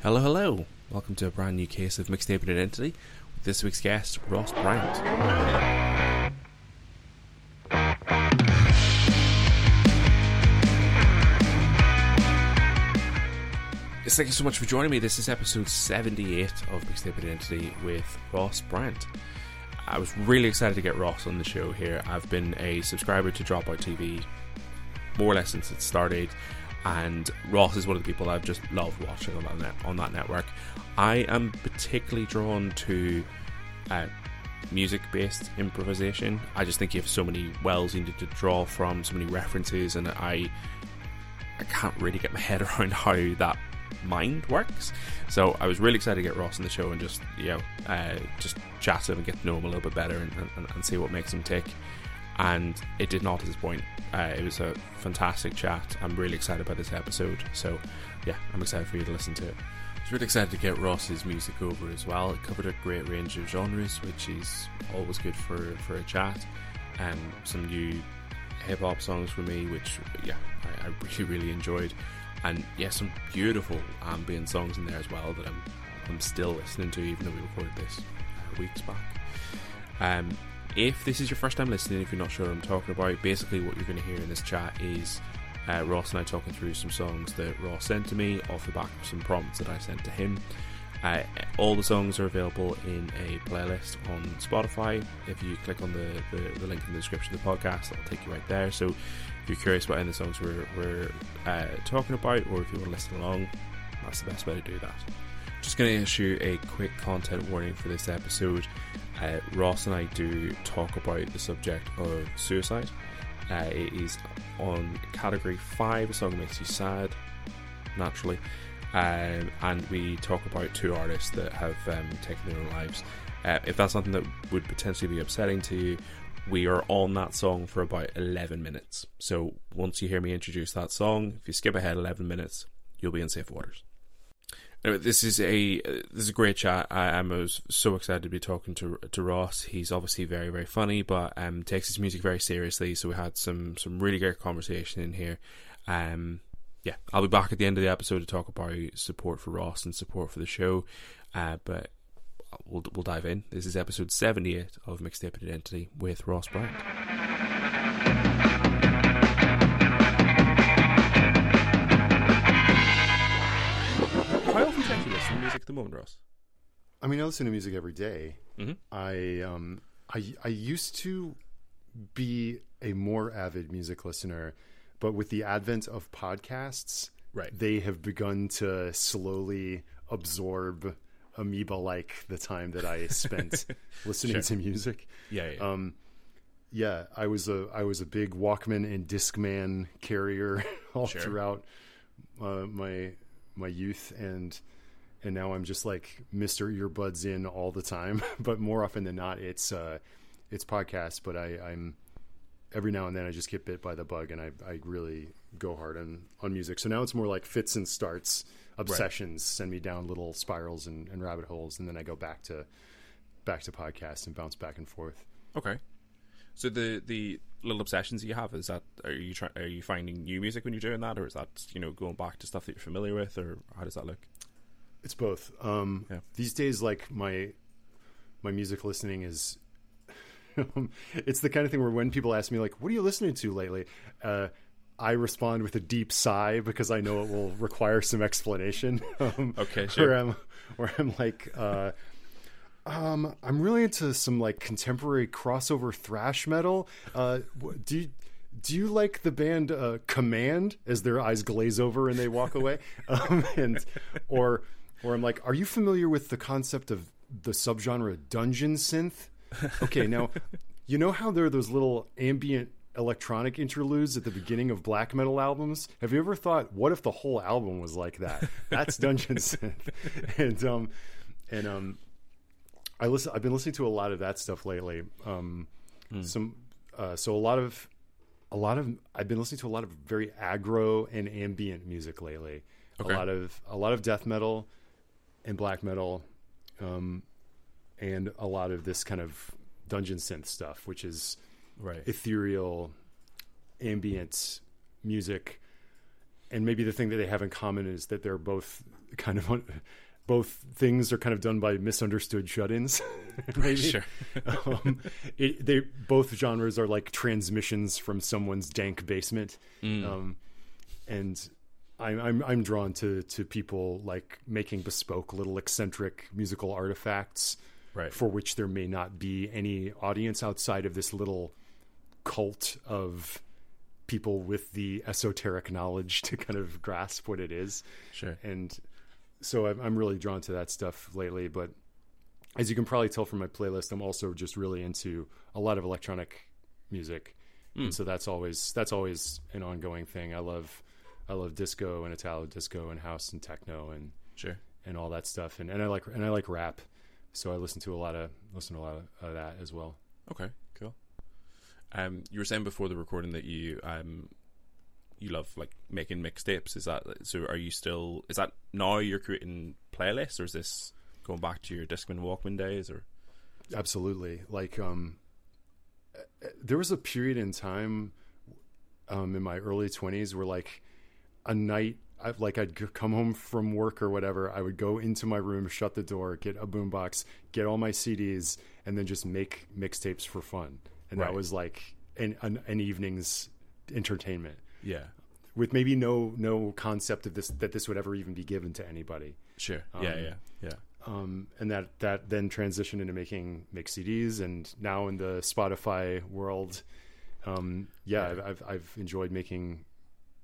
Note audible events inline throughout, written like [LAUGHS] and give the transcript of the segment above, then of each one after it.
Hello, hello. Welcome to a brand new case of Mixtaping Identity with this week's guest, Ross Bryant. Yes, thank you so much for joining me. This is episode 78 of Mixtaping Identity with Ross Bryant. I was really excited to get Ross on the show here. I've been a subscriber to Dropout TV more or less since it started and Ross is one of the people I've just loved watching on that net, on that network. I am particularly drawn to uh, music-based improvisation. I just think you have so many wells you need to draw from, so many references, and I I can't really get my head [LAUGHS] around how that mind works. So I was really excited to get Ross on the show and just you know uh, just chat to him and get to know him a little bit better and, and, and see what makes him tick. And it did not disappoint. Uh, it was a fantastic chat. I'm really excited by this episode. So yeah, I'm excited for you to listen to it. I was really excited to get Ross's music over as well. It covered a great range of genres, which is always good for, for a chat. And some new hip hop songs for me, which yeah, I, I really really enjoyed. And yeah, some beautiful ambient songs in there as well that I'm I'm still listening to, even though we recorded this uh, weeks back. Um, if this is your first time listening, if you're not sure what I'm talking about, basically what you're going to hear in this chat is uh, Ross and I talking through some songs that Ross sent to me off the back of some prompts that I sent to him. Uh, all the songs are available in a playlist on Spotify. If you click on the, the, the, link in the description of the podcast, it'll take you right there. So if you're curious about any of the songs we're, we're uh, talking about, or if you want to listen along, that's the best way to do that. Just going to issue a quick content warning for this episode. Uh, Ross and I do talk about the subject of suicide. Uh, it is on category 5, a song makes you sad, naturally. Um, and we talk about two artists that have um, taken their own lives. Uh, if that's something that would potentially be upsetting to you, we are on that song for about 11 minutes. So once you hear me introduce that song, if you skip ahead 11 minutes, you'll be in safe waters. This is a this is a great chat. I, am so excited to be talking to to Ross. He's obviously very very funny, but um, takes his music very seriously. So we had some some really great conversation in here. Um, yeah, I'll be back at the end of the episode to talk about support for Ross and support for the show. Uh, but we'll we'll dive in. This is episode seventy eight of Mixtaping Identity with Ross Bryant. Actually listen to music at the moment, Ross? I mean, I listen to music every day. Mm-hmm. I um, I I used to be a more avid music listener, but with the advent of podcasts, Right. they have begun to slowly absorb amoeba like the time that I spent [LAUGHS] listening Sure. to music. Yeah, yeah. Um, yeah, I was a I was a big Walkman and Discman carrier [LAUGHS] all Sure. throughout uh, my my youth, and and now I'm just like Mister Earbuds in all the time. [LAUGHS] but more often than not, it's uh, it's podcasts. But I, I'm every now and then I just get bit by the bug, and I I really go hard on on music. So now it's more like fits and starts, obsessions send me down little spirals and, and rabbit holes, and then I go back to back to podcasts and bounce back and forth. Okay. So the the little obsessions you have is that are you try, are you finding new music when you're doing that, or is that you know going back to stuff that you're familiar with, or how does that look? It's both. Um, Yeah. These days, like my my music listening is, [LAUGHS] it's the kind of thing where when people ask me like, "What are you listening to lately?" Uh, I respond with a deep sigh because I know it will [LAUGHS] require some explanation. [LAUGHS] Um, Okay, sure. Where I'm, where I'm like, uh, um, I'm really into some like contemporary crossover thrash metal. Uh, do you, do you like the band uh, Command? As their eyes glaze over and they walk away, um, and or or I'm like, are you familiar with the concept of the subgenre dungeon synth? Okay, now you know how there are those little ambient electronic interludes at the beginning of black metal albums. Have you ever thought, what if the whole album was like that? That's dungeon [LAUGHS] synth, and um, and um, I listen. I've been listening to a lot of that stuff lately. Um, some uh, so a lot of a lot of I've been listening to a lot of very aggro and ambient music lately. Okay. A lot of a lot of death metal and black metal, um, and a lot of this kind of dungeon synth stuff, which is Right. ethereal, ambient music and maybe the thing that they have in common is that they're both kind of both things are kind of done by misunderstood shut-ins. [LAUGHS] maybe. [LAUGHS] Sure. [LAUGHS] um, it, they both genres are like transmissions from someone's dank basement, Mm. um, and I'm, I'm I'm drawn to to people like making bespoke little eccentric musical artifacts Right. for which there may not be any audience outside of this little cult of people with the esoteric knowledge [LAUGHS] to kind of grasp what it is Sure. and so I'm, I'm really drawn to that stuff lately but as you can probably tell from my playlist i'm also just really into a lot of electronic music hmm. and so that's always that's always an ongoing thing i love i love disco and italo disco and house and techno and Sure. and all that stuff and, and i like and i like rap so i listen to a lot of listen to a lot of, of that as well Okay. Cool. Um, you were saying before the recording that you um, you love like making mixtapes. Is that so? Are you still? Is that now you're creating playlists, or is this going back to your Discman Walkman days? Or absolutely like um there was a period in time um in my early 20s where like a night I, like I'd come home from work or whatever, I would go into my room, shut the door, get a boombox, get all my CDs, and then just make mixtapes for fun. And Right. that was like an, an, an evening's entertainment yeah, with maybe no no concept of this that this would ever even be given to anybody. sure. yeah, Um, yeah, yeah. um, and that that then transitioned into making mix CDs, and now in the Spotify world, um, yeah, I've, I've I've enjoyed making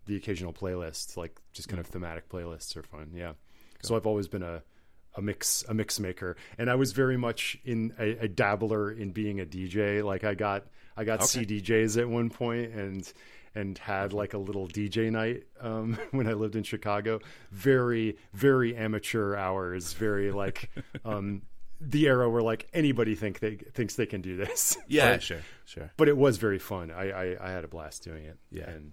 the occasional playlists, like just kind of thematic playlists are fun. Yeah, so I've always been a a mix a mix maker, and I was very much in a, a dabbler in being a DJ. Like I got I got Okay. CDJs at one point, and and had like a little DJ night um, [LAUGHS] when I lived in Chicago. Very, very amateur hours. Very like [LAUGHS] um, the era where like anybody think they thinks they can do this. Yeah, [LAUGHS] But- sure, sure. But it was very fun. I, I I had a blast doing it. Yeah. and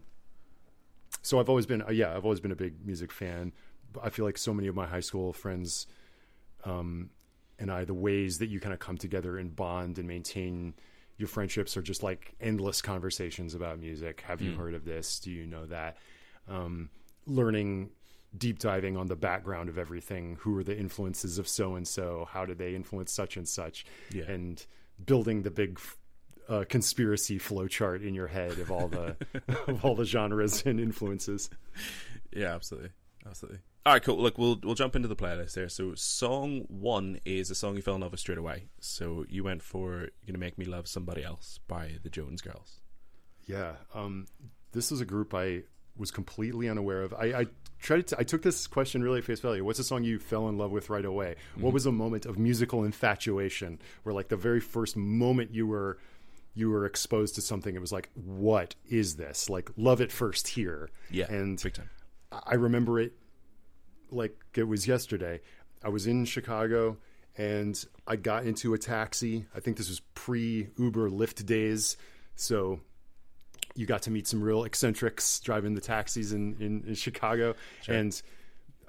so I've always been uh, yeah I've always been a big music fan. I feel like so many of my high school friends, um, and I the ways that you kind of come together and bond and maintain your friendships are just like endless conversations about music. Have you heard of this? Do you know that? Um, learning, deep diving on the background of everything. Who are the influences of so and so? How did they influence such and such? Yeah. And building the big uh, conspiracy flowchart in your head of all the [LAUGHS] of all the genres and influences. Yeah, absolutely, absolutely. All right, cool. Look, we'll we'll jump into the playlist there. So, song one is a song you fell in love with straight away. So, you went for "You're Gonna Make Me Love Somebody Else" by the Jones Girls. Yeah, um, this is a group I was completely unaware of. I, I tried to. I took this question really at face value. What's a song you fell in love with right away? What was a moment of musical infatuation where, like, the very first moment you were you were exposed to something, it was like, what is this? Like, love at first here. Yeah, and big time. I remember it like it was yesterday. I was in Chicago and I got into a taxi. I think this was pre Uber Lyft days. So you got to meet some real eccentrics driving the taxis in, in, in Chicago. And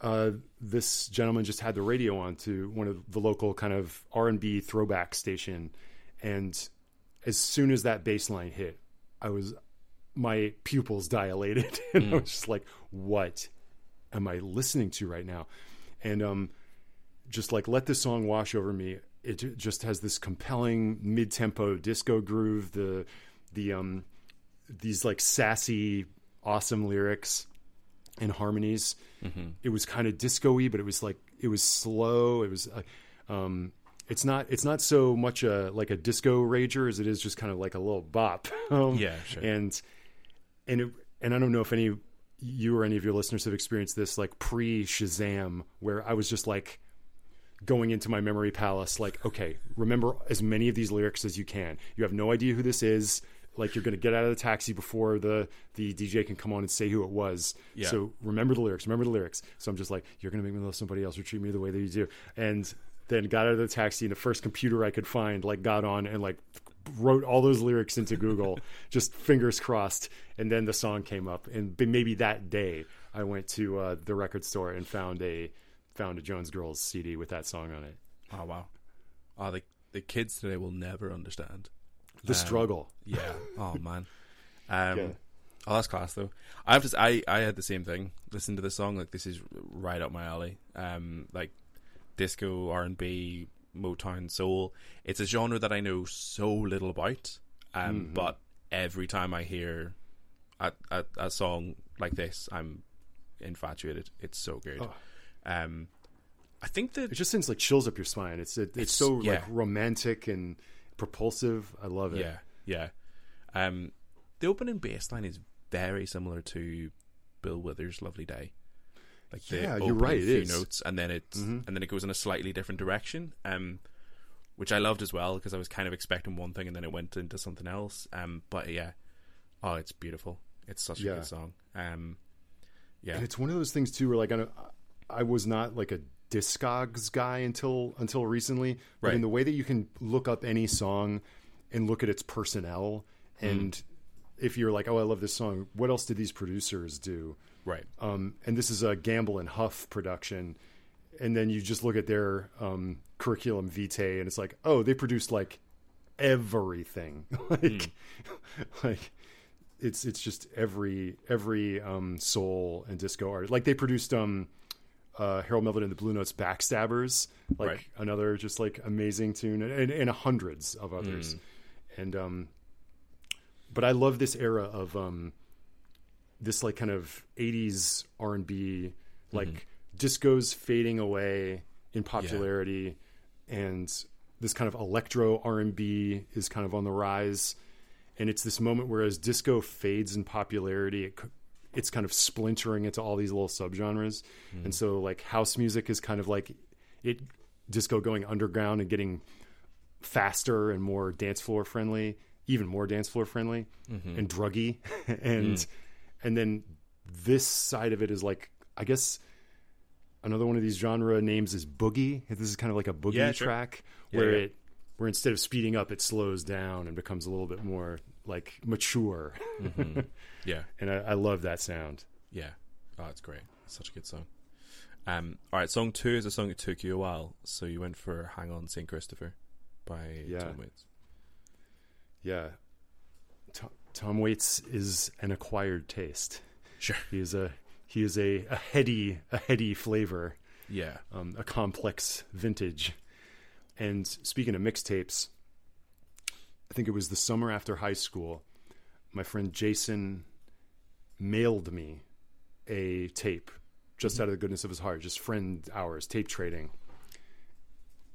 uh, this gentleman just had the radio on to one of the local kind of R&B throwback station. And as soon as that bass line hit, I was my pupils dilated [LAUGHS] and I was just like, what am I listening to right now? And um, just like let this song wash over me. It just has this compelling mid-tempo disco groove. The the um these like sassy, awesome lyrics and harmonies. It was kind of disco-y, but it was like it was slow. It was uh, um it's not it's not so much a like a disco rager as it is just kind of like a little bop. [LAUGHS] um, Yeah, sure. And and it, and I don't know if any you or any of your listeners have experienced this like pre Shazam where I was just like going into my memory palace like okay remember as many of these lyrics as you can you have no idea who this is like you're going to get out of the taxi before the the DJ can come on and say who it was Yeah. so remember the lyrics remember the lyrics so I'm just like you're going to make me love somebody else or treat me the way that you do and then got out of the taxi and the first computer I could find like got on and like wrote all those lyrics into Google [LAUGHS] just fingers crossed and then the song came up and maybe that day I went to uh, the record store and found a found a Jones Girls CD with that song on it Oh wow. Oh, the the kids today will never understand. the struggle Yeah. Oh [LAUGHS] man. Um, Yeah. Oh, that's class though. I have to. I I had the same thing. Listen to this song. Like this is right up my alley. Um, like disco, R and B, Motown, soul. It's a genre that I know so little about. Um, Mm-hmm. but every time I hear a, a a song like this, I'm infatuated. It's so good. Oh. Um, I think that It just sends like chills up your spine. It's it, it's, It's- so like romantic and propulsive. I love it. Yeah, yeah. Um, the opening bass line is very similar to Bill Withers' "Lovely Day." Like Yeah, you're right, it few is. notes, and then it Mhm. and then it goes in a slightly different direction. Um, which I loved as well because I was kind of expecting one thing and then it went into something else. Um, but yeah, oh, it's beautiful. It's such a Yeah. good song. Um, yeah, And it's one of those things too, where like I, don't- I was not like a Discogs guy until until recently, but Right. in the way that you can look up any song and look at its personnel, Hmm. and if you're like, oh, I love this song, what else did these producers do? Right. um, and this is a Gamble and Huff production, and then you just look at their um, curriculum vitae, and it's like, oh, they produced like everything, [LAUGHS] like, like it's it's just every every um, soul and disco art. Like they produced um, uh, Harold Melvin and the Blue Notes Backstabbers, like Right. another just like amazing tune, and, and, and hundreds of others, and um, but I love this era of um this like kind of 80s R&B mm-hmm. like disco's fading away in popularity and this kind of electro R&B is kind of on the rise. And it's this moment where as disco fades in popularity it, it's kind of splintering into all these little subgenres. Mm-hmm. And so like house music is kind of like it disco going underground and getting faster and more dance floor friendly, even more dance floor friendly mm-hmm. and druggy. [LAUGHS] and mm. And then this side of it is like I guess another one of these genre names is boogie. This is kind of like a boogie Yeah, sure. track where yeah. it where instead of speeding up it slows down and becomes a little bit more like mature. [LAUGHS] Yeah, and I, I love that sound. yeah. Oh, it's great. It's such a good song. Um, all right, song two is a song that took you a while, so you went for "Hang On, Saint Christopher" by Yeah. Tom Waits. Yeah. Tom, Waits is an acquired taste. Sure. He is a he is a, a heady a heady flavor, Yeah. um, a complex vintage. And speaking of mixtapes, I think it was the summer after high school. My friend Jason mailed me a tape just out of the goodness of his heart, just friend hours, tape trading.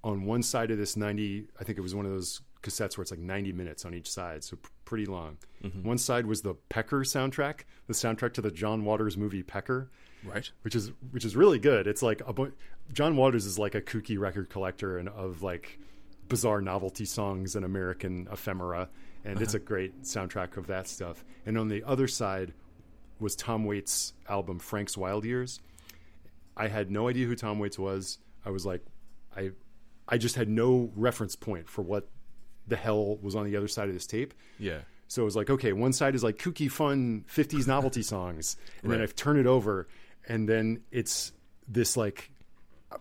On one side of this 90, I think it was one of those cassettes where it's like 90 minutes on each side, so p- pretty long. Mm-hmm. One side was the Pecker soundtrack, the soundtrack to the John Waters movie Pecker Right. which is which is really good. It's like a bu- John Waters is like a kooky record collector and of like bizarre novelty songs and American ephemera, and it's uh-huh. a great soundtrack of that stuff. And on the other side was Tom Waits' album Frank's Wild Years. I had no idea who Tom Waits was. I was like, I I just had no reference point for what the hell was on the other side of this tape. Yeah. So it was like, okay, one side is like kooky, fun 50s novelty songs. And then I've turned it over, and then it's this like,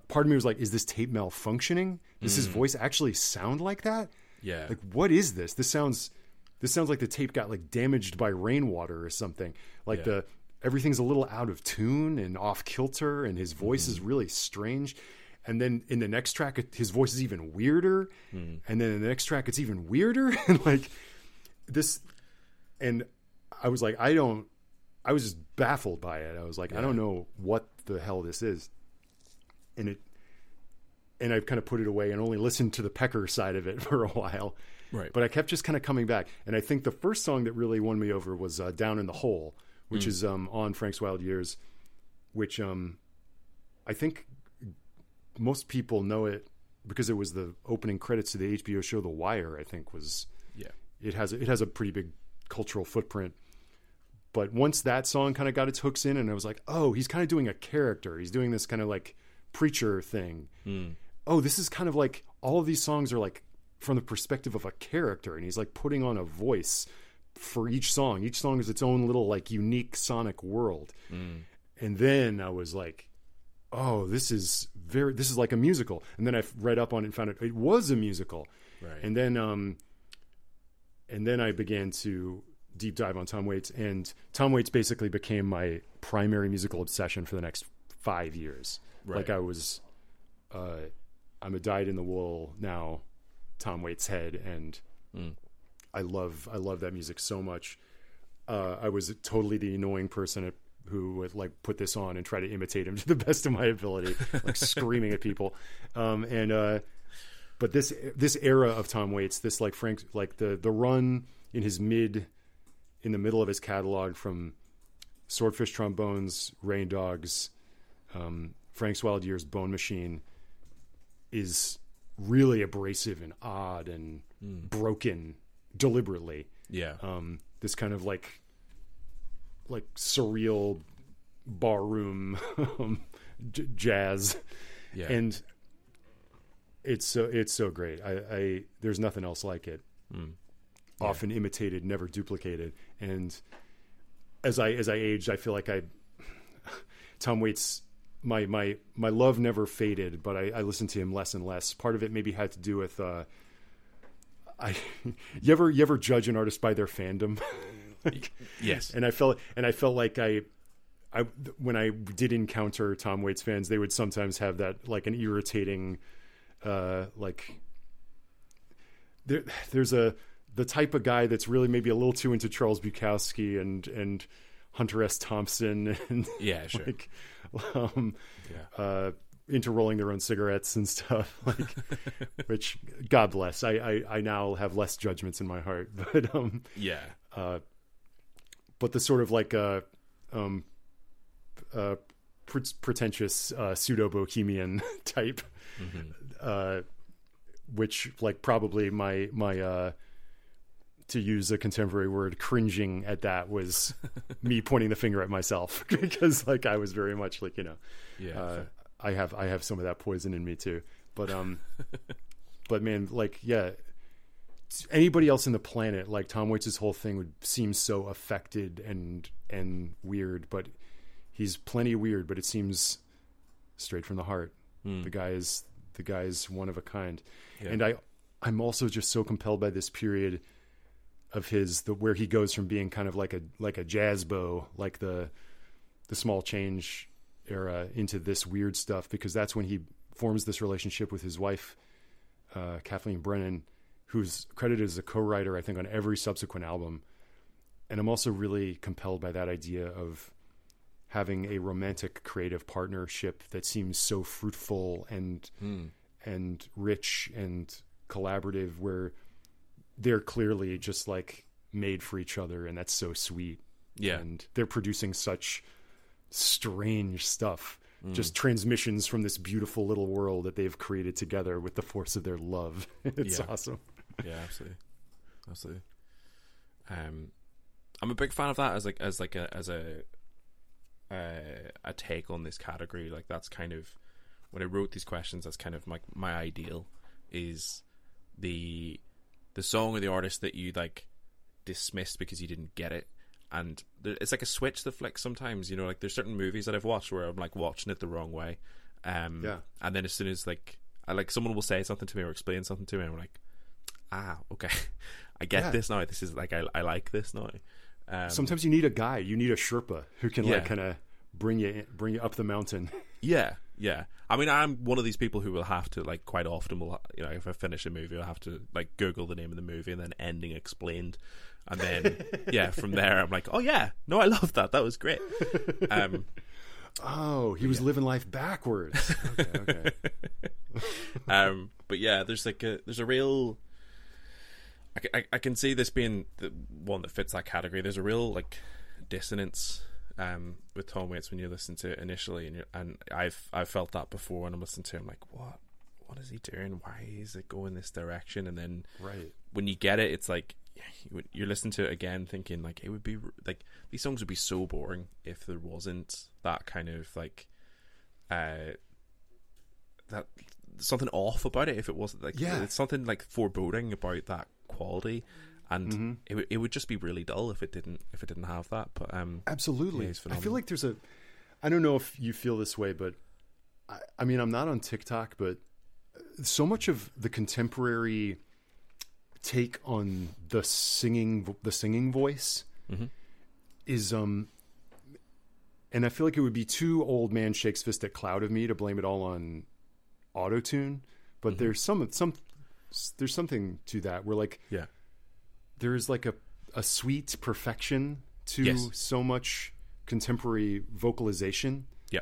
part of me was like, is this tape malfunctioning? Does his mm. voice actually sound like that? Yeah. Like, what is this? This sounds, this sounds like the tape got like damaged by rainwater or something. Like Yeah. the, everything's a little out of tune and off kilter, and his voice is mm-hmm. really strange. And then in the next track, his voice is even weirder. And then in the next track, it's even weirder. [LAUGHS] and like, this and i was like i don't i was just baffled by it. I was like i don't know what the hell this is. And it and i've kind of put it away and only listened to the pecker side of it [LAUGHS] for a while. Right. but i kept just kind of coming back. And i think the first song that really won me over was uh, down in the hole which is um, on frank's wild years which um, i think most people know it because it was the opening credits to the hbo show the wire i think was yeah. it has it has a pretty big cultural footprint. But once that song kind of got its hooks in, and I was like, oh, he's kind of doing a character. He's doing this kind of like preacher thing. Hmm. Oh, this is kind of like all of these songs are like from the perspective of a character, and he's like putting on a voice for each song. Each song is its own little like unique sonic world. Hmm. And then I was like, oh, this is very this is like a musical. And then I read up on it and found it it was a musical. Right. And then um and then I began to deep dive on Tom Waits, and Tom Waits basically became my primary musical obsession for the next five years. Right. Like I was, uh, I'm a dyed in the wool now, Tom Waits head, and I love I love that music so much. Uh, I was totally the annoying person at, who would like put this on and try to imitate him [LAUGHS] to the best of my ability, like screaming at people. Um, and uh, but this this era of Tom Waits, this like Frank, like the the run in his mid, in the middle of his catalog from Swordfish Trombones, Rain Dogs, um, Frank's Wild Years, Bone Machine, is really abrasive and odd and broken deliberately. Yeah. Um, this kind of like like surreal barroom um, j- jazz, yeah. and it's so it's so great. I, I there's nothing else like it. Often imitated, never duplicated. And as I as I aged, I feel like I [SIGHS] Tom Waits my my my love never faded, but I, I listened to him less and less. Part of it maybe had to do with uh, I [LAUGHS] you ever you ever judge an artist by their fandom? [LAUGHS] [LAUGHS] yes. and I felt and I felt like I I when I did encounter Tom Waits fans, they would sometimes have that like an irritating uh like there there's a the type of guy that's really maybe a little too into Charles Bukowski and and Hunter S. Thompson [LAUGHS] and Yeah, sure. like um Yeah. uh into rolling their own cigarettes and stuff [LAUGHS] like which god bless I, I i now have less judgments in my heart but um yeah. But the sort of like uh um uh pre- pretentious uh pseudo bohemian [LAUGHS] type uh which like probably my my uh to use a contemporary word cringing at that was [LAUGHS] me pointing the finger at myself [LAUGHS] because like I was very much like you know Yeah. uh, I have I have some of that poison in me too. But um, but man, like yeah, anybody else in the planet, like Tom Waits' whole thing would seem so affected and and weird, but he's plenty weird, but it seems straight from the heart. The guy is the guy is one of a kind, Yeah. and I I'm also just so compelled by this period of his the where he goes from being kind of like a like a jazz bow, like the the small change era into this weird stuff because that's when he forms this relationship with his wife uh, Kathleen Brennan who's credited as a co-writer I think on every subsequent album. And I'm also really compelled by that idea of having a romantic creative partnership that seems so fruitful and hmm. and rich and collaborative where they're clearly just like made for each other and that's so sweet. Yeah. and they're producing such strange stuff hmm. just transmissions from this beautiful little world that they've created together with the force of their love. [LAUGHS] It's Yeah. awesome yeah, absolutely, absolutely. Um, I'm a big fan of that as like as like a as a uh, a take on this category. Like that's kind of when I wrote these questions. That's kind of like my ideal is the the song or the artist that you like dismissed because you didn't get it. And there, it's like a switch that flicks sometimes, you know. Like there's certain movies that I've watched where I'm like watching it the wrong way, um, Yeah. And then as soon as like I like someone will say something to me or explain something to me, I'm like, ah, okay, [LAUGHS] I get Yeah. this now. This is like I I like this now. Um, sometimes you need a guy you need a sherpa who can Yeah. like kind of bring you in, bring you up the mountain [LAUGHS] Yeah, yeah. I mean, I'm one of these people who will have to like quite often will you know if I finish a movie, I'll have to like Google the name of the movie and then ending explained, and then [LAUGHS] yeah, from there I'm like, oh yeah, no, I love that. That was great. Um, oh he was living life backwards okay okay um, but yeah, there's like a there's a real. I, I, I can see this being the one that fits that category. There's a real like dissonance um, with Tom Waits when you listen to it initially, and you're, and I've I've felt that before when I'm listening to him. Like, what what is he doing? Why is it going this direction? And then right when you get it, it's like you- you're listening to it again, thinking like it would be like these songs would be so boring if there wasn't that kind of like uh that something off about it. If it wasn't like Yeah. it's something like foreboding about that quality, and Mm-hmm. it would it would just be really dull if it didn't if it didn't have that. But um, Absolutely. Yeah, I feel like there's a. I don't know if you feel this way, but I, I mean, I'm not on TikTok, but so much of the contemporary take on the singing the singing voice is um and I feel like it would be too old man shakes fist at cloud of me to blame it all on auto tune but there's some some there's something to that where like Yeah. there's like a a sweet perfection to Yes. so much contemporary vocalization Yeah.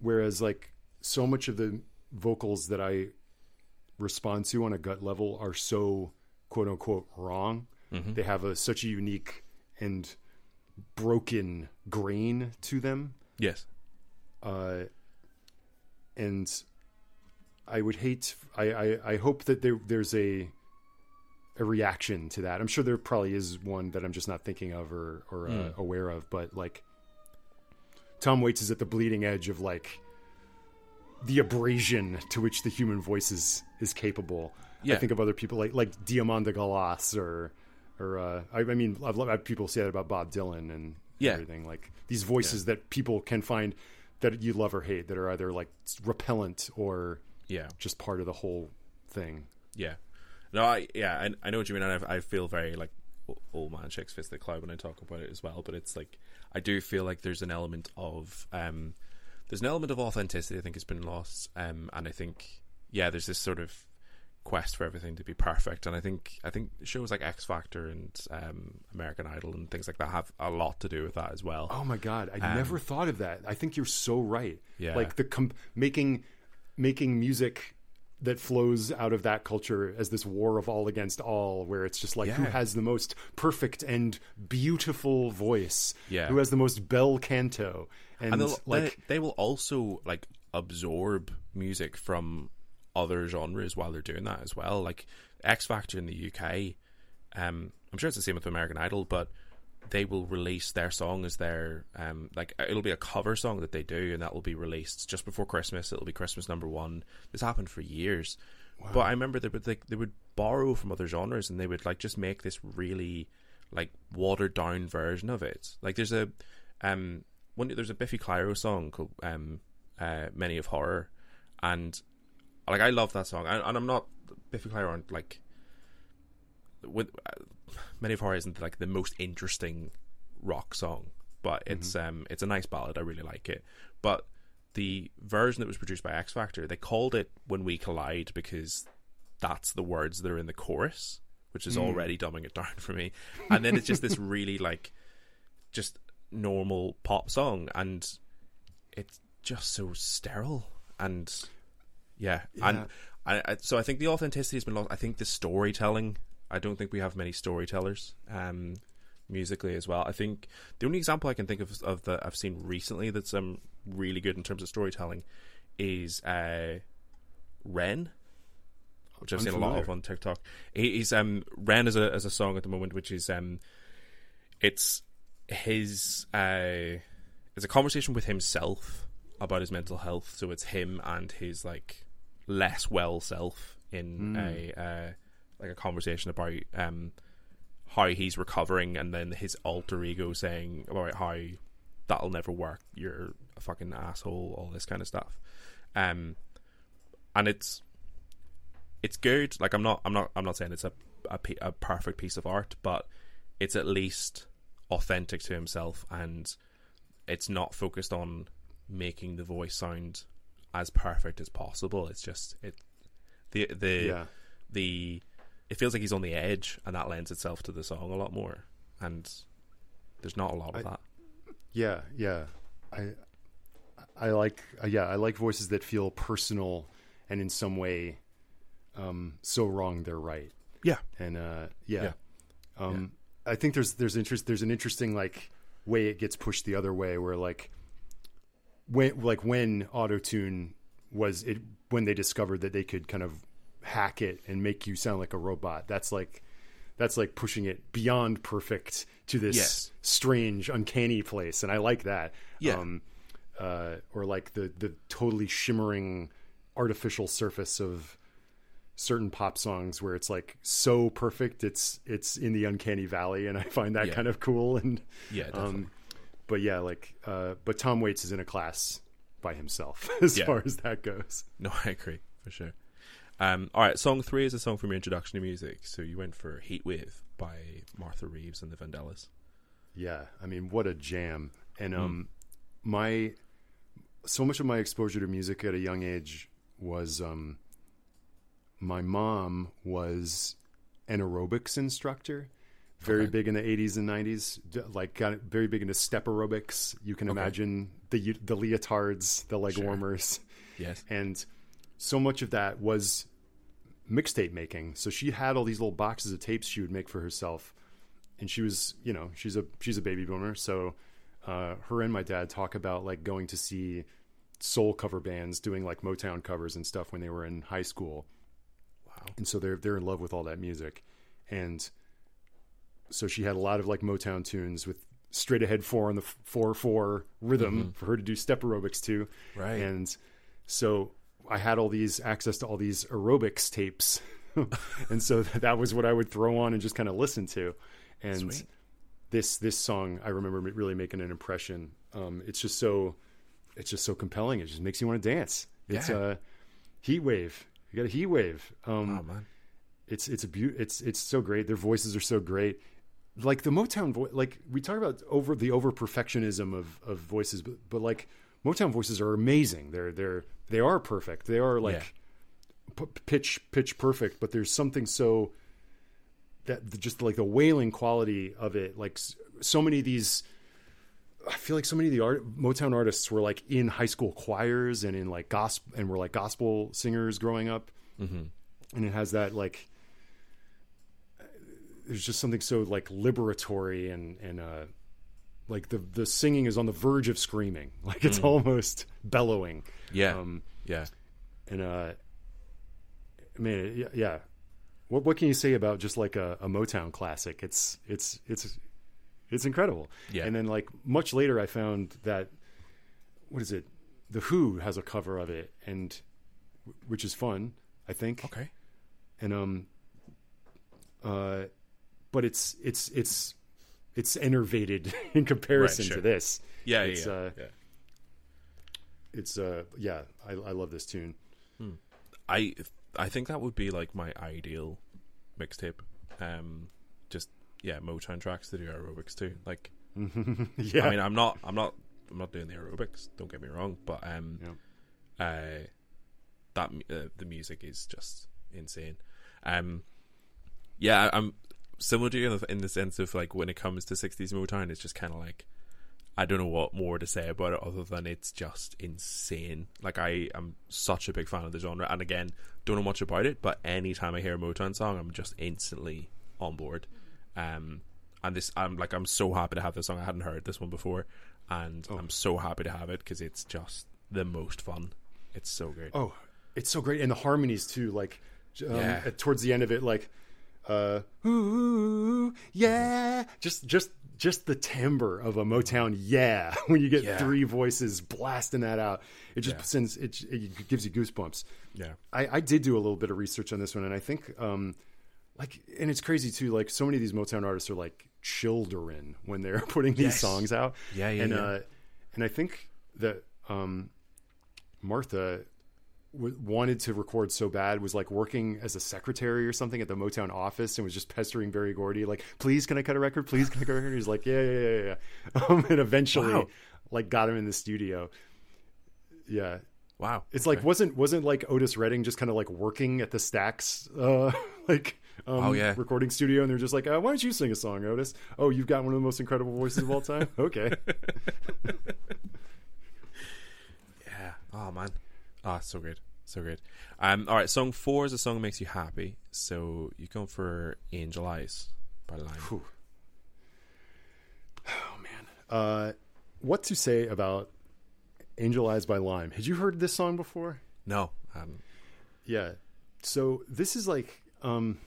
whereas like so much of the vocals that I respond to on a gut level are so quote unquote wrong. They have a such a unique and broken grain to them, Yes. uh, and I would hate. I I, I hope that there there's a a reaction to that. I'm sure there probably is one that I'm just not thinking of or or uh, aware of, but like Tom Waits is at the bleeding edge of like the abrasion to which the human voice is is capable. Yeah. I think of other people like like Diamanda Galas or or uh, I, I mean I've, I've people say that about Bob Dylan and Yeah. everything like these voices that people can find that you love or hate that are either like repellent or Yeah. just part of the whole thing. Yeah. No, I yeah, I, I know what you mean. And I, I feel very like old man shakes fist at cloud when I talk about it as well. But it's like I do feel like there's an element of um, there's an element of authenticity. I think has been lost. Um, and I think yeah, there's this sort of quest for everything to be perfect. And I think I think shows like X Factor and um, American Idol and things like that have a lot to do with that as well. Oh my god, I never thought of that. I think you're so right. Yeah. like the com- making making music that flows out of that culture as this war of all against all, where it's just like who has the most perfect and beautiful voice, Yeah. who has the most bel canto, and, and like they, they will also like absorb music from other genres while they're doing that as well. Like X Factor in the UK, um, I'm sure it's the same with American Idol, but they will release their song as their um, like it'll be a cover song that they do, and that will be released just before Christmas. It'll be Christmas number one. This happened for years, but I remember they would like they would borrow from other genres, and they would like just make this really like watered down version of it. Like there's a um one there's a Biffy Clyro song called um uh Many of Horror, and like I love that song, and, and I'm not Biffy Clyro aren't like with uh, Many of Horror isn't like the most interesting rock song, but it's um it's a nice ballad. I really like it, but the version that was produced by X Factor, they called it "When We Collide" because that's the words that are in the chorus, which is already dumbing it down [LAUGHS] for me. And then it's just this [LAUGHS] really like just normal pop song, and it's just so sterile and yeah, and I, I, so I think the authenticity has been lost. I think the storytelling. I don't think we have many storytellers um, musically as well. I think the only example I can think of of that I've seen recently that's um really good in terms of storytelling is uh, Ren, which I've seen a lot of on TikTok. He's um Ren is a as a song at the moment, which is um it's his uh it's a conversation with himself about his mental health. So it's him and his like less well self in a uh, like a conversation about um how he's recovering, and then his alter ego saying about how that'll never work. You're a fucking asshole. All this kind of stuff. Um, and it's it's good. Like I'm not I'm not I'm not saying it's a a, a perfect piece of art, but it's at least authentic to himself, and it's not focused on making the voice sound as perfect as possible. It's just it the the Yeah. the it feels like he's on the edge, and that lends itself to the song a lot more. And there's not a lot of I- that. Yeah, yeah. I I like uh, yeah, I like voices that feel personal and in some way um so wrong they're right. Yeah, And uh yeah. Yeah. Um I think there's there's interest there's an interesting like way it gets pushed the other way where like when like when autotune was it when they discovered that they could kind of hack it and make you sound like a robot. That's like that's like pushing it beyond perfect to this Yes. strange, uncanny place, and I like that. Yeah. Um, uh, or like the the totally shimmering artificial surface of certain pop songs where it's like so perfect it's it's in the uncanny valley and i find that Yeah. kind of cool and yeah, definitely. um but yeah like uh but tom waits is in a class by himself [LAUGHS] as Yeah. far as that goes No, [LAUGHS] I agree for sure. Um, all right, song three is a song from your introduction to music. So you went for "Heat Wave" by Martha Reeves and the Vandellas. Yeah, I mean, what a jam! And um, my so much of my exposure to music at a young age was um, my mom was an aerobics instructor, very Okay. big in the '80s and '90s, like got very big into step aerobics. You can Okay. imagine the the leotards, the leg Sure. warmers, Yes. and so much of that was mixtape making. So she had all these little boxes of tapes she would make for herself, and she was, you know, she's a she's a baby boomer. So uh, her and my dad talk about like going to see soul cover bands doing like Motown covers and stuff when they were in high school, Wow. and so they're they're in love with all that music, and so she had a lot of like Motown tunes with straight ahead four on the f- four four rhythm for her to do step aerobics to, Right. and so I had all these access to all these aerobics tapes. [LAUGHS] and so [LAUGHS] that was what I would throw on and just kind of listen to. And Sweet. this this song I remember really making an impression. Um, it's just so it's just so compelling. It just makes you want to dance. It's Yeah. a heat wave. You got a heat wave. Um, oh man. it's it's a beau- it's it's so great. Their voices are so great. Like the Motown voice, like we talk about over the over perfectionism of of voices, but but like Motown voices are amazing. They're they're they are perfect. They are like p- pitch pitch perfect. But there's something so that just like the wailing quality of it. Like so many of these. I feel like so many of the art, Motown artists were like in high school choirs and in like gospel and were like gospel singers growing up Mm-hmm. and it has that like there's just something so like liberatory and and uh like the the singing is on the verge of screaming [LAUGHS] like it's almost bellowing Yeah. um yeah. and uh man yeah, yeah what what can you say about just like a, a motown classic it's it's it's it's incredible Yeah. and then like much later i found that what is it the who has a cover of it and which is fun i think Okay. and um uh but it's it's it's it's enervated [LAUGHS] in comparison sure. to this Yeah. It's, yeah. uh, yeah. it's uh yeah i i love this tune I I think that would be like my ideal mixtape. Um, just yeah, Motown tracks to do aerobics too. Like, [LAUGHS] yeah I mean, I'm not, I'm not, I'm not doing the aerobics. Don't get me wrong, but um, uh, that uh, the music is just insane. Um, yeah, I'm similar to you in the, in the sense of like when it comes to '60s Motown, it's just kind of like I don't know what more to say about it other than it's just insane. Like I am such a big fan of the genre, and again, don't know much about it, but anytime I hear a Motown song, I'm just instantly on board. Um, and this, I'm like, I'm so happy to have this song. I hadn't heard this one before, and I'm so happy to have it because it's just the most fun. It's so great. oh it's so great and the harmonies too like um, Yeah. at, towards the end of it like uh ooh yeah just just just the timbre of a motown yeah [LAUGHS] when you get Yeah. three voices blasting that out it just Yeah. sends it, it gives you goosebumps Yeah, I, I did do a little bit of research on this one, and I think, um, like, and it's crazy too. Like, so many of these Motown artists are like children when they're [LAUGHS] putting these Yes. songs out. Yeah, yeah, and yeah. uh, and I think that um, Martha w- wanted to record so bad was like working as a secretary or something at the Motown office and was just pestering Berry Gordy like, "Please, can I cut a record? Please, can I cut a record?" He's like, "Yeah, yeah, yeah, yeah." [LAUGHS] Um, and eventually, Wow. like, got him in the studio. Yeah, wow. it's like wasn't wasn't like Otis Redding just kind of like working at the Stax uh [LAUGHS] like um, Oh, yeah. recording studio and they're just like uh, why don't you sing a song Otis oh you've got one of the most incredible voices of all time [LAUGHS] okay Yeah. Oh man. Ah, so great. So great. Um. All right. Song four is a song that makes you happy. So you go for "Angel Eyes" by Lime. Whew. oh man uh what to say about Angel Eyes by Lime had you heard this song before No. Um. Yeah. So this is like um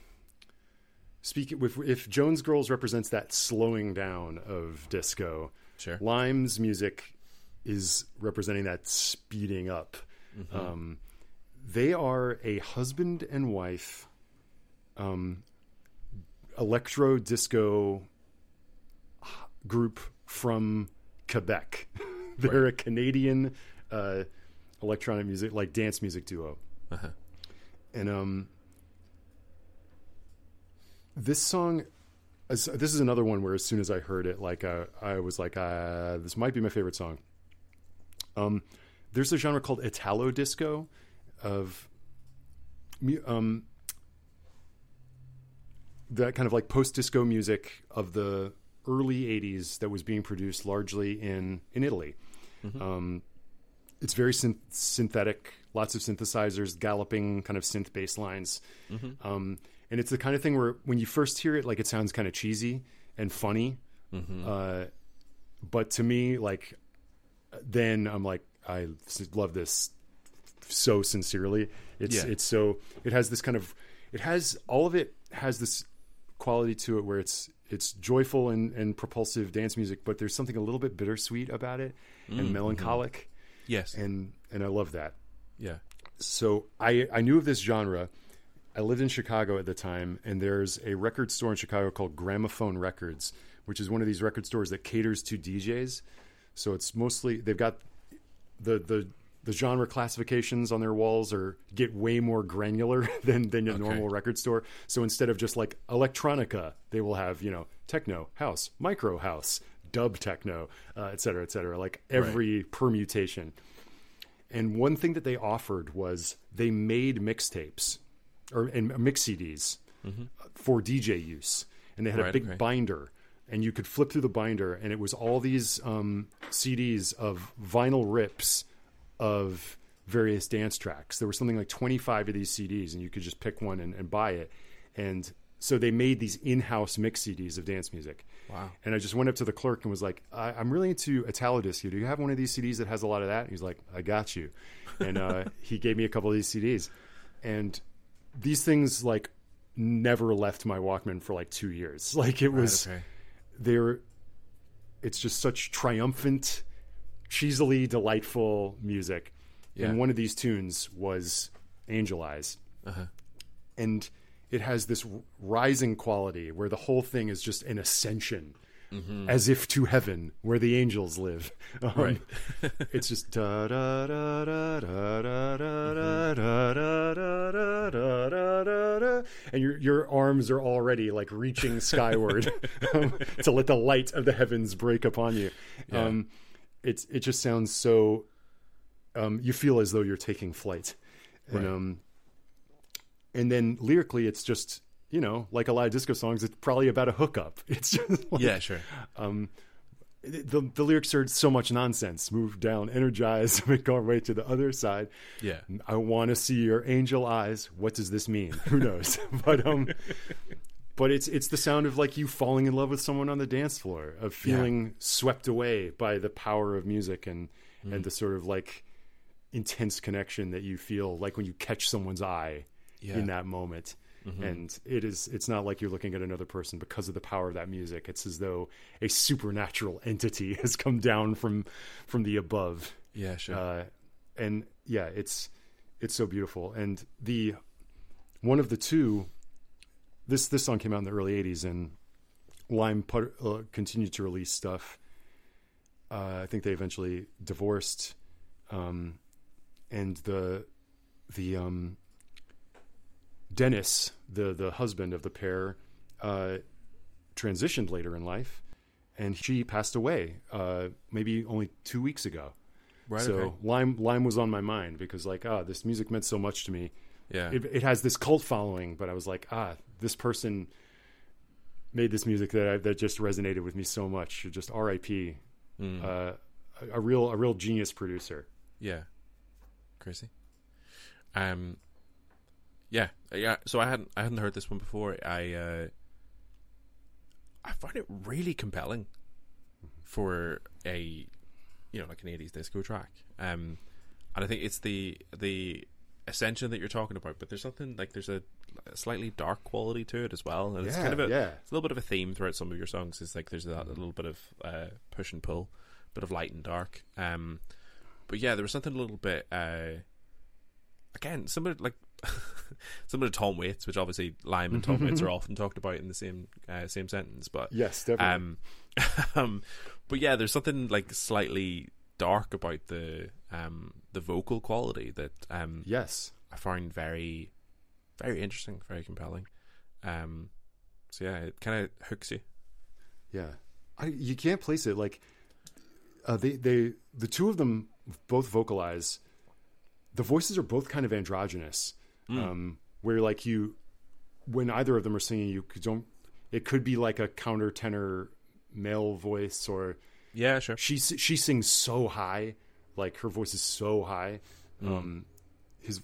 speaking with if Jones Girls represents that slowing down of disco, Sure. Lime's music is representing that speeding up. Um they are a husband and wife um electro disco group from Quebec. [LAUGHS] They're a Canadian uh electronic music like dance music duo Uh-huh. and um, this song, as- this is another one where as soon as I heard it, like uh, I was like, uh, this might be my favorite song. Um, there's a genre called Italo disco, of um, that kind of like post disco music of the early 80s that was being produced largely in in Italy. Um, it's very synth- synthetic, lots of synthesizers, galloping kind of synth bass lines. Um, and it's the kind of thing where when you first hear it, like it sounds kind of cheesy and funny. Uh, but to me, like then I'm like, I love this so sincerely. It's Yeah. it's so it has this kind of it has all of it has this quality to it where it's it's joyful and, and propulsive dance music, but there's something a little bit bittersweet about it and mm-hmm. melancholic, Yes. and and I love that. yeah. So I I knew of this genre. I lived in Chicago at the time, and there's a record store in Chicago called Gramophone Records, which is one of these record stores that caters to DJs. So it's mostly they've got the the the genre classifications on their walls are get way more granular [LAUGHS] than than a normal record store. So instead of just like electronica, they will have you know techno, house, micro house, dub techno, uh, et cetera, et cetera. Like every permutation. And one thing that they offered was they made mixtapes or and mix CDs for DJ use, and they had a big okay. binder, and you could flip through the binder, and it was all these um, CDs of vinyl rips of various dance tracks. There were something like twenty five of these CDs, and you could just pick one and, and buy it. And so they made these in house mix CDs of dance music. Wow. And I just went up to the clerk and was like, I, I'm really into Italo Disco. Do you have one of these CDs that has a lot of that? And he's like, I got you. And uh, [LAUGHS] he gave me a couple of these CDs. And these things like never left my Walkman for like two years. [LAUGHS] Like it was, okay. They're, it's just such triumphant, cheesily delightful music. Yeah. And one of these tunes was Angel Eyes Uh-huh. and it has this rising quality where the whole thing is just an ascension as if to heaven where the angels live Um, Right. it's just da da da da da da da da da da da da da da and your your arms are already like reaching skyward um, to let the light of the heavens break upon you um it's it just sounds so um you feel as though you're taking flight and Right. um and then lyrically it's just you know like a lot of disco songs it's probably about a hookup [LAUGHS] it's just like, Yeah, sure. the, the lyrics are so much nonsense move down energize [LAUGHS] make our way to the other side Yeah. i want to see your angel eyes what does this mean [LAUGHS] who knows but um but it's it's the sound of like you falling in love with someone on the dance floor of feeling swept away by the power of music and Mm. and the sort of like intense connection that you feel like when you catch someone's eye Yeah. In that moment and it is it's not like you're looking at another person because of the power of that music. It's as though a supernatural [LAUGHS] entity has come down from from the above. Yeah, sure. uh, and yeah it's it's so beautiful. And the one of the two this this song came out in the early 80s and lime put, uh, continued to release stuff. Uh, i think they eventually divorced. Um, and the the um, dennis the the husband of the pair uh, transitioned later in life and she passed away uh, maybe only two weeks ago right. so okay. Lime Lime was on my mind because like ah this music meant so much to me. Yeah. It, it has this cult following, but I was like ah this person made this music that I, that just resonated with me so much. Just R.I.P. Mm. Uh, a, a real a real genius producer. Yeah. Crazy. Um yeah, yeah, so I hadn't I hadn't heard this one before. I uh I find it really compelling for a you know, like an 80s disco track. Um and I think it's the the ascension that you're talking about, but there's something like there's a, a slightly dark quality to it as well. And it's kind of a yeah. it's a little bit of a theme throughout some of your songs. It's like there's that a little bit of uh, push and pull, bit of light and dark. Um, but yeah, there was something a little bit uh, again, similar like similar to Tom Waits, which obviously Lime and Tom Waits are [LAUGHS] often talked about in the same uh, same sentence. But Yes, definitely. um, [LAUGHS] um, but yeah, there's something like slightly dark about the um the vocal quality that um yes. I find very very interesting, very compelling. Um, so yeah, it kind of hooks you. Yeah, I, you can't place it like uh, they they the two of them both vocalize. The voices are both kind of androgynous, um, where like you, when either of them are singing, you don't. It could be like a countertenor male voice, or Yeah, sure. she she sings so high, like her voice is so high. Um, his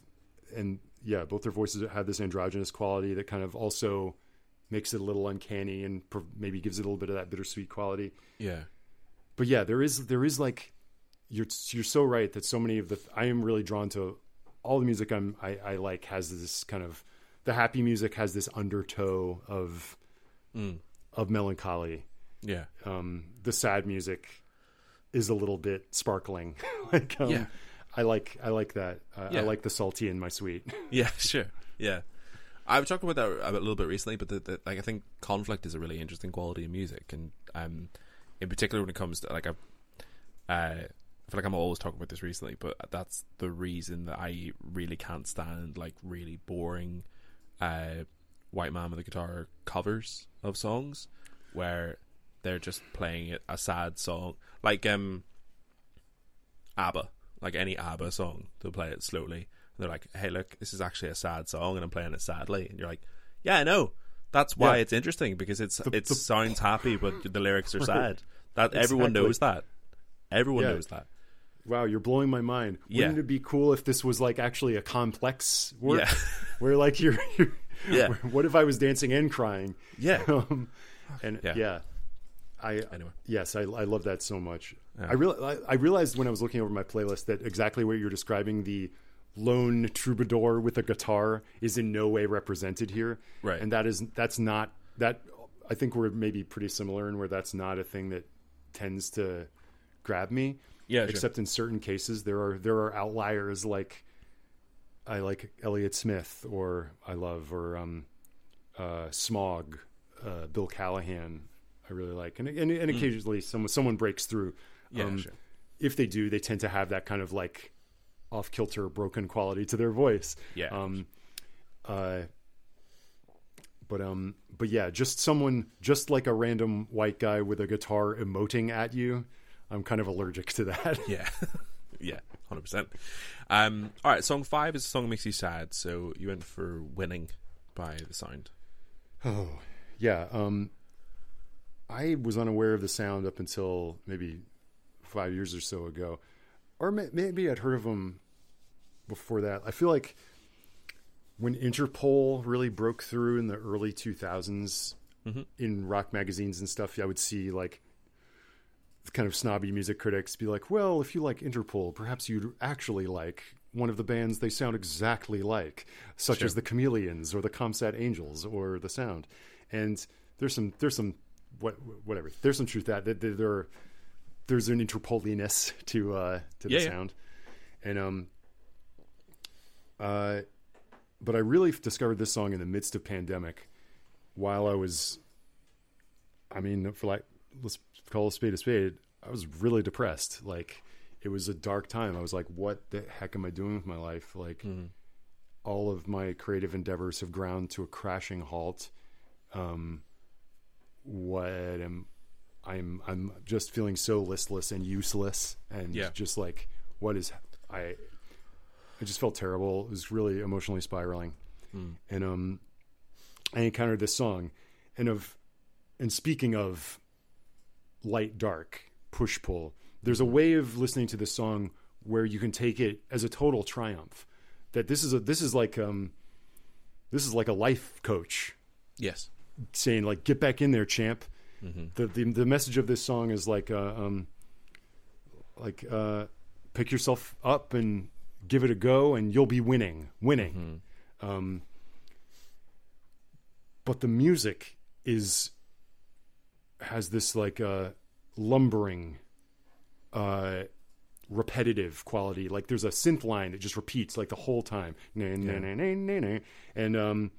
and yeah, both their voices have this androgynous quality that kind of also makes it a little uncanny and maybe gives it a little bit of that bittersweet quality. Yeah, But yeah, there is there is like you're you're so right that so many of the I am really drawn to all the music I'm I, I like has this kind of the happy music has this undertow of of melancholy yeah, um, the sad music is a little bit sparkling. [LAUGHS] like, um, Yeah. I like I like that. Uh, Yeah. I like the salty in my sweet. [LAUGHS] yeah, sure. Yeah, I've talked about that a little bit recently, but the, the, like I think conflict is a really interesting quality in music, and um, in particular when it comes to like a, uh, I feel like I'm always talking about this recently, but that's the reason that I really can't stand like really boring, uh, white man with a guitar covers of songs, where they're just playing a sad song, like um, ABBA, like any ABBA song, they'll play it slowly. And they're like, "Hey, look, this is actually a sad song, and I'm playing it sadly." And you're like, "Yeah, I know. That's why Yeah. it's interesting because it's it the- sounds happy, but the lyrics are [LAUGHS] sad. That everyone knows that. Everyone Yeah. knows that. Wow, you're blowing my mind. Yeah. Wouldn't it be cool if this was like actually a complex work Yeah. [LAUGHS] where like you're, you're Yeah. [LAUGHS] what if I was dancing and crying? Yeah, [LAUGHS] Um, and Yeah. yeah. I Anyway. yes, I, I love that so much. Yeah. I real I, I realized when I was looking over my playlist that exactly what you're describing the lone troubadour with a guitar is in no way represented here. Right. And that is that's not that I think we're maybe pretty similar in where that's not a thing that tends to grab me. Yeah, sure. Except in certain cases there are there are outliers like I like Elliott Smith or I love or um uh Smog, uh Bill Callahan I really like. And and, and occasionally someone someone breaks through. Hmm. Um, Yeah, sure. If they do, they tend to have that kind of like off kilter broken quality to their voice. Yeah. Um uh but um but yeah, just someone just like a random white guy with a guitar emoting at you. I'm kind of allergic to that. [LAUGHS] yeah, [LAUGHS] yeah, hundred percent. Um, all right, song five is a song that makes you sad, so you went for "Winning" by the Sound. Oh, yeah. Um, I was unaware of the sound up until maybe five years or so ago, or may- maybe I'd heard of them before that. I feel like when Interpol really broke through in the early 2000s in rock magazines and stuff, I would see like kind of snobby music critics be like, well, if you like Interpol, perhaps you'd actually like one of the bands they sound exactly like, such Sure. as the Chameleons or the Comsat Angels or the Sound. And there's some, there's some, what, whatever. There's some truth that that there, there there's an Interpoliness [LAUGHS] to uh, to the Yeah, yeah. sound, and um, uh, but I really discovered this song in the midst of pandemic, while I was, I mean, for like let's call a spade a spade. I was really depressed. Like it was a dark time. I was like, what the heck am I doing with my life? Like all of my creative endeavors have ground to a crashing halt. Um, what am I'm I'm just feeling so listless and useless and Yeah. just like what is I I just felt terrible. It was really emotionally spiraling. And um I encountered this song and of and speaking of light dark push pull there's a way of listening to this song where you can take it as a total triumph. That this is a this is like um this is like a life coach. Yes. saying like get back in there champ. The, the the message of this song is like uh, um like uh pick yourself up and give it a go and you'll be winning winning. Um but the music is has this like uh lumbering uh repetitive quality. Like there's a synth line that just repeats like the whole time. Na, na, na, na, na, na. and um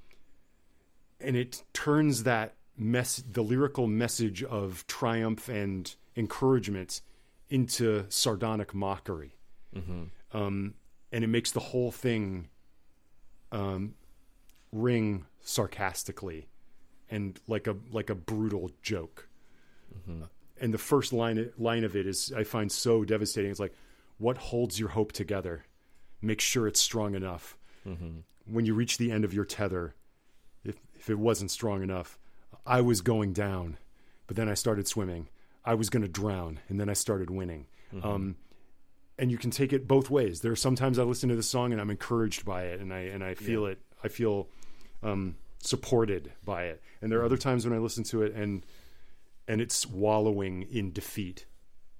and it turns that mess the lyrical message of triumph and encouragement into sardonic mockery. Um, and it makes the whole thing um, ring sarcastically and like a like a brutal joke. And the first line line of it is I find so devastating. It's like, what holds your hope together? Make sure it's strong enough. When you reach the end of your tether, if if it wasn't strong enough, I was going down, but then I started swimming. I was going to drown, and then I started winning. Um, and you can take it both ways. There are sometimes I listen to the song and I'm encouraged by it, and I and I feel it. I feel um, supported by it. And there are other times when I listen to it and and it's wallowing in defeat,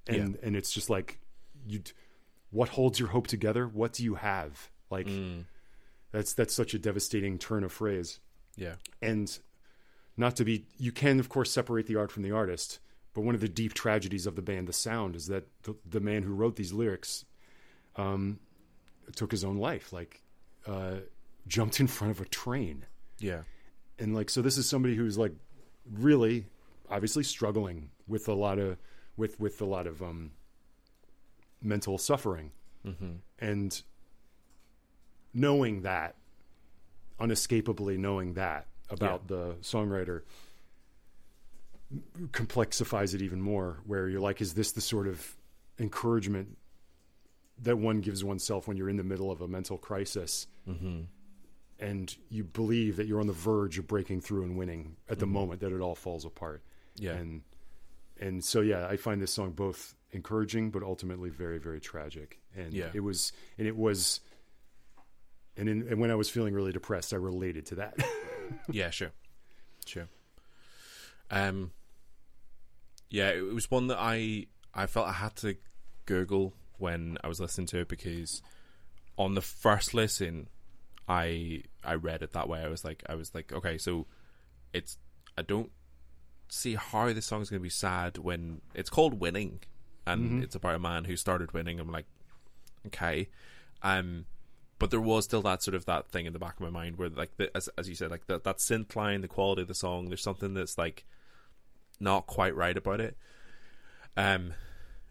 and and it's just like you. What holds your hope together? What do you have? Like that's that's such a devastating turn of phrase Yeah. and not to be you can of course separate the art from the artist but one of the deep tragedies of the band the sound is that the, the man who wrote these lyrics um, took his own life like uh, jumped in front of a train Yeah. and like so this is somebody who's like really obviously struggling with a lot of with with a lot of um mental suffering. Mm-hmm. And knowing that unescapably knowing that about the songwriter complexifies it even more where you're like is this the sort of encouragement that one gives oneself when you're in the middle of a mental crisis? Mm-hmm. And you believe that you're on the verge of breaking through and winning at the mm-hmm. moment that it all falls apart Yeah. and and so yeah i find this song both encouraging but ultimately very very tragic and Yeah. it was and it was and, in, and when i was feeling really depressed i related to that [LAUGHS] yeah, sure, sure. Um, yeah, it was one that I I felt I had to Google when I was listening to it because on the first listen, I I read it that way. I was like, I was like, okay, so it's I don't see how this song is going to be sad when it's called "Winning" and it's about a man who started winning. I'm like, okay, um, but there was still that sort of that thing in the back of my mind where like the, as as you said like that that synth line the quality of the song there's something that's like not quite right about it. Um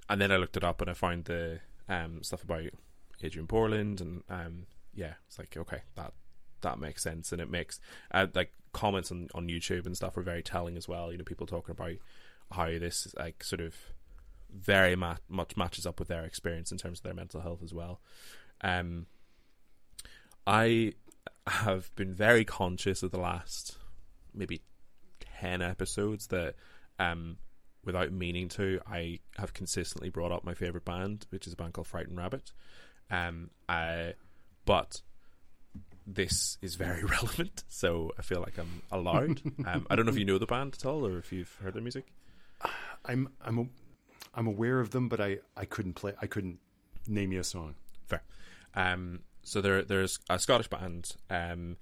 and then I looked it up and I found the um stuff about Adrian Borland and um yeah it's like okay that that makes sense. And it makes uh, like comments on on YouTube and stuff are very telling as well. You know people talking about how this like sort of very ma- much matches up with their experience in terms of their mental health as well. Um I have been very conscious of the last maybe 10 episodes that um without meaning to I have consistently brought up my favorite band which is a band called Frightened Rabbit. Um I but this is very [LAUGHS] relevant so I feel like I'm allowed [LAUGHS] um I don't know if you know the band at all or if you've heard their music i'm i'm a, i'm aware of them but i i couldn't play i couldn't name you a song Fair. Um, so there, there's a Scottish band. Um,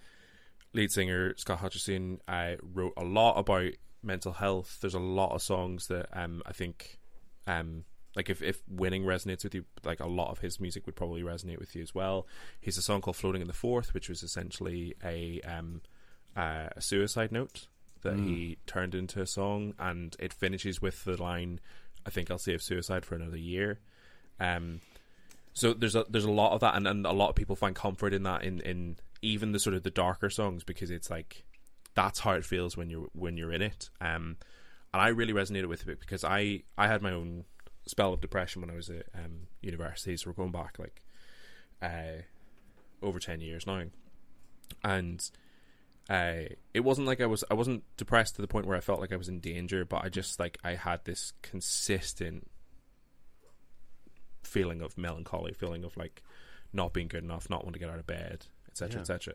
lead singer Scott Hutchison. I wrote a lot about mental health. There's a lot of songs that um, I think, um, like if if winning resonates with you, like a lot of his music would probably resonate with you as well. He's a song called "Floating in the Forth, which was essentially a um, uh, a suicide note that he turned into a song, and it finishes with the line, "I think I'll save suicide for another year." Um, so there's a there's a lot of that, and, and a lot of people find comfort in that in, in even the sort of the darker songs because it's like that's how it feels when you're when you're in it. Um, and I really resonated with it because I I had my own spell of depression when I was at um, university. So we're going back like uh, over ten years now, and uh, it wasn't like I was I wasn't depressed to the point where I felt like I was in danger, but I just like I had this consistent feeling of melancholy, feeling of like not being good enough, not wanting to get out of bed, etc., Yeah. etc.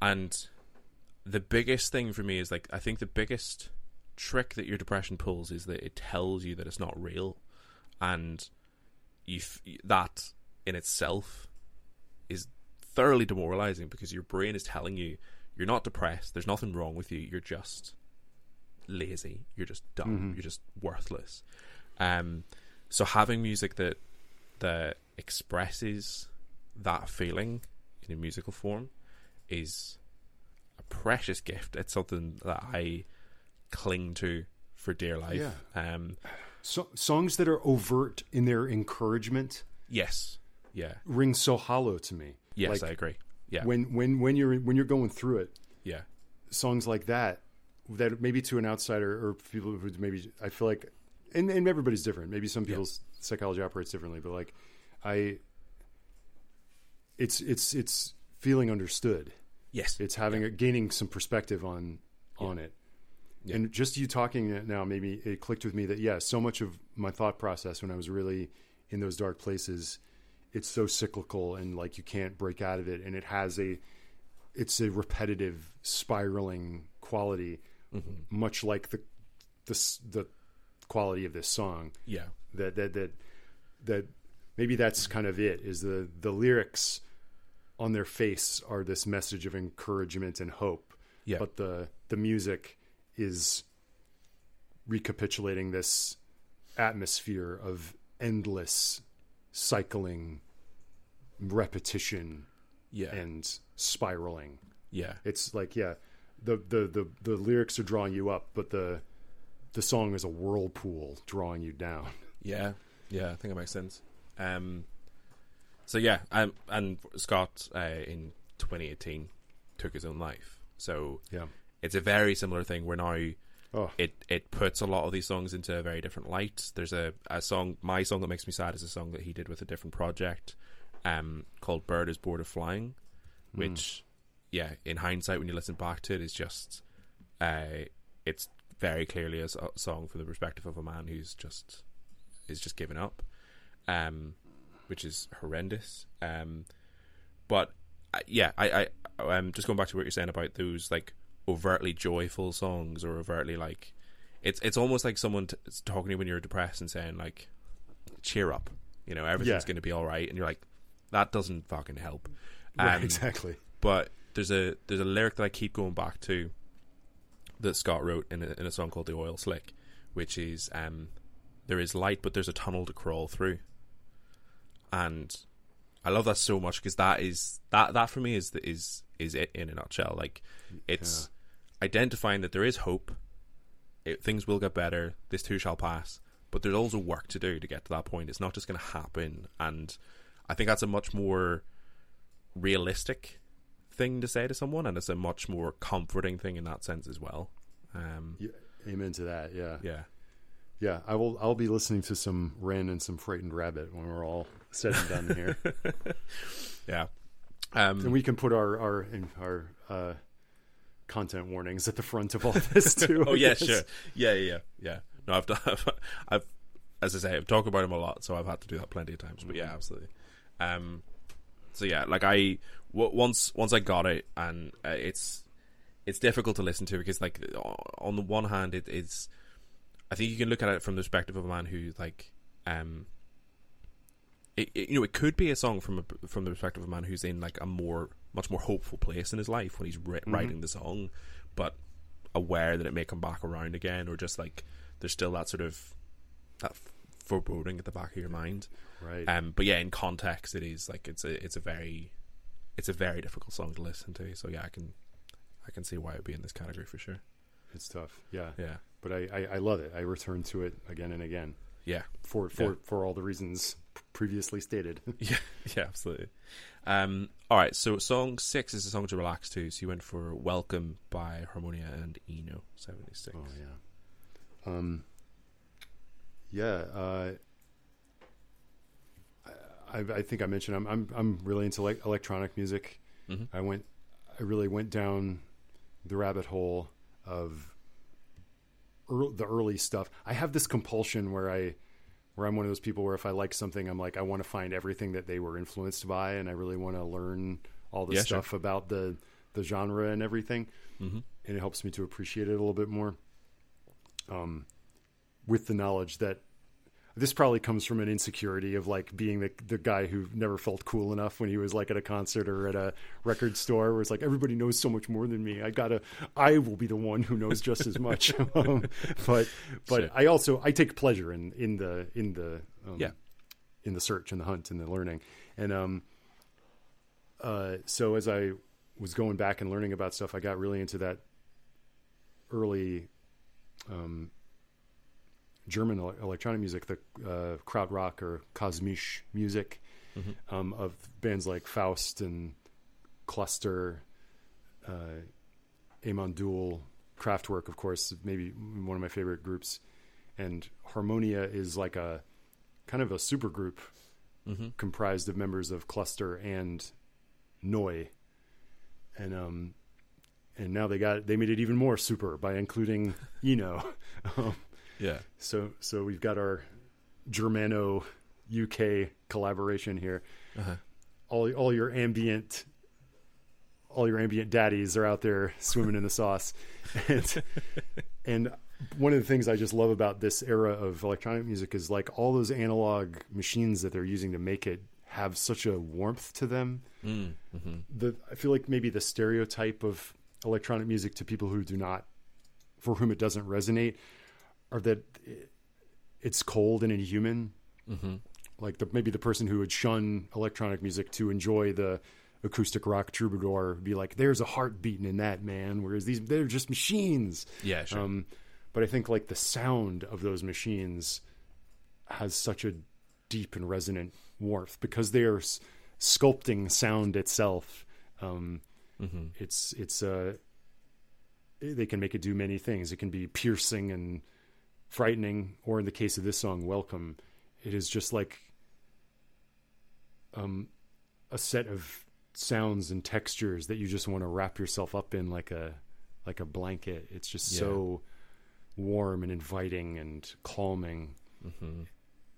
And the biggest thing for me is like I think the biggest trick that your depression pulls is that it tells you that it's not real, and you f- that in itself is thoroughly demoralizing because your brain is telling you you're not depressed, there's nothing wrong with you, you're just lazy, you're just dumb, you're just worthless. Um, so having music that that expresses that feeling in a musical form is a precious gift. It's something that I cling to for dear life. Yeah. Um, so, songs that are overt in their encouragement yes. Yeah. ring so hollow to me Yes, Like, I agree. Yeah. when when when you're when you're going through it, yeah, songs like that that maybe to an outsider or people who maybe I feel like and, and everybody's different. Maybe some people's psychology operates differently, but like I it's it's it's feeling understood. yes, It's having a, gaining some perspective on on it. Yeah. And just you talking now, maybe it clicked with me that yeah, so much of my thought process when I was really in those dark places, it's so cyclical and like you can't break out of it, and it has a, it's a repetitive spiraling quality, Mm-hmm. much like the, the the quality of this song yeah, that that that that maybe that's kind of it is the the lyrics on their face are this message of encouragement and hope Yeah. but the the music is recapitulating this atmosphere of endless cycling repetition yeah, and spiraling yeah, it's like yeah the the the, the lyrics are drawing you up but the the song is a whirlpool drawing you down [LAUGHS] yeah, yeah. I think it makes sense. Um, so yeah, um, and Scott uh, in 2018 took his own life. So yeah it's a very similar thing where now oh it it puts a lot of these songs into a very different light. There's a, a song, my song that makes me sad is a song that he did with a different project, um, called "Bird Is Bored of Flying," which, yeah, in hindsight, when you listen back to it, is just, uh, it's very clearly a song from the perspective of a man who's just is just given up, um, which is horrendous. Um, but uh, yeah, I, I um just going back to what you're saying about those like overtly joyful songs or overtly like it's it's almost like someone t- talking to you when you're depressed and saying like cheer up, you know everything's Yeah. going to be all right, and you're like that doesn't fucking help. [LAUGHS] right, Um, exactly But there's a there's a lyric that I keep going back to that Scott wrote in a, in a song called "The Oil Slick," which is um, there is light, but there's a tunnel to crawl through, and I love that so much because that is that that for me is is is it in a nutshell. Like it's identifying that there is hope. It, things will get better. This too shall pass. But there's also work to do to get to that point. It's not just going to happen. And I think that's a much more realistic thing to say to someone, and it's a much more comforting thing in that sense as well. Um, Yeah, amen to that. Yeah. yeah, Yeah. I will. I'll be listening to some Ren and some Frightened Rabbit when we're all said and done here, [LAUGHS] yeah. Um, and we can put our our our uh, content warnings at the front of all this [LAUGHS] too. oh yeah, sure. Yeah, yeah, yeah, yeah. No, I've done. [LAUGHS] I've, I've, as I say, I've talked about him a lot, so I've had to do that plenty of times. But yeah, absolutely. Um, so yeah, like I w- once once I got it, and uh, it's it's difficult to listen to because like on the one hand, it is. I think you can look at it from the perspective of a man who like um. It, it, you know, it could be a song from a, from the perspective of a man who's in like a more, much more hopeful place in his life when he's ri- writing the song, but aware that it may come back around again, or just like there's still that sort of that foreboding at the back of your mind. Right. Um, but yeah, in context, it is like it's a it's a very it's a very difficult song to listen to. So yeah, I can I can see why it would be in this category for sure. it's tough. Yeah. Yeah, But I, I I love it. I return to it again and again yeah, for for Yeah. for all the reasons previously stated. [LAUGHS] yeah, yeah, absolutely. Um, all right, so song six is a song to relax to. So you went for "Welcome" by Harmonia and Eno seventy six. Oh yeah. Um. Yeah. Uh, I, I think I mentioned I'm I'm I'm really into like electronic music. Mhm. I went, I really went down the rabbit hole of ear the early stuff. I have this compulsion where I, where I'm one of those people where if I like something, I'm like I want to find everything that they were influenced by, and I really want to learn all the Yeah, sure. stuff about the the genre and everything Mm-hmm. and it helps me to appreciate it a little bit more. Um, with the knowledge that this probably comes from an insecurity of like being the the guy who never felt cool enough when he was like at a concert or at a record store where it's like everybody knows so much more than me. I gotta, I will be the one who knows just as much. [LAUGHS] [LAUGHS] um, but but Sure. I also I take pleasure in in the in the um, Yeah. in the search and the hunt and the learning and um uh so as I was going back and learning about stuff, I got really into that early um, German electronic music, the uh, krautrock or kosmisch music Mm-hmm. um, of bands like Faust and Cluster, uh, Amon Düül, Kraftwerk, of course, maybe one of my favorite groups, and Harmonia is like a kind of a super group Mm-hmm. comprised of members of Cluster and Neu, and um, and now they got they made it even more super by including Eno. [LAUGHS] um, Yeah. so so we've got our Germano UK collaboration here. Uh-huh. All all your ambient all your ambient daddies are out there swimming in the sauce. [LAUGHS] And and one of the things I just love about this era of electronic music is like all those analog machines that they're using to make it have such a warmth to them. Mm, hmm The I feel like maybe the stereotype of electronic music to people who do not for whom it doesn't resonate are that it's cold and inhuman. Hmm like the maybe the person who would shun electronic music to enjoy the acoustic rock troubadour would be like there's a heart beating in that man. Whereas these they're just machines. Yeah, sure. um but i think like the sound of those machines has such a deep and resonant warmth. Because they are s- sculpting sound itself um hmm it's it's uh they can make it do many things. It can be piercing and frightening or in the case of this song welcome it is just like um a set of sounds and textures that you just want to wrap yourself up in like a like a blanket it's just Yeah. so warm and inviting and calming hmm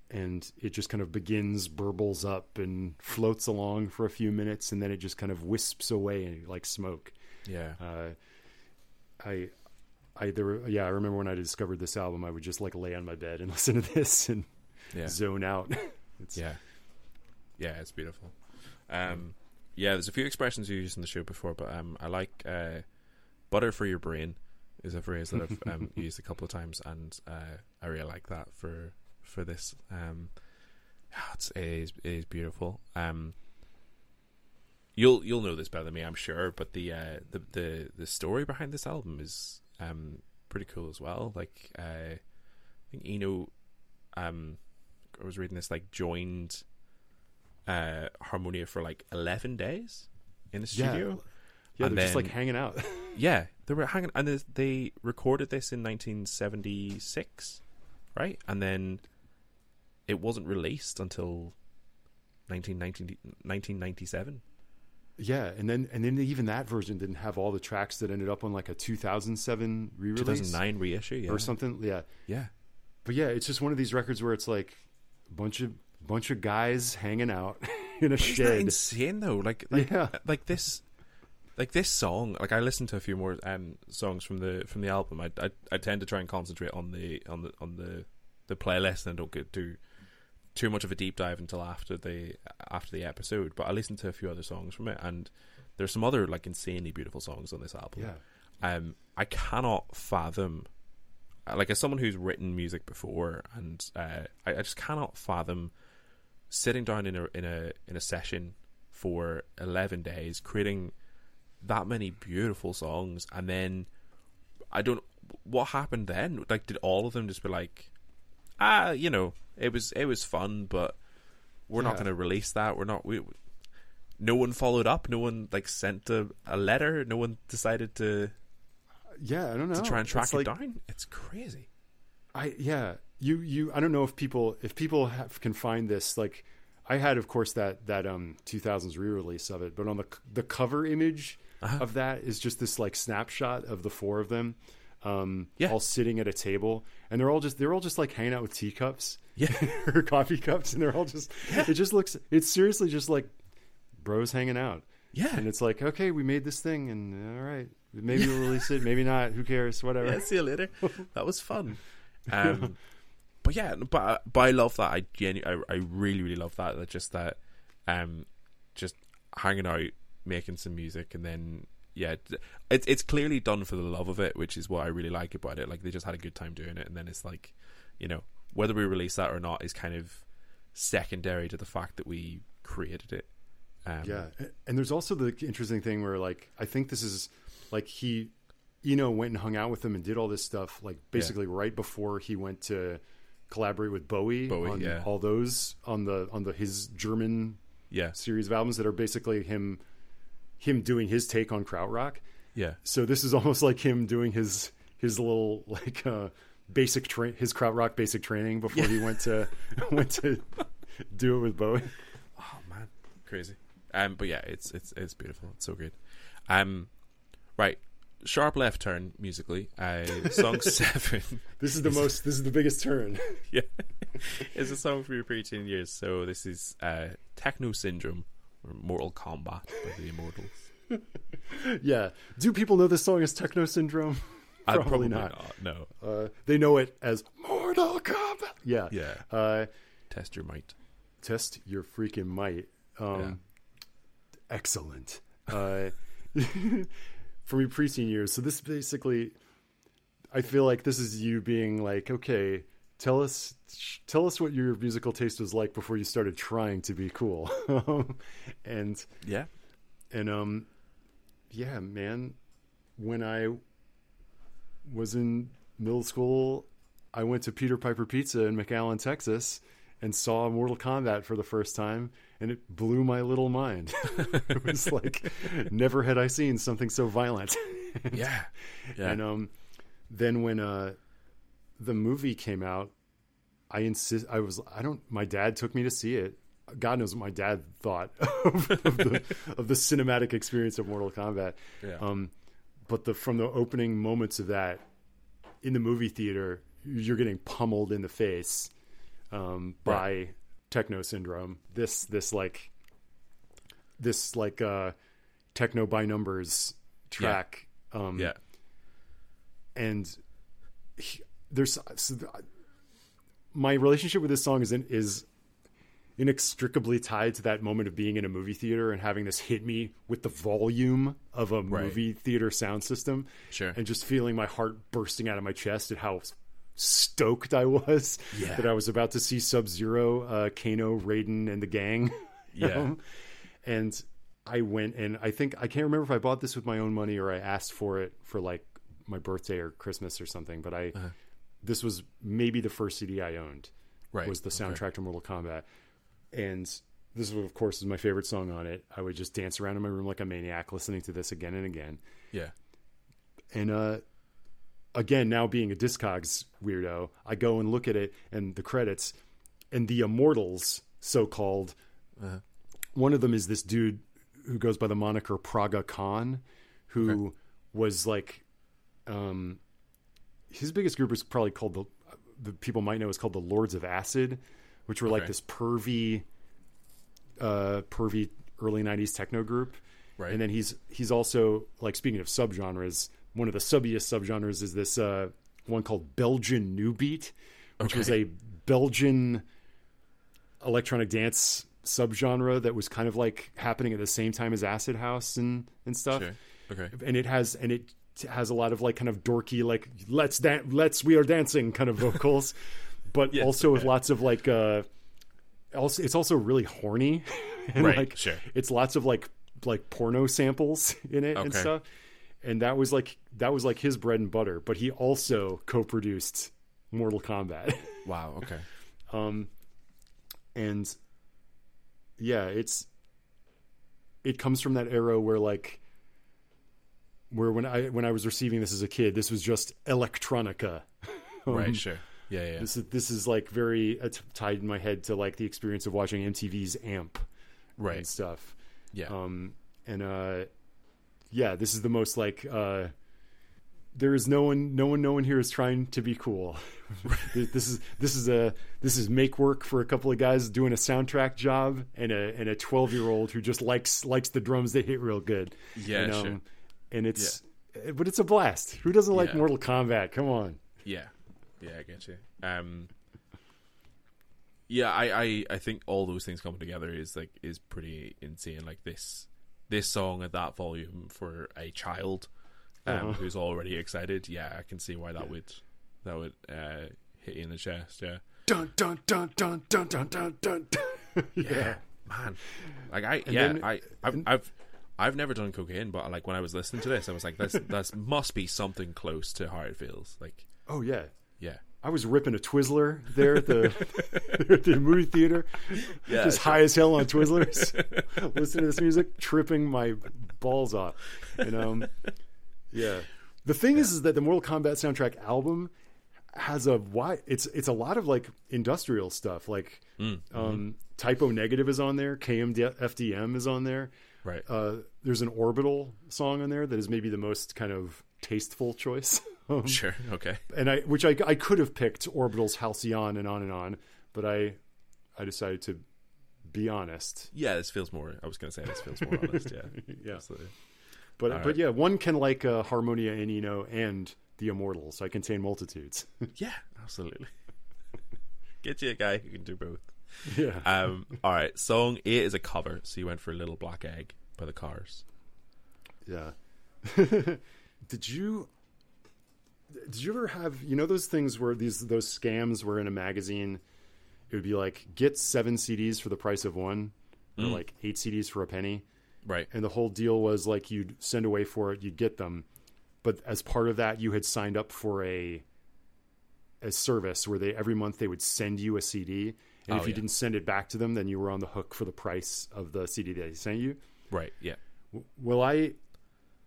and it just kind of begins burbles up and floats along for a few minutes and then it just kind of wisps away like smoke Yeah. uh, I, I there, were, yeah, I remember when I discovered this album, I would just like lay on my bed and [LAUGHS] listen to this and Yeah. zone out. [LAUGHS] it's, Yeah. Yeah, it's beautiful. Um, yeah, there's a few expressions you used in the show before, but um, I like uh, butter for your brain is a phrase that I've um, [LAUGHS] used a couple of times, and uh, I really like that for for this. Um, it's, it is it is beautiful. Um, you'll you'll know this better than me, I'm sure, but the uh, the the the story behind this album is um pretty cool as well. Like uh, I think Eno, um, I was reading this like joined uh Harmonia for like eleven days in the studio. yeah, And they're just like hanging out. [LAUGHS] Yeah, they were hanging, and they- they recorded this in 1976, right? And then it wasn't released until 1990, 1997. Yeah, and then and then even that version didn't have all the tracks that ended up on like a 2007 re-release 2009 reissue, yeah, or something. Yeah, yeah, but yeah, it's just one of these records where it's like a bunch of bunch of guys hanging out [LAUGHS] in a that shed. insane though? Like, like, Yeah. like this, like this song. Like I listened to a few more um, songs from the from the album. I, I I tend to try and concentrate on the on the on the the playlist and I don't get too too much of a deep dive until after the after the episode. But I listened to a few other songs from it, and there's some other like insanely beautiful songs on this album. Yeah, um, I cannot fathom, like as someone who's written music before, and uh, I, I just cannot fathom sitting down in a in a in a session for eleven days, creating that many beautiful songs, and then I don't. What happened then? Like, did all of them just be like, ah, you know, it was it was fun, but we're not going to release that. We're not. We, no one followed up. No one like sent a, a letter. No one decided to yeah. I don't know. to try and track It's it like- down. It's crazy. I yeah you you I don't know if people if people have, can find this like I had of course that that um 2000s re-release of it but on the the cover image Uh-huh. of that is just this like snapshot of the four of them um Yeah. all sitting at a table and they're all just they're all just like hanging out with teacups Yeah. [LAUGHS] or coffee cups and they're all just it just looks it's seriously just like bros hanging out Yeah. and it's like okay we made this thing and all right maybe we'll [LAUGHS] release it maybe not who cares whatever yeah. See you later. [LAUGHS] That was fun. Um, but yeah, but but I love that. I genu- I, I really really love that. That just that, um, just hanging out, making some music, and then yeah, it's it's clearly done for the love of it, which is what I really like about it. Like they just had a good time doing it, and then it's like, you know, whether we release that or not is kind of secondary to the fact that we created it. Um, Yeah, and there's also the interesting thing where like I think this is like he, you know, went and hung out with him and did all this stuff like basically right before he went to collaborate with Bowie, Bowie, on yeah. all those on the on the his German yeah, series of albums that are basically him him doing his take on krautrock. Yeah. So this is almost like him doing his his little like uh, basic train his krautrock basic training before he went to [LAUGHS] went to do it with Bowie. Oh man, crazy. Um, but yeah, it's it's it's beautiful. It's so good. Um, right, sharp left turn musically. Uh, song [LAUGHS] seven. This is the most this is the biggest turn. [LAUGHS] yeah, it's a song for your preteen years. So this is uh, Techno Syndrome or Mortal Kombat by the Immortals. [LAUGHS] yeah. Do people know this song as Techno Syndrome? Uh, Probably, probably not. No. Uh, they know it as Mortal Kombat. Yeah. Yeah. Uh, Test your might. test your freaking might. Um, Excellent. Uh, [LAUGHS] from your preteen years. So this basically, I feel like this is you being like, okay, tell us, tell us what your musical taste was like before you started trying to be cool. [LAUGHS] and Yeah. and um, yeah, man, when I was in middle school, I went to Peter Piper Pizza in McAllen, Texas, and saw Mortal Kombat for the first time, and it blew my little mind. [LAUGHS] it was [LAUGHS] like never had I seen something so violent. Yeah. Yeah. And um, then when uh, the movie came out, I insist. I was. I don't. My dad took me to see it. God knows what my dad thought [LAUGHS] of, of, the, [LAUGHS] of the cinematic experience of Mortal Kombat. Yeah. Um, but the from the opening moments of that in the movie theater, you're getting pummeled in the face um, by techno syndrome. This this like this like uh, techno by numbers track. Um, yeah. and he, there's my relationship with this song is in, is inextricably tied to that moment of being in a movie theater and having this hit me with the volume of a Right. movie theater sound system Sure. and just feeling my heart bursting out of my chest at how stoked I was Yeah. that I was about to see Sub Zero, uh, Kano, Raiden, and the gang. [LAUGHS] Yeah. And I went and I think I can't remember if I bought this with my own money or I asked for it for like my birthday or Christmas or something. But I Uh-huh. This was maybe the first CD I owned Right. was the Okay. soundtrack to Mortal Kombat, and this of course is my favorite song on it. I would just dance around in my room like a maniac listening to this again and again. Yeah. And uh, again, now being a Discogs weirdo, I go and look at it and the credits and the Immortals, so called. Uh-huh. One of them is this dude who goes by the moniker Praga Khan, who was like, um, his biggest group is probably called the the people might know is called the Lords of Acid, which were like this pervy, uh, pervy early '90s techno group. Right. And then he's he's also like speaking of subgenres, one of the subbiest subgenres is this uh, one called Belgian New Beat, which was a Belgian electronic dance subgenre that was kind of like happening at the same time as acid house and and stuff. Sure. Okay. And it has and it has a lot of like kind of dorky like let's dance let's we are dancing kind of vocals, [LAUGHS] but Yes, also with okay. lots of like uh also it's also really horny [LAUGHS] and Right, like sure. it's lots of like like porno samples [LAUGHS] in it and stuff and that was like that was like his bread and butter but he also co-produced mortal kombat Wow. Okay. um and yeah it's it comes from that era where like where when i when i was receiving this as a kid this was just electronica [LAUGHS] Um, right. Sure. Yeah. Yeah. this is this is like very uh, tied in my head to like the experience of watching mtv's amp Right. and stuff Yeah. um and uh yeah this is the most like uh there is no one no one no one here is trying to be cool [LAUGHS] this is this is a this is make work for a couple of guys doing a soundtrack job and a and a 12 year old who just likes likes the drums that hit real good Yeah, and, sure and it's yeah. Eh, but it's a blast. Who doesn't like yeah. Mortal Kombat? Come on. Yeah, yeah, I get you. Um, yeah, I, I I think all those things coming together is like is pretty insane. Like this this song at that volume for a child um, uh-huh. who's already excited. Yeah, I can see why that yeah. would that would uh, hit you in the chest. Yeah. Dun dun dun dun dun dun dun dun. yeah. [LAUGHS] yeah man. Like I, and yeah, then, I, I've, I've, I've never done cocaine, but like when I was listening to this, I was like, "This, [LAUGHS] this must be something close to how it feels." Like, oh yeah yeah, I was ripping a Twizzler there at the, [LAUGHS] at the movie theater, Yeah, just high as hell on Twizzlers, [LAUGHS] listening to this music, tripping my balls off. And um, yeah. The thing is, is that the Mortal Kombat soundtrack album has a wide. It's it's a lot of like industrial stuff. Like Mm, um, Type O Negative is on there. KMFDM is on there. Right. Uh, there's an Orbital song on there that is maybe the most kind of tasteful choice. [LAUGHS] Um, Sure. Okay. and I which I I could have picked Orbital's Halcyon and on and on, but I I decided to be honest. Yeah, this feels more. I was going to say this feels more honest. Yeah. [LAUGHS] Yeah. Absolutely. But All but right. yeah, one can like uh, Harmonia and Eno and the Immortals. I contain multitudes. [LAUGHS] Yeah. Absolutely. Get you a guy who can do both. Yeah. [LAUGHS] Um. all right. Song eight is a cover. So you went for a Little Black Egg by the Cars. Yeah. [LAUGHS] did you did you ever have you know those things where these those scams were in a magazine it would be like get 7 CDs for the price of one or Mm. like 8 CDs for a penny Right. and the whole deal was like you'd send away for it you'd get them but as part of that you had signed up for a a service where they every month they would send you a CD and Oh, if you yeah. didn't send it back to them then you were on the hook for the price of the CD that they sent you Right. Yeah. well, I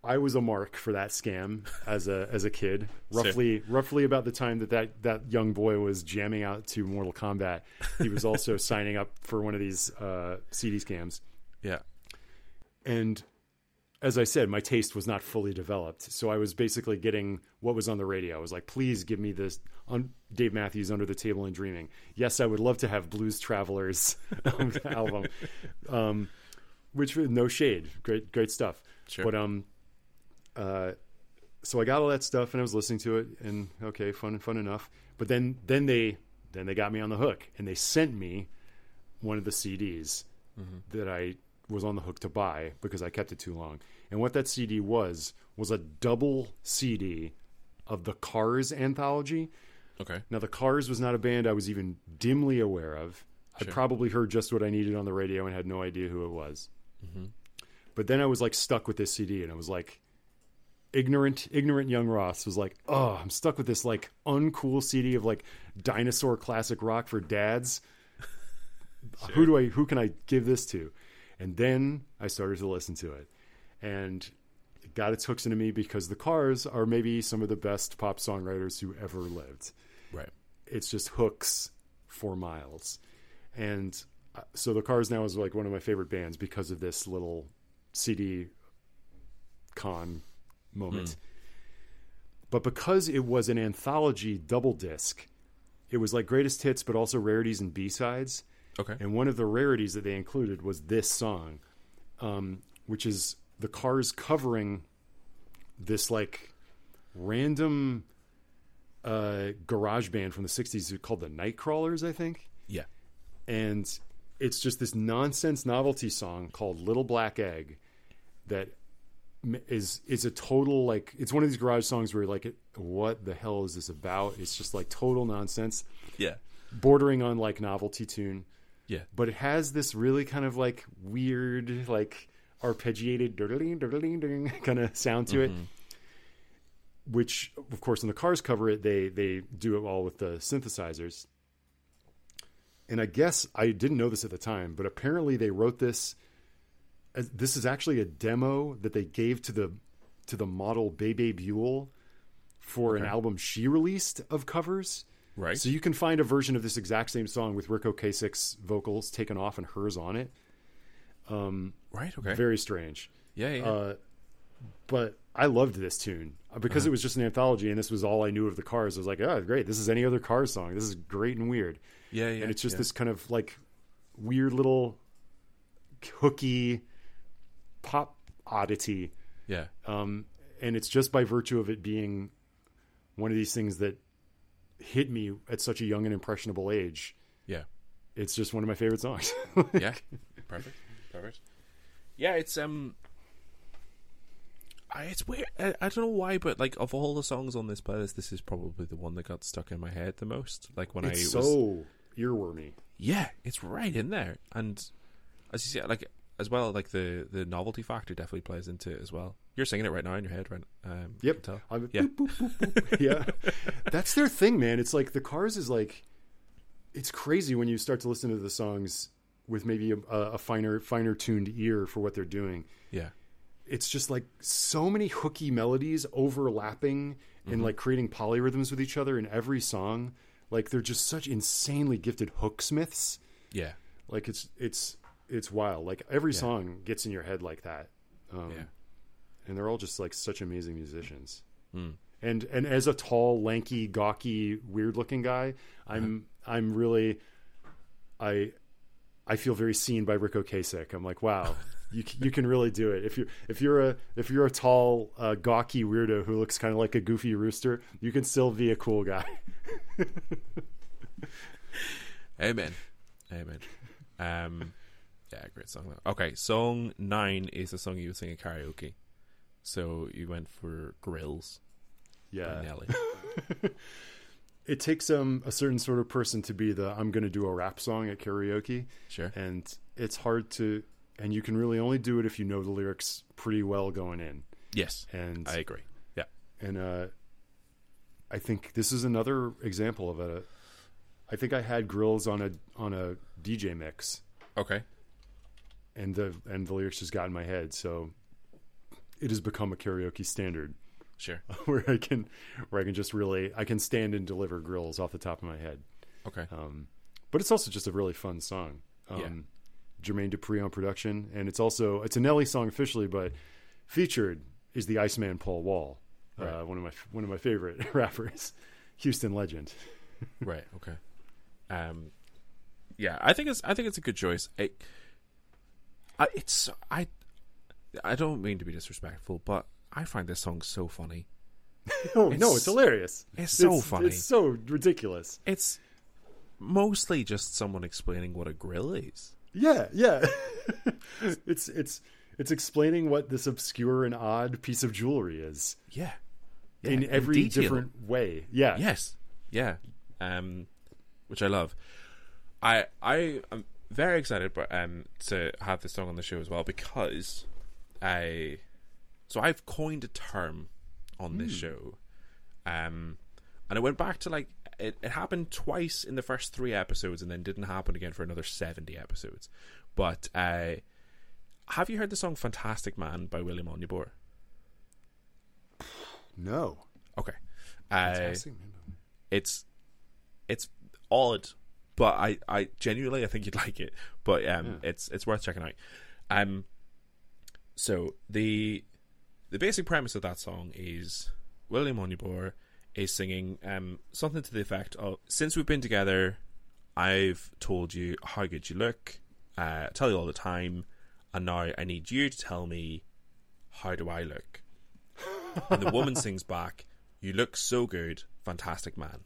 I was a mark for that scam as a as a kid. [LAUGHS] Sure. Roughly roughly about the time that, that that young boy was jamming out to Mortal Kombat, he was also [LAUGHS] signing up for one of these uh, CD scams. Yeah. And as I said, my taste was not fully developed, so I was basically getting what was on the radio. I was like, "Please give me this on Dave Matthews Under the Table and Dreaming." Yes, I would love to have Blues Travelers [LAUGHS] um, album, um, which no shade, great great stuff. Sure. But um, uh, so I got all that stuff and I was listening to it and okay, fun fun enough. But then then they then they got me on the hook and they sent me one of the CDs that I was on the hook to buy because I kept it too long. And what that CD was was a double CD of the Cars anthology. Okay. Now the Cars was not a band I was even dimly aware of. I probably heard just what I needed on the radio and had no idea who it was. Mm-hmm. But then I was like stuck with this CD, and I was like, ignorant, ignorant young Ross was like, oh, I'm stuck with this like uncool CD of like dinosaur classic rock for dads. [LAUGHS] Who do I? Who can I give this to? And then I started to listen to it, and it got its hooks into me because the Cars are maybe some of the best pop songwriters who ever lived. Right. it's just hooks for miles. And uh, so the cars now is like one of my favorite bands because of this little cd con moment. But because it was an anthology double disc it was like greatest hits but also rarities and b-sides Okay. and one of the rarities that they included was this song, um, which is the Cars covering this like random uh, garage band from the '60s called the Nightcrawlers, I think. Yeah. And it's just this nonsense novelty song called "Little Black Egg" that is is a total like it's one of these garage songs where you're like, what the hell is this about? It's just like total nonsense, Yeah. bordering on like novelty tune Yeah. but it has this really kind of like weird, like arpeggiated [LAUGHS] kind of sound to it. Mm-hmm. Which, of course, in the Cars cover it, they they do it all with the synthesizers. And I guess I didn't know this at the time, but apparently they wrote this. As, this is actually a demo that they gave to the to the model Bebe Buell for an album she released of covers. Right. So you can find a version of this exact same song with Ric Ocasek's vocals taken off and hers on it. right. Okay. Very strange. yeah. Yeah. Uh, but I loved this tune Uh, because Uh-huh. it was just an anthology and this was all I knew of the Cars. I was like, oh, great. This is any other Cars song. This is great and weird. yeah. Yeah. and it's just yeah. this kind of like weird little hooky pop oddity. Yeah. Um, and it's just by virtue of it being one of these things that hit me at such a young and impressionable age. Yeah. It's just one of my favorite songs. [LAUGHS] yeah perfect perfect yeah it's um I, it's weird I, I don't know why but like of all the songs on this playlist this is probably the one that got stuck in my head the most like when it's i was so earwormy. yeah it's right in there and as you see like as well like the the novelty factor definitely plays into it as well you're singing it right now in your head right um Yep. Yeah. boop, boop, boop, boop. [LAUGHS] yeah. That's their thing, man. It's like the Cars is like, it's crazy when you start to listen to the songs with maybe a, a finer, finer tuned ear for what they're doing. yeah, It's just like so many hooky melodies overlapping and like creating polyrhythms with each other in every song. Like they're just such insanely gifted hooksmiths. yeah, Like it's it's it's wild. Like every song gets in your head like that. Um, yeah. and they're all just like such amazing musicians. Hmm. And and as a tall, lanky, gawky, weird looking guy, I'm Uh-huh. I'm really I I feel very seen by Ric Ocasek. I'm like, wow, [LAUGHS] you you can really do it. If you if you're a if you're a tall, uh, gawky weirdo who looks kind of like a goofy rooster, you can still be a cool guy. [LAUGHS] Amen. Amen. Um, yeah, great song. though. Okay, song nine is a song you would sing at karaoke. So you went for Grillz Yeah, Nelly. [LAUGHS] it takes um a certain sort of person to be the I'm going to do a rap song at karaoke. Sure. and it's hard to and you can really only do it if you know the lyrics pretty well going in Yes, and I agree. Yeah. and uh i think this is another example of a i think i had Grillz on a on a dj mix Okay. and the and the lyrics just got in my head so it has become a karaoke standard Sure. [LAUGHS] where i can where i can just really i can stand and deliver Grillz off the top of my head Okay. Um, but it's also just a really fun song. Um, Yeah. Jermaine Dupri on production, and it's also it's a Nelly song officially, but featured is the Iceman Paul Wall, Right. uh, one of my one of my favorite [LAUGHS] rappers, Houston legend. [LAUGHS] right. Okay. Um, yeah, I think it's I think it's a good choice. It, I, it's I, I don't mean to be disrespectful, but I find this song so funny. [LAUGHS] oh no, It's- it's hilarious! it's so funny. It's so ridiculous. It's mostly just someone explaining what a grill is. Yeah, yeah. [LAUGHS] it's it's it's explaining what this obscure and odd piece of jewelry is Yeah. Yeah, in every detail. different way. Yeah, Yes. Yeah. Um, which I love. I I am very excited, but um, to have this song on the show as well because I so I've coined a term on this show, um, and I went back to like it, it happened twice in the first three episodes, and then didn't happen again for another seventy episodes. But uh, have you heard the song "Fantastic Man" by William Onyeabor? No. Okay. Uh, it's it's odd, but I, I genuinely I think you'd [LAUGHS] like it. But um, it's it's worth checking out. Um, so the the basic premise of that song is William Onyeabor is singing um something to the effect of since we've been together, I've told you how good you look, uh, I tell you all the time, and now I need you to tell me how do I look. and the woman [LAUGHS] sings back, "You look so good, fantastic man."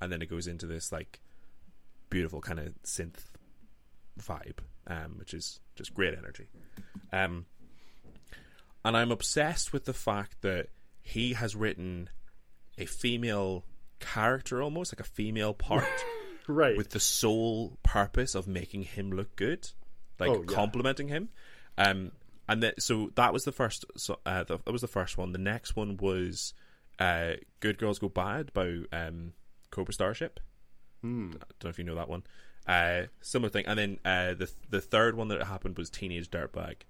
And then it goes into this like beautiful kind of synth vibe, um, which is just great energy. Um, and I'm obsessed with the fact that he has written a female character, almost like a female part, [LAUGHS] Right. with the sole purpose of making him look good, like Oh, yeah. complimenting him. Um, and that so that was the first. So uh, the, that was the first one. The next one was uh, "Good Girls Go Bad" by um, Cobra Starship. Hmm. I don't know if you know that one. Uh, similar thing, and then uh, the the third one that happened was "Teenage Dirtbag."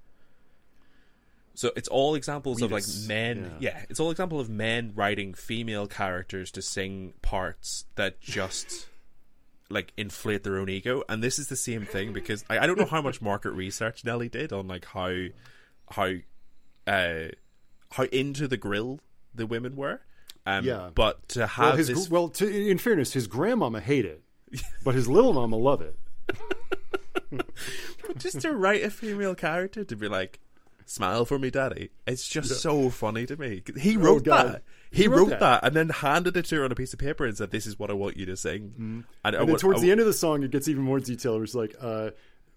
So it's all examples of like men. yeah. yeah, it's all example of men writing female characters to sing parts that just like inflate their own ego. And this is the same thing because I, I don't know how much [LAUGHS] market research Nelly did on like how how uh how into the grill the women were. Um, Yeah. but to well, have his, this, well to, in fairness, his grandmama hate it, but his little mama love it. [LAUGHS] But just to write a female character to be like, "Smile for me, daddy," it's just so funny to me. He wrote Oh, that. He, He wrote, wrote that. that. and then handed it to her on a piece of paper and said, "This is what I want you to sing." And, I And then want- towards I- the end of the song, it gets even more detailed. It's like, uh,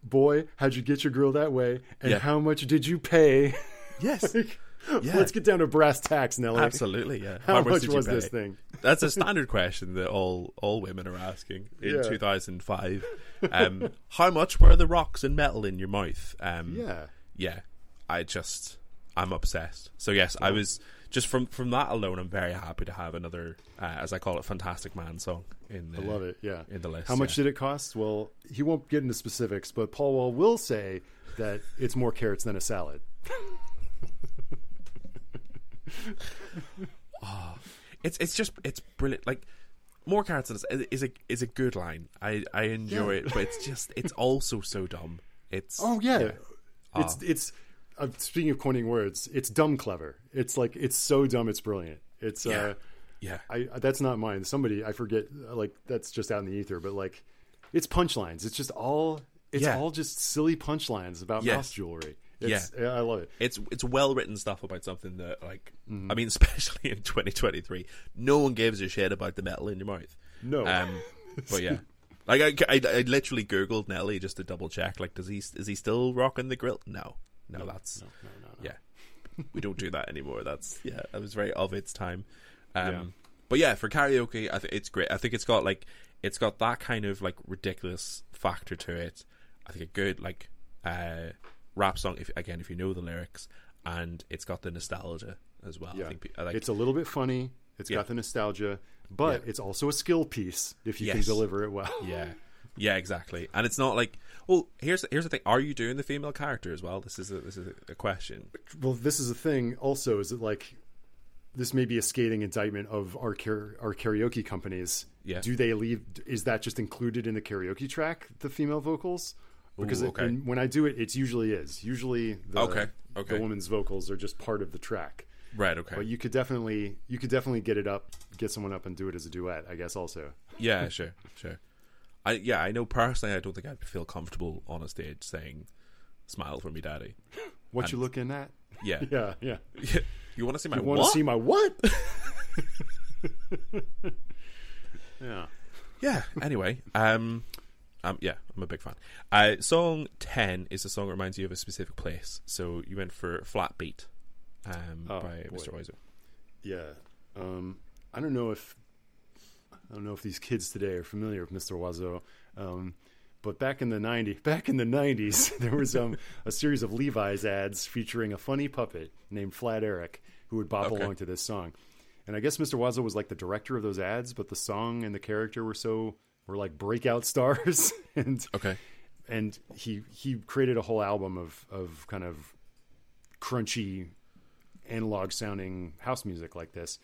"Boy, how'd you get your girl that way? And Yeah. how much did you pay?" yes, [LAUGHS] Like, Yeah. Let's get down to brass tacks, Nelly. absolutely, yeah. [LAUGHS] How, much, did you was pay? this thing? That's a [LAUGHS] standard question that all all women are asking in Yeah. 2005. Um, how much were the rocks and metal in your mouth? Um, Yeah. yeah. I just I'm obsessed. So yes, I was just from from that alone. I'm very happy to have another, uh, as I call it, "Fantastic Man" song in. The, I love it. Yeah. in the list. How much yeah. did it cost? Well, he won't get into specifics, but Paul Wall will say that [LAUGHS] it's more carrots than a salad. [LAUGHS] It's it's just it's brilliant. Like more carrots is, is a is a good line. I I enjoy Yeah. it, but it's just it's also so dumb. It's Oh yeah, Ah. it's it's. Uh, speaking of coining words, it's dumb clever. It's like it's so dumb, it's brilliant. It's yeah, uh, yeah, I that's not mine. Somebody I forget. uh, Like that's just out in the ether. But like, it's punchlines. It's just all. It's Yeah. all just silly punchlines about Yes. mouse jewelry. It's, yeah, I love it. it's it's well written stuff about something that like Mm-hmm. I mean, [LAUGHS] especially in 2023, no one gives a shit about the metal in your mouth. No, Um, [LAUGHS] but yeah. Like I, I, I literally googled Nelly just to double check. Like, does he is he still rocking the grill? No, no, that's no, no, no. yeah. [LAUGHS] we don't do that anymore. That's yeah, that was very of its time. Um, Yeah. But yeah, for karaoke, I think it's great. I think it's got like it's got that kind of like ridiculous factor to it. I think a good like uh, rap song. If again, if you know the lyrics, and it's got the nostalgia as well. I Yeah, think like it's a little bit funny. It's Yeah. got the nostalgia, but Yeah. it's also a skill piece if you can deliver it well. yeah, [LAUGHS] yeah, exactly. And it's not like well, here's here's the thing: Are you doing the female character as well? This is a, this is a, question. Well, this is a thing. Also, is it like this may be a scathing indictment of our our karaoke companies? Yeah. Do they leave? Is that just included in the karaoke track? The female vocals? Because Ooh, okay. and when I do it, it usually is. Usually, the, Okay, okay. the woman's vocals are just part of the track. Right. Okay. But you could definitely you could definitely get it up, get someone up and do it as a duet. I guess also. Yeah, sure, sure. I yeah, I know personally. I don't think I'd feel comfortable on a stage saying "Smile for me, Daddy." [LAUGHS] What you looking at? Yeah, [LAUGHS] Yeah, yeah. [LAUGHS] you want to see my You want to what? see my what? yeah. yeah. Anyway, um, um, yeah, I'm a big fan. Uh, song ten is a song that reminds you of a specific place. So you went for "Flat Beat" um, Oh, by boy. Mr. Oizo. Yeah. Um, I don't know if I don't know if these kids today are familiar with Mr. Oizo. Um, but back in the 90s, [LAUGHS] back in the 90s, [LAUGHS] there was um, a series of Levi's ads featuring a funny puppet named Flat Eric who would bop Okay. along to this song. And I guess Mr. Oizo was like the director of those ads, but the song and the character were so were like breakout [LAUGHS] stars and Okay. and he he created a whole album of of kind of crunchy analog sounding house music like this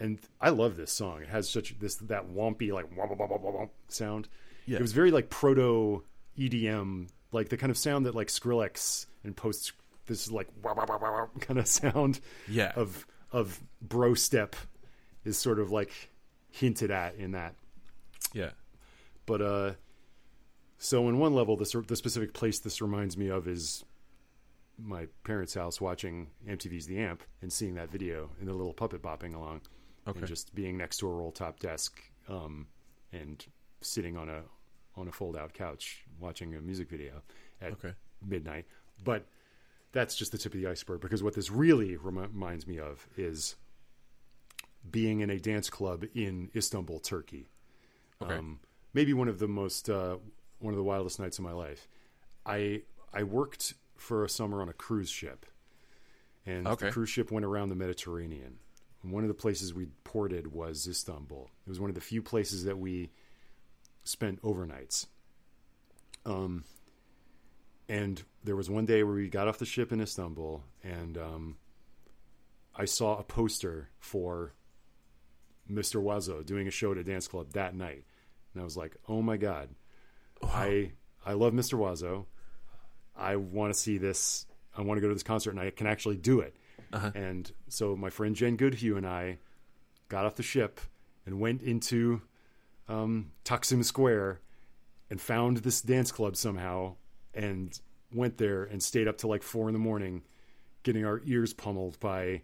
and i love this song it has such this that wompy like womp, womp, womp, womp, womp sound Yeah. it was very like proto edm like the kind of sound that like skrillex and post this is like wah, wah, wah kind of [LAUGHS] sound Yeah. of of bro step is sort of like hinted at in that Yeah. but uh, so in one level, the the specific place this reminds me of is my parents' house watching MTV's The Amp and seeing that video and the little puppet bopping along, Okay. and just being next to a roll top desk um, and sitting on a on a fold out couch watching a music video at Okay. midnight. But that's just the tip of the iceberg because what this really remi- reminds me of is being in a dance club in Istanbul, Turkey Okay. um, maybe one of the most uh, one of the wildest nights of my life. I I worked for a summer on a cruise ship, and Okay. the cruise ship went around the Mediterranean. And one of the places we ported was Istanbul. It was one of the few places that we spent overnights. Um, and there was one day where we got off the ship in Istanbul, and um, I saw a poster for Mr. Oizo doing a show at a dance club that night. And I was like, oh my God. I I love Mr. Oizo. I want to see this. I want to go to this concert and I can actually do it. And so my friend Jen Goodhue and I got off the ship and went into um, Taksim Square and found this dance club somehow and went there and stayed up till like four in the morning getting our ears pummeled by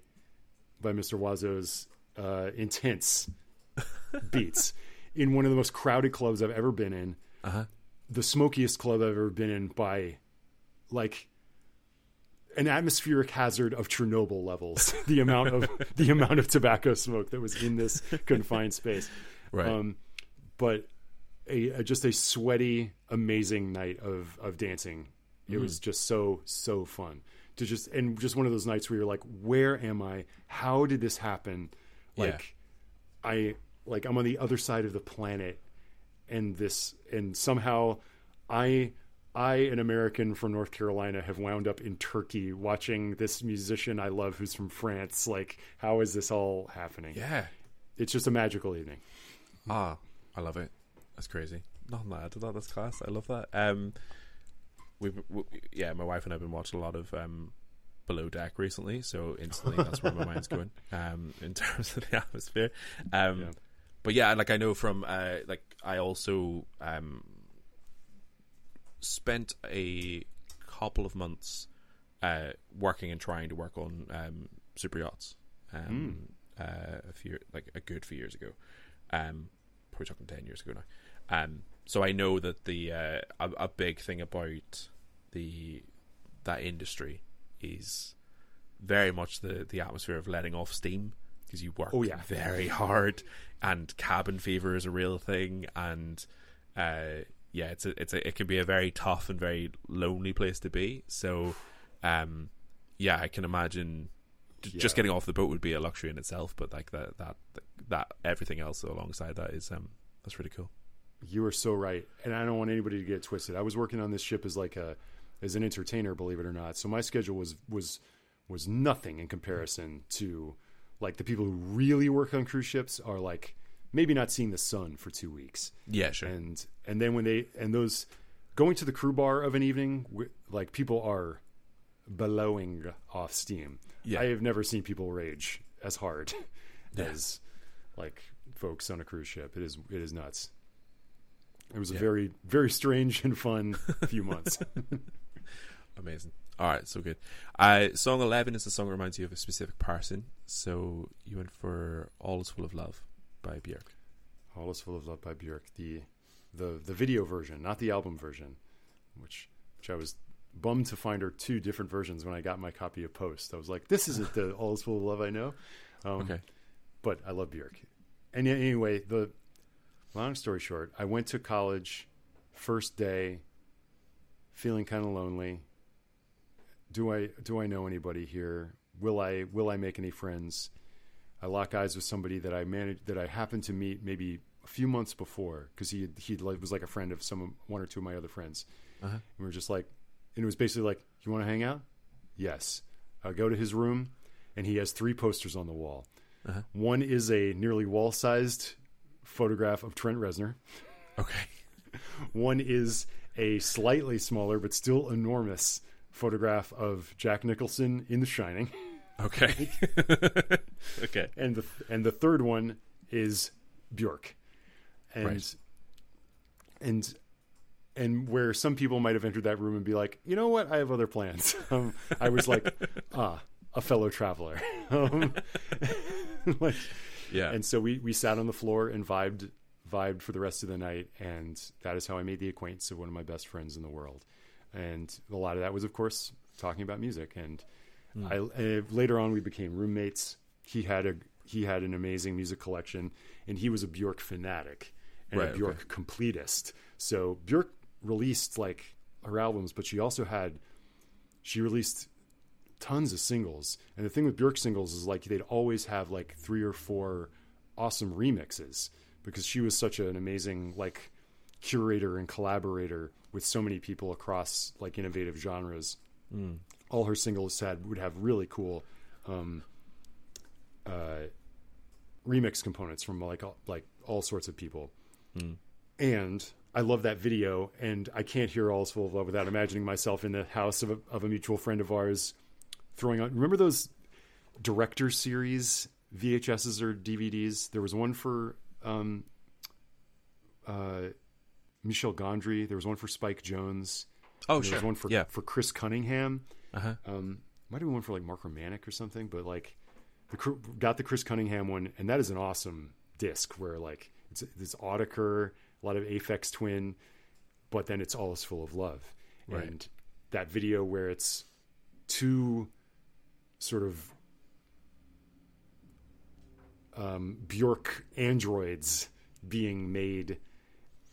by Mr. Oizo's uh, intense [LAUGHS] beats in one of the most crowded clubs I've ever been in. Uh-huh. The smokiest club I've ever been in by like an atmospheric hazard of Chernobyl levels. [LAUGHS] the amount of the amount of tobacco smoke that was in this confined space. Right. Um, but a, a just a sweaty, amazing night of of dancing. It was just so so fun. to just and just one of those nights where you're like, where am I? How did this happen? Like, I like I'm on the other side of the planet, and this and somehow I. I, an American from North Carolina, have wound up in Turkey watching this musician I love who's from France. Like, how is this all happening? Yeah. It's just a magical evening. Ah, I love it. That's crazy. Nothing to add to that. That's class. I love that. Um, we've, we, yeah, my wife and I've been watching a lot of um, Below Deck recently, so instantly that's where my mind's going. Um, in terms of the atmosphere. Um, Yeah. but yeah, like I know from uh, like I also um spent a couple of months uh working and trying to work on um super yachts um uh, a few like a good few years ago. Um probably talking 10 years ago now. Um so i know that the uh a, a big thing about the that industry is very much the the atmosphere of letting off steam because you work Oh, yeah. very hard and cabin fever is a real thing and uh yeah it's a, it's a, it can be a very tough and very lonely place to be so um yeah i can imagine j- just getting off the boat would be a luxury in itself but like that that that everything else alongside that is um that's really cool You are so right, and I don't want anybody to get twisted. I was working on this ship as like a as an entertainer, believe it or not. So my schedule was was was nothing in comparison to like the people who really work on cruise ships are like maybe not seeing the sun for two weeks, yeah sure and and then when they and those going to the crew bar of an evening, like people are blowing off steam. Yeah. I have never seen people rage as hard as like folks on a cruise ship. It is it is nuts. It was a very very strange and fun few months. [LAUGHS] Amazing. All right, so good. Uh, song 11 is the song that reminds you of a specific person. So you went for All Is Full of Love by Björk. All is full of love by Björk. The the the video version, not the album version, which which I was bummed to find are two different versions when I got my copy of Post. I was like, this isn't the All is full of love I know. Um, Okay. but I love Björk. And anyway, the long story short, I went to college first day, feeling kind of lonely. Do I do I know anybody here? Will I will I make any friends? I lock eyes with somebody that I managed that I happened to meet maybe a few months before because he he was like a friend of some one or two of my other friends. Uh-huh. And we were just like, and it was basically like, you want to hang out? Yes. I go to his room, and he has three posters on the wall. Uh-huh. One is a nearly wall sized photograph of Trent Reznor. Okay. [LAUGHS] One is a slightly smaller but still enormous photograph of Jack Nicholson in The Shining. Okay. [LAUGHS] okay. and the and the third one is Bjork, and Right. and and where some people might have entered that room and be like, you know what, I have other plans. [LAUGHS] Um, I was like, [LAUGHS] ah, a fellow traveler. um, like, Yeah. and so we we sat on the floor and vibed vibed for the rest of the night, and that is how I made the acquaintance of one of my best friends in the world. And a lot of that was, of course, talking about music. And I uh, later on we became roommates. He had a he had an amazing music collection, and he was a Bjork fanatic and Right, a okay. Bjork completist. So Bjork released like her albums, but she also had she released tons of singles. And the thing with Bjork singles is like they'd always have like three or four awesome remixes because she was such an amazing like curator and collaborator with so many people across like innovative genres. All her singles had would have really cool um, uh, remix components from like all, like all sorts of people. And I love that video, and I can't hear All's Full of Love without imagining myself in the house of a, of a mutual friend of ours throwing on. Remember those director series VHSs or DVDs? There was one for um, uh, Michel Gondry. There was one for Spike Jonze. Oh, there sure. was one for yeah. for Chris Cunningham. Uh-huh. Um, might have been one for like Mark Romanek or something, but like the got the Chris Cunningham one, and that is an awesome disc where like it's it's Autechre, a lot of Aphex Twin, but then it's all is full of love, Right. and that video where it's two sort of um, Bjork androids being made,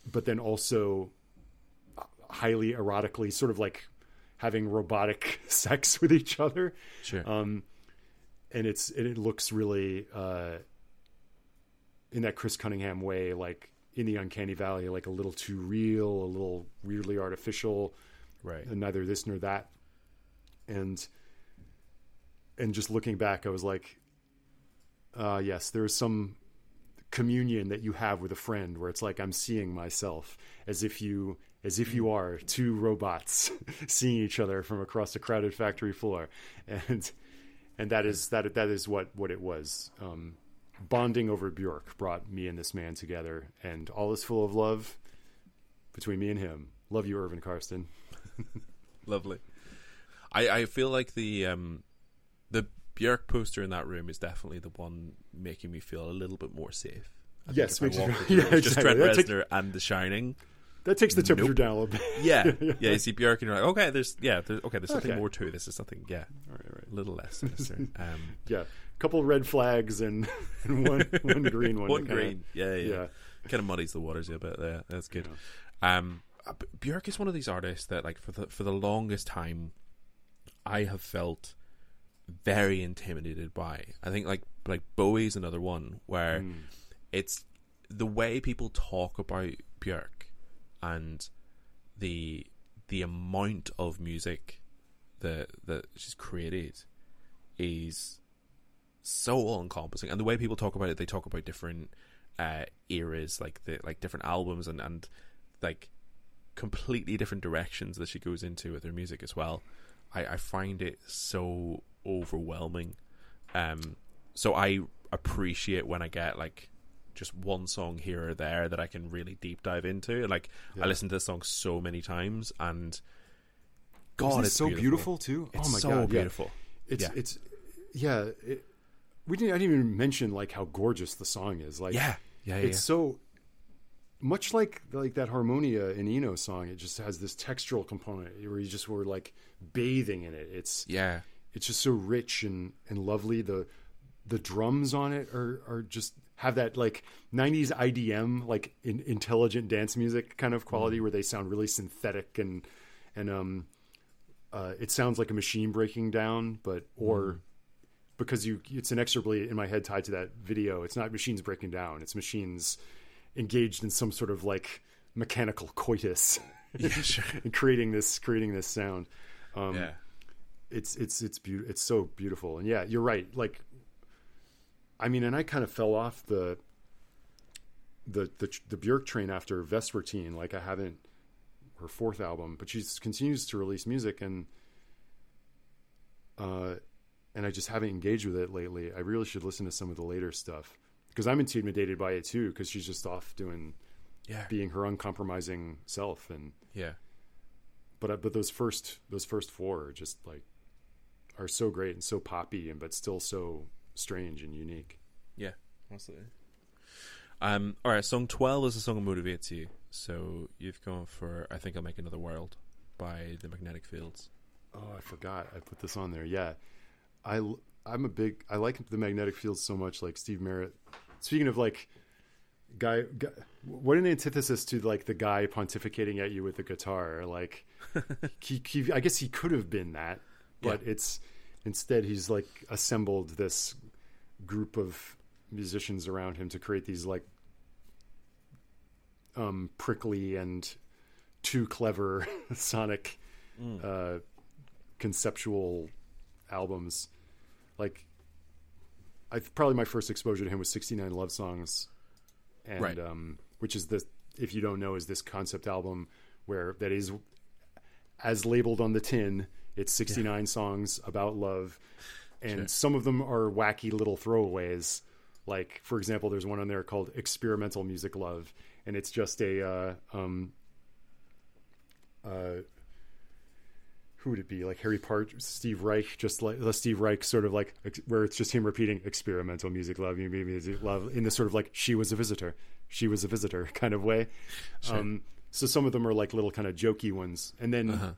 but then also highly erotically, sort of like having robotic [LAUGHS] sex with each other. Sure. Um, and it's and it looks really uh, in that Chris Cunningham way, like in the uncanny valley, like a little too real, a little weirdly artificial, right. and neither this nor that. And and just looking back, I was like, uh, yes, there is some communion that you have with a friend where it's like I'm seeing myself as if you as if you are two robots [LAUGHS] seeing each other from across a crowded factory floor, and and that is that that is what what it was. Um, bonding over Bjork brought me and this man together, and all is full of love between me and him. Love you, Irvin Karsten. [LAUGHS] Lovely. I, I feel like the um the Björk poster in that room is definitely the one making me feel a little bit more safe. I Yes, if I makes you- walked [LAUGHS] yeah, it just exactly. Trent Reznor and The Shining. That takes the temperature Nope. down a little bit. Yeah, [LAUGHS] yeah. You see Björk and you're like, okay, there's yeah, there's, okay, there's something Okay. more to. This is something, yeah, All right, right. a little less sinister. [LAUGHS] Um, Yeah, a couple red flags and, [LAUGHS] and one one green one. one to kinda- green, yeah, yeah, yeah. kind of muddies the waters a bit there. That's good. Um, uh, Björk is one of these artists that, like, for the for the longest time, I have felt very intimidated by. I think like like Bowie's another one where Mm. it's the way people talk about Björk and the the amount of music that that she's created is so all encompassing and the way people talk about it they talk about different uh eras like the like different albums and and like completely different directions that she goes into with her music as well. I i find it so overwhelming. Um so i appreciate when i get like just one song here or there that i can really deep dive into like Yeah. i listen to this song so many times and god Isn't it's so beautiful, too. it's oh my so god, yeah. beautiful It's Yeah. it's yeah. It, we didn't. I didn't even mention like how gorgeous the song is. Like yeah yeah yeah, it's so much like like that harmonia in Eno song. It just has this textural component where you just were like bathing in it. It's yeah it's just so rich and and lovely. The the drums on it are are just have that like 90s IDM like in, intelligent dance music kind of quality where they sound really synthetic and and um uh, it sounds like a machine breaking down but or because you it's inexorably in my head tied to that video it's not machines breaking down it's machines engaged in some sort of like mechanical coitus [LAUGHS] yeah sure [LAUGHS] and creating this creating this sound um yeah it's it's it's beautiful. It's so beautiful, and yeah, you're right. Like, I mean, and I kind of fell off the the the the Björk train after Vespertine. Like, I haven't her fourth album, but she continues to release music, and uh, and I just haven't engaged with it lately. I really should listen to some of the later stuff because I'm intimidated by it too. Because she's just off doing yeah being her uncompromising self, and yeah but but those first those first four are just like are so great and so poppy and but still so strange and unique. Yeah, absolutely. Um, all right, song twelve is a song that motivates you. So you've gone for "I Think I'll Make Another World" by the Magnetic Fields. Oh, I forgot I put this on there. Yeah, I I'm a big I like the magnetic field so much. Like Steve Merritt. Speaking of like guy, guy what an antithesis to like the guy pontificating at you with the guitar. Like [LAUGHS] he, he I guess he could have been that, but it's instead he's like assembled this group of musicians around him to create these like um prickly and too clever [LAUGHS] sonic uh conceptual albums. Like i probably my first exposure to him was 69 love songs. And Right. um which is the if you don't know is this concept album where that is as labeled on the tin it's 69 songs about love and Sure. some of them are wacky little throwaways like for example there's one on there called experimental music love and it's just a uh, um, uh, who would it be like Harry Partch Steve Reich just like the Steve Reich sort of like ex- where it's just him repeating experimental music love music love in this sort of like she was a visitor she was a visitor [LAUGHS] kind of way um, so some of them are like little kind of jokey ones and then Uh-huh.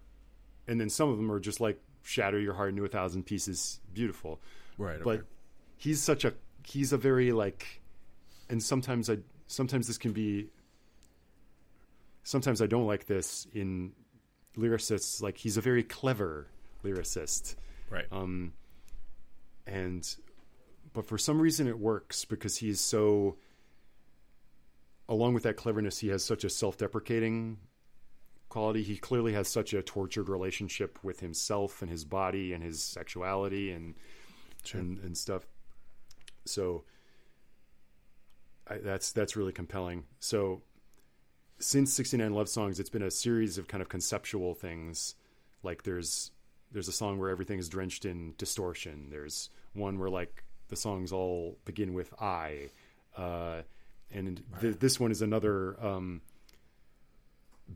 and then some of them are just like shatter your heart into a thousand pieces. Beautiful. Right, but he's such a he's a very like and sometimes i sometimes this can be sometimes i don't like this in lyricists. Like he's a very clever lyricist. Right. um, and but for some reason it works because he's so along with that cleverness he has such a self-deprecating quality. He clearly has such a tortured relationship with himself and his body and his sexuality and and, and stuff. So I, that's that's really compelling. So since 69 love songs it's been a series of kind of conceptual things. Like there's there's a song where everything is drenched in distortion. There's one where like the songs all begin with i uh, and th- this one is another um,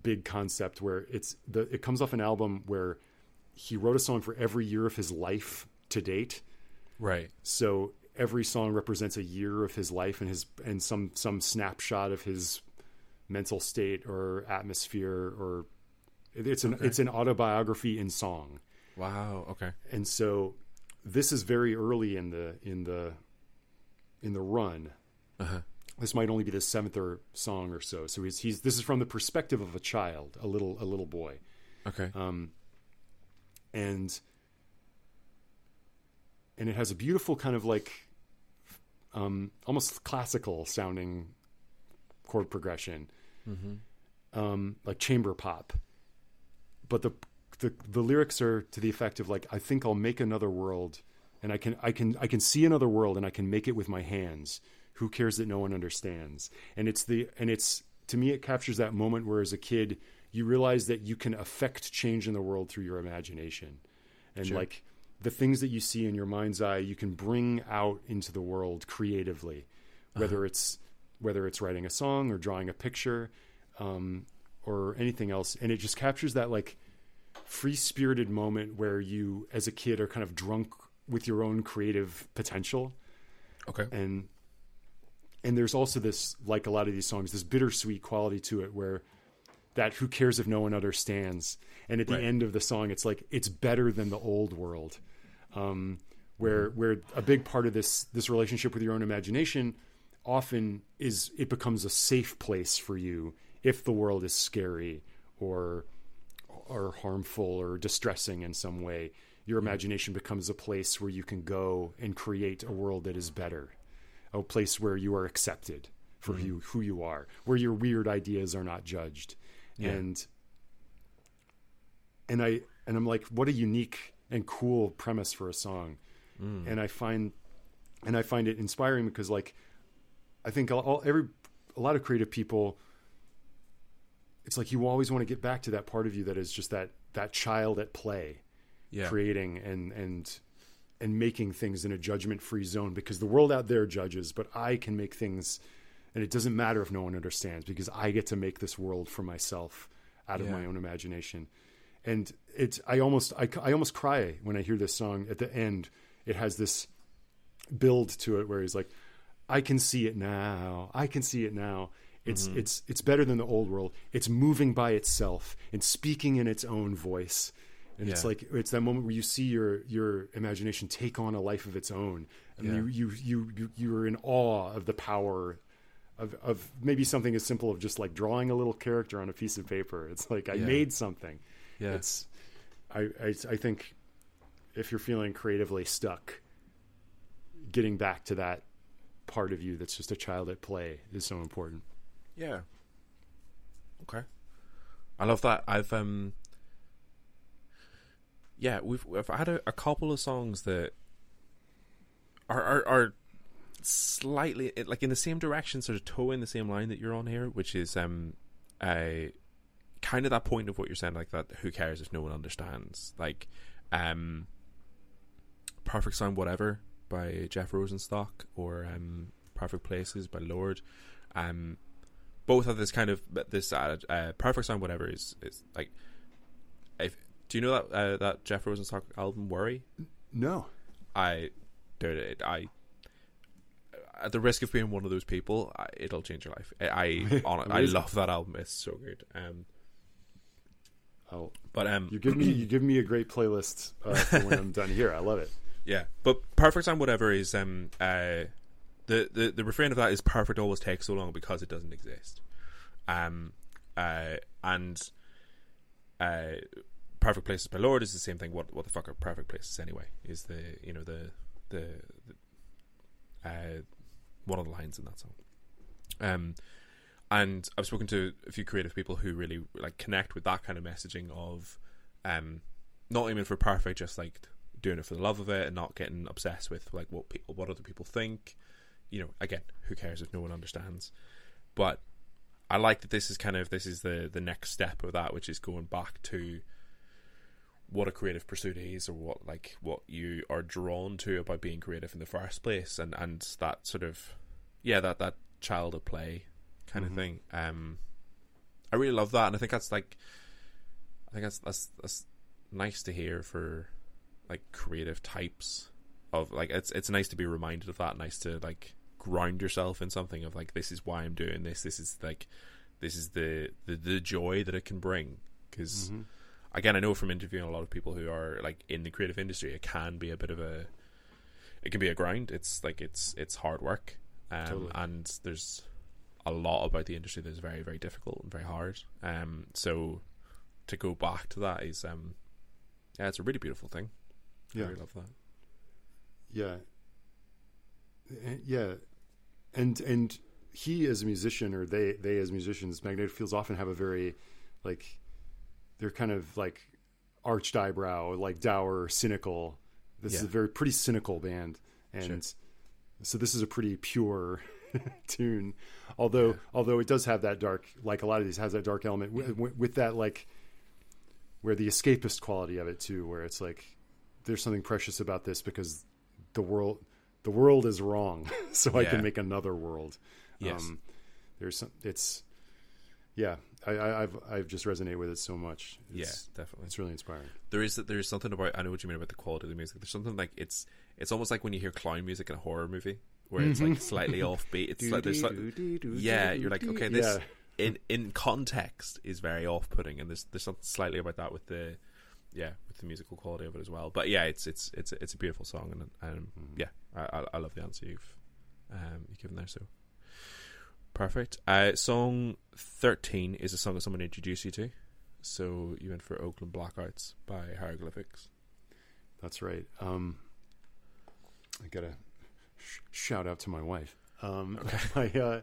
big concept where it's the it comes off an album where he wrote a song for every year of his life to date right. so every song represents a year of his life and his and some some snapshot of his mental state or atmosphere or it's an it's an autobiography in song Wow. Okay. and so this is very early in the in the in the run Uh-huh. This might only be the seventh or song or so so he's he's this is from the perspective of a child a little a little boy Okay. um, and and it has a beautiful kind of like um, almost classical sounding chord progression, um, like chamber pop. But the, the the lyrics are to the effect of like, I think I'll make another world, and I can I can I can see another world, and I can make it with my hands. Who cares that no one understands? And it's the and it's to me it captures that moment where as a kid you realize that you can affect change in the world through your imagination, and Sure. like the things that you see in your mind's eye, you can bring out into the world creatively, whether it's whether it's writing a song or drawing a picture, um, or anything else, and it just captures that like free spirited moment where you, as a kid, are kind of drunk with your own creative potential, Okay. and and there's also this like a lot of these songs, this bittersweet quality to it where that who cares if no one understands, and at the Right. end of the song, it's like it's better than the old world, um, where where a big part of this this relationship with your own imagination often is it becomes a safe place for you if the world is scary or or harmful or distressing in some way. Your imagination becomes a place where you can go and create a world that is better a place where you are accepted for mm-hmm. who, who you are where your weird ideas are not judged Yeah. and and i and i'm like what a unique and cool premise for a song mm. and i find and i find it inspiring because like i think all, all every a lot of creative people it's like you always want to get back to that part of you that is just that that child at play Yeah. creating and and and making things in a judgment free zone because the world out there judges but i can make things and it doesn't matter if no one understands because i get to make this world for myself out of Yeah. my own imagination. And it's i almost I, I almost cry when i hear this song. At the end it has this build to it where he's like i can see it now. I can see it now. It's Mm-hmm. it's it's better than the old world. It's moving by itself and speaking in its own voice and it's like it's that moment where you see your your imagination take on a life of its own and Yeah. you, you you you you're in awe of the power of of maybe something as simple of just like drawing a little character on a piece of paper it's like i Yeah. made something Yeah. it's I, I i think if you're feeling creatively stuck getting back to that part of you that's just a child at play is so important Yeah. Okay. I love that. I've um Yeah, we've we've had a, a couple of songs that are are, are slightly like in the same direction, sort of towing the same line that you're on here, which is um a kind of that point of what you're saying, like that who cares if no one understands. Like um Perfect Sound Whatever by Jeff Rosenstock or um Perfect Places by Lorde. Um both have this kind of this uh, uh, perfect sound whatever is is like if do you know that uh, that Jeff Rosenstock album Worry? No. I dude it, I at the risk of being one of those people I, it'll change your life. I I, [LAUGHS] on, I love that album. It's so good. Um oh. but um you give me you give me a great playlist uh, for when i'm [LAUGHS] done here. I love it. Yeah, but perfect sound whatever is um uh the, the the refrain of that is perfect always takes so long because it doesn't exist. Um uh and uh, Perfect Places by Lorde is the same thing. What what the fuck are Perfect Places anyway? Is the you know the the, the uh, one of the lines in that song. Um, and I've spoken to a few creative people who really like connect with that kind of messaging of, um, not aiming for perfect, just like doing it for the love of it and not getting obsessed with like what people, what other people think. You know, again, who cares if no one understands? But I like that this is kind of this is the the next step of that, which is going back to what a creative pursuit is or what like what you are drawn to about being creative in the first place and and that sort of yeah that that child of play kind Mm-hmm. of thing um i really love that and i think that's like i think that's that's that's nice to hear for like creative types of like it's it's nice to be reminded of that nice to like ground yourself in something of like this is why i'm doing this this is like this is the the, the joy that it can bring because Mhm. Again, I know from interviewing a lot of people who are like in the creative industry, it can be a bit of a, it can be a grind. It's like it's it's hard work, um, Totally. and there's a lot about the industry that's very very difficult and very hard. Um, so to go back to that is um, yeah, it's a really beautiful thing. I Yeah. really love that. Yeah. Eh, Yeah. And and he as a musician or they they as musicians, Magnetic Fields often have a very like they're kind of like arched eyebrow, like dour, cynical. This is a very pretty cynical band. And Sure. so this is a pretty pure [LAUGHS] tune. Although although it does have that dark like a lot of these has that dark element with, with that like where the escapist quality of it too where it's like there's something precious about this because the world the world is wrong [LAUGHS] so i can make another world Um, Yes. there's some it's yeah I, I i've i've just resonated with it so much it's, yeah, definitely. it's really inspiring there is there is something about I know what you mean about the quality of the music. There's something like it's it's almost like when you hear clown music in a horror movie where it's like slightly [LAUGHS] offbeat. It's like there's like yeah, you're like okay, this Yeah. in in context is very off putting, and there's there's something slightly about that with the yeah with the musical quality of it as well. But yeah, it's it's it's it's a beautiful song, and um, yeah, I, I I love the answer you've um you've given there. So perfect. Uh, song thirteen is a song that someone introduced you to. So you went for Oakland Blackouts by Hieroglyphics. That's right. Um, I gotta sh- shout out to my wife. Um, [LAUGHS] my, uh,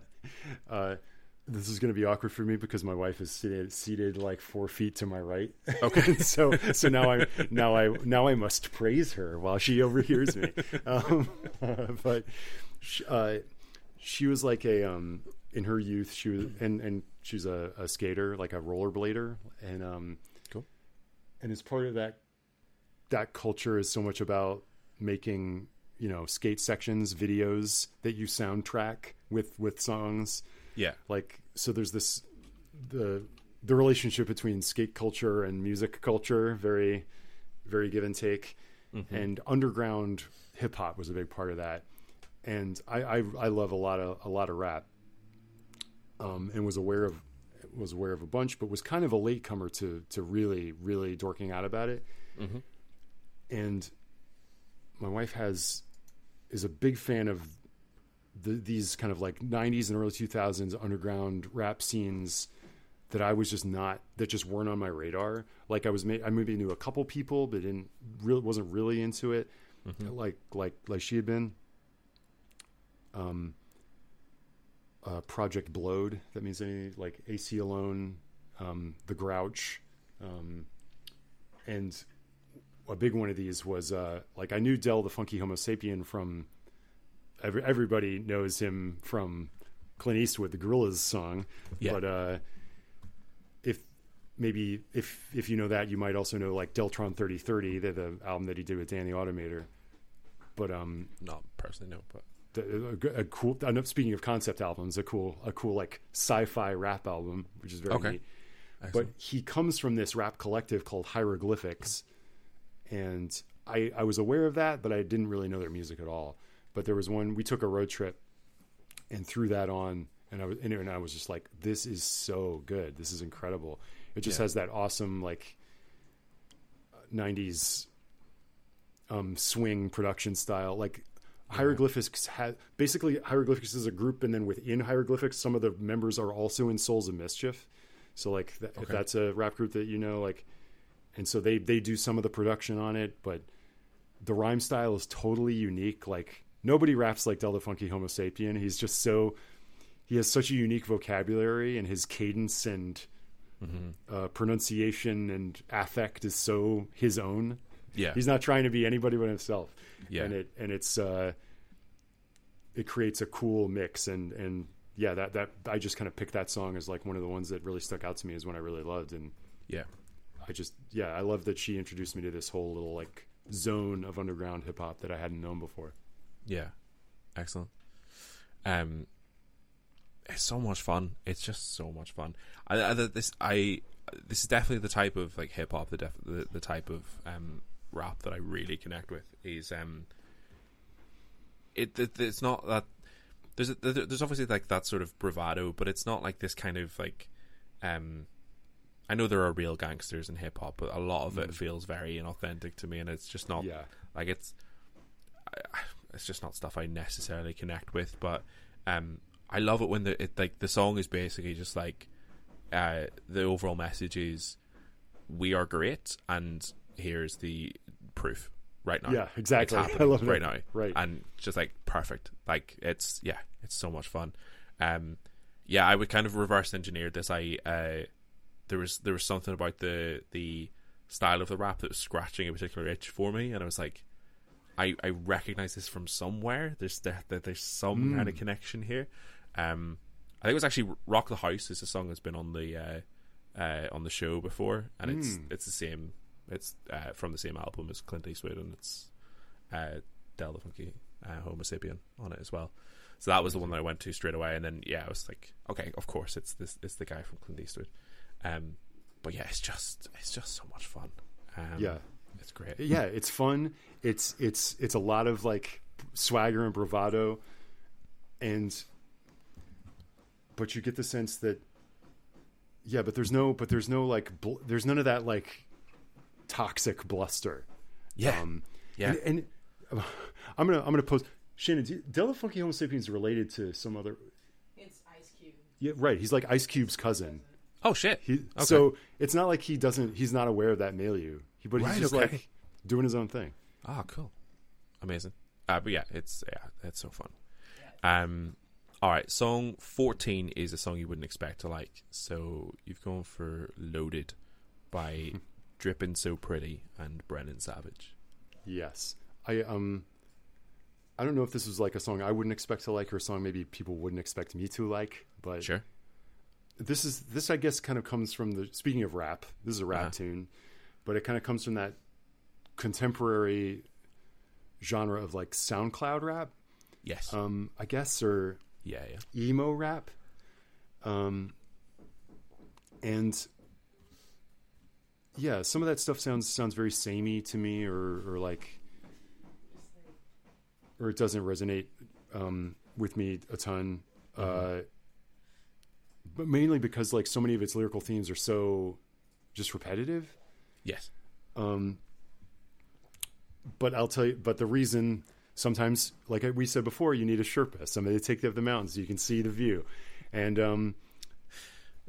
uh, this is going to be awkward for me because my wife is seated, seated like four feet to my right. Okay, [LAUGHS] so so now I now I now I must praise her while she overhears me. [LAUGHS] Um, but she, uh, she was like a um, in her youth. She was and and she's a, a skater, like a rollerblader, and um, Cool. and as part of that that culture is so much about making you know skate sections videos that you soundtrack with with songs. Yeah, like so there's this the the relationship between skate culture and music culture very very give and take. And underground hip hop was a big part of that. And I, I I love a lot of a lot of rap um and was aware of was aware of a bunch but was kind of a latecomer to to really really dorking out about it Mhm. and my wife has is a big fan of the, these kind of like 90s and early 2000s underground rap scenes that I was just not that just weren't on my radar. Like I was ma- I maybe knew a couple people but didn't really wasn't really into it like like like she had been. Um uh, Project Blowed that means any like Aceyalone, um, The Grouch, um, and a big one of these was uh, like I knew Del the Funky Homo Sapien from every, everybody knows him from Clint Eastwood, the Gorillaz song. Yeah. But uh, if maybe if if you know that, you might also know like Deltron thirty thirty, the, the album that he did with Dan the Automator. But um, not personally no, but a, cool. I'm speaking of concept albums. A cool, a cool like sci-fi rap album, which is very Okay. neat. excellent. But he comes from this rap collective called Hieroglyphics, and I I was aware of that, but I didn't really know their music at all. But there was one we took a road trip and threw that on, and I was and, and I was just like, this is so good. This is incredible. It just Yeah. has that awesome like '90s um, swing production style, like. Hieroglyphics had basically Hieroglyphics is a group, and then within Hieroglyphics, some of the members are also in Souls of Mischief. So like th- if that's a rap group that you know, like, and so they they do some of the production on it, but the rhyme style is totally unique. Like nobody raps like Del the Funky Homo Sapien. He's just so he has such a unique vocabulary, and his cadence and uh, pronunciation and affect is so his own. Yeah. He's not trying to be anybody but himself. Yeah. And it and it's uh it creates a cool mix and and yeah, that that I just kind of picked that song as like one of the ones that really stuck out to me as one I really loved and yeah. I just yeah, I love that she introduced me to this whole little like zone of underground hip hop that I hadn't known before. Yeah, excellent. Um, it's so much fun. It's just so much fun. I, I this I this is definitely the type of like hip hop, the, def, the the type of um rap that I really connect with. Is um, it, it it's not that there's a, there's obviously like that sort of bravado, but it's not like this kind of like um. I know there are real gangsters in hip hop, but a lot of it feels very inauthentic to me, and it's just not Yeah. like it's it's just not stuff I necessarily connect with. But um, I love it when the it like the song is basically just like uh, the overall message is we are great, and here's the proof right now. Yeah, exactly. [LAUGHS] I love right now, Right. And just like perfect. Like it's yeah, it's so much fun. Um, yeah, I would kind of reverse engineer this. I uh, there was there was something about the the style of the rap that was scratching a particular itch for me, and I was like, I I recognize this from somewhere. There's that there's some kind of connection here. Um, I think it was actually "Rock the House" is a song that's been on the uh, uh, on the show before, and it's it's the same. It's uh, from the same album as Clint Eastwood, and it's uh, Del the Funky uh, Homo Sapien on it as well. So that was the one that I went to straight away, and then yeah, I was like, okay, of course, it's this it's the guy from Clint Eastwood. Um, but yeah, it's just it's just so much fun. Um, Yeah. it's great. yeah, it's fun. It's it's it's a lot of like swagger and bravado, and but you get the sense that yeah, but there's no but there's no like bl- there's none of that like toxic bluster. Yeah, Um, yeah. and, and I'm gonna I'm gonna post Shannon. Do you, Del the Funky Homo Sapiens related to some other? It's Ice Cube. Yeah, right. He's like Ice Cube's cousin. oh shit. He, Okay. So it's not like he doesn't. He's not aware of that milieu. He, but he's just okay. like doing his own thing. Ah, cool, amazing. Uh, but yeah, it's yeah, it's so fun. Um, all right, song fourteen is a song you wouldn't expect to like. So you've gone for "Loaded" by [LAUGHS] Drippin' So Pretty and Brennan Savage. Yes, I um, I don't know if this was like a song I wouldn't expect to like, or a song maybe people wouldn't expect me to like. But Sure. this is this I guess kind of comes from the. Speaking of rap, this is a rap Uh-huh. tune, but it kind of comes from that contemporary genre of like SoundCloud rap, Yes. um, I guess, or yeah. Yeah. emo rap. Um, and yeah, some of that stuff sounds sounds very samey to me, or or like, or it doesn't resonate um, with me a ton. Uh, but mainly because like so many of its lyrical themes are so just repetitive. Yes. Um, but I'll tell you, but the reason sometimes, like we said before, you need a Sherpa, somebody to take you up the mountains so you can see the view. And um,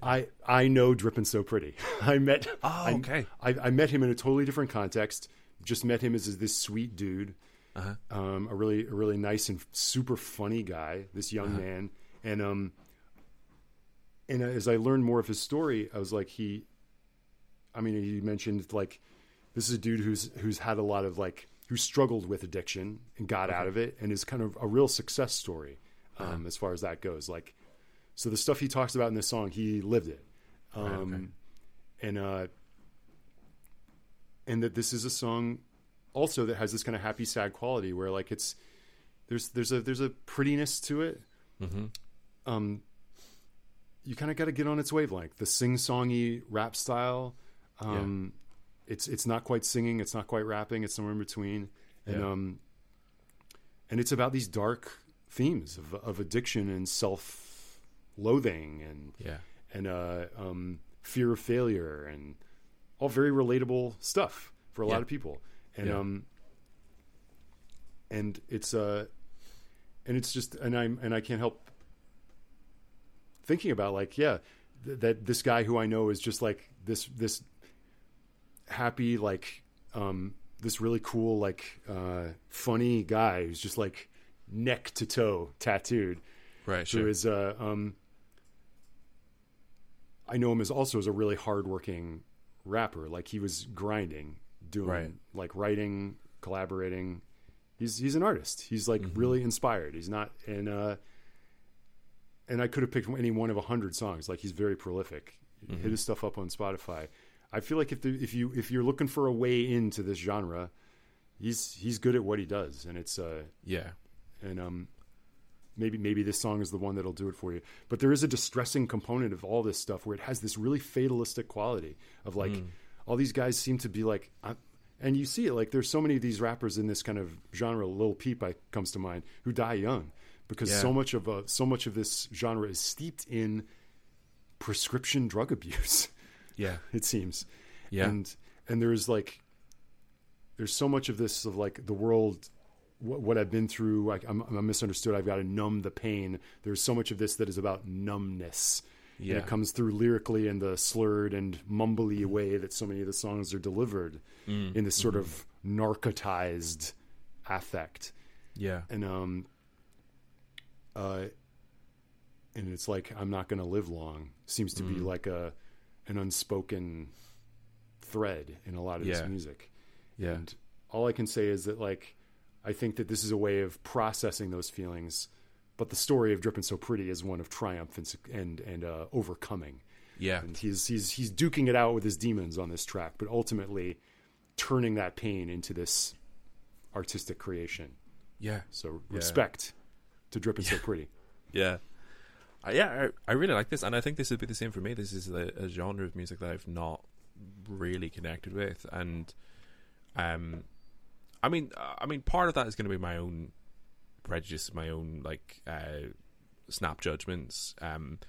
I I know Drippin' So Pretty. [LAUGHS] I met. Oh, okay. I, I met him in a totally different context. Just met him as this sweet dude, Uh-huh. um, a really a really nice and super funny guy. This young Uh-huh. man, and um, and as I learned more of his story, I was like, he, I mean, he mentioned like this is a dude who's who's had a lot of like who struggled with addiction and got out of it, and is kind of a real success story um, as far as that goes. Like, so the stuff he talks about in this song, he lived it, um, and uh, and that this is a song also that has this kind of happy sad quality where like it's there's there's a there's a prettiness to it Mm-hmm. um, you kind of got to get on its wavelength. The sing-songy rap style, um, it's it's not quite singing, it's not quite rapping, it's somewhere in between, and Yeah. um, and it's about these dark themes of, of addiction and self-loathing and Yeah. and uh, um, fear of failure and all very relatable stuff for a Yeah. lot of people. And Yeah. um, and it's uh, and it's just and I'm and I can't help thinking about like yeah, th- that this guy who I know is just like this this happy like um this really cool like uh funny guy who's just like neck to toe tattooed Right. who Sure. is uh um I know him as also as a really hardworking rapper like he was grinding doing Right. like writing collaborating he's he's an artist he's like Mm-hmm. really inspired he's not and uh and I could have picked any one of a hundred songs. Like he's very prolific. Mm-hmm. Hit his stuff up on Spotify. I feel like if the, if you if you're looking for a way into this genre, he's he's good at what he does, and it's uh yeah. and um maybe maybe this song is the one that'll do it for you. But there is a distressing component of all this stuff where it has this really fatalistic quality of like all these guys seem to be like. and you see it like there's so many of these rappers in this kind of genre. Lil Peep I, comes to mind who die young because Yeah. so much of uh, so much of this genre is steeped in prescription drug abuse. [LAUGHS] Yeah. it seems. Yeah. And and there's like there's so much of this of like the world what, what I've been through like I'm, I'm misunderstood I've got to numb the pain there's so much of this that is about numbness and it comes through lyrically in the slurred and mumbly way that so many of the songs are delivered Mm. in this sort of narcotized affect Yeah. and um uh and it's like i'm not going to live long seems to Mm. be like a an unspoken thread in a lot of Yeah. this music Yeah. and all i can say is that like i think that this is a way of processing those feelings but the story of drippin' so pretty is one of triumph and and, and uh, overcoming Yeah. and he's he's he's duking it out with his demons on this track but ultimately turning that pain into this artistic creation Yeah. so Yeah. respect to dripping so pretty. [LAUGHS] Yeah. Uh, yeah, I, I really like this, and I think this would be the same for me. This is a, a genre of music that I've not really connected with, and um, I mean, uh, I mean, part of that is going to be my own prejudice, my own like uh, snap judgments. Um,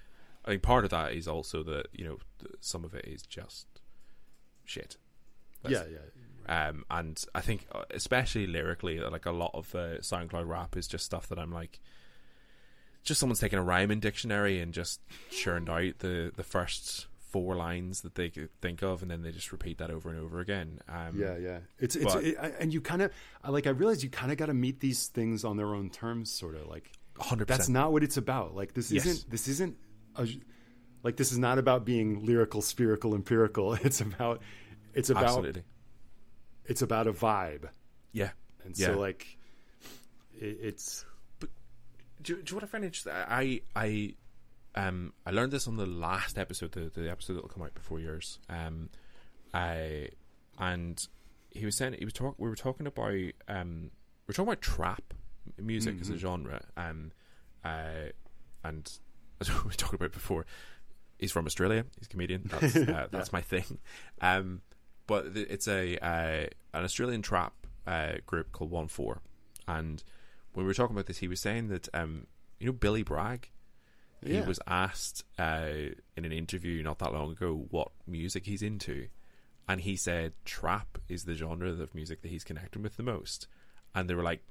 I think part of that is also that you know some of it is just shit. yeah, That's- yeah, um, and I think uh, especially lyrically, like a lot of uh, SoundCloud rap is just stuff that I'm like, just someone's taken a rhyming dictionary and just churned out the the first four lines that they could think of, and then they just repeat that over and over again. Um, yeah, yeah. It's it's but- it, and you kind of like I realize you kind of got to meet these things on their own terms, sort of like hundred that's not what it's about. Like this Yes. isn't this isn't a, like this is not about being lyrical, spherical, empirical. [LAUGHS] It's about it's about Absolutely, it's about a vibe, yeah. and Yeah. so like it, it's do, you- do you what I find interesting? I I um I learned this on the last episode, the, the episode that will come out before yours. Um, I and he was saying he was talk. We were talking about um we're talking about trap music as a genre. Um, uh, and [LAUGHS] as we talked about before, he's from Australia. He's a comedian. That's [LAUGHS] uh, that's my thing. Um, but th- it's a uh, an Australian trap uh, group called One Four, and when we were talking about this, he was saying that um, you know Billy Bragg. He Yeah. was asked uh, in an interview not that long ago what music he's into, and he said trap is the genre of music that he's connecting with the most. And they were like,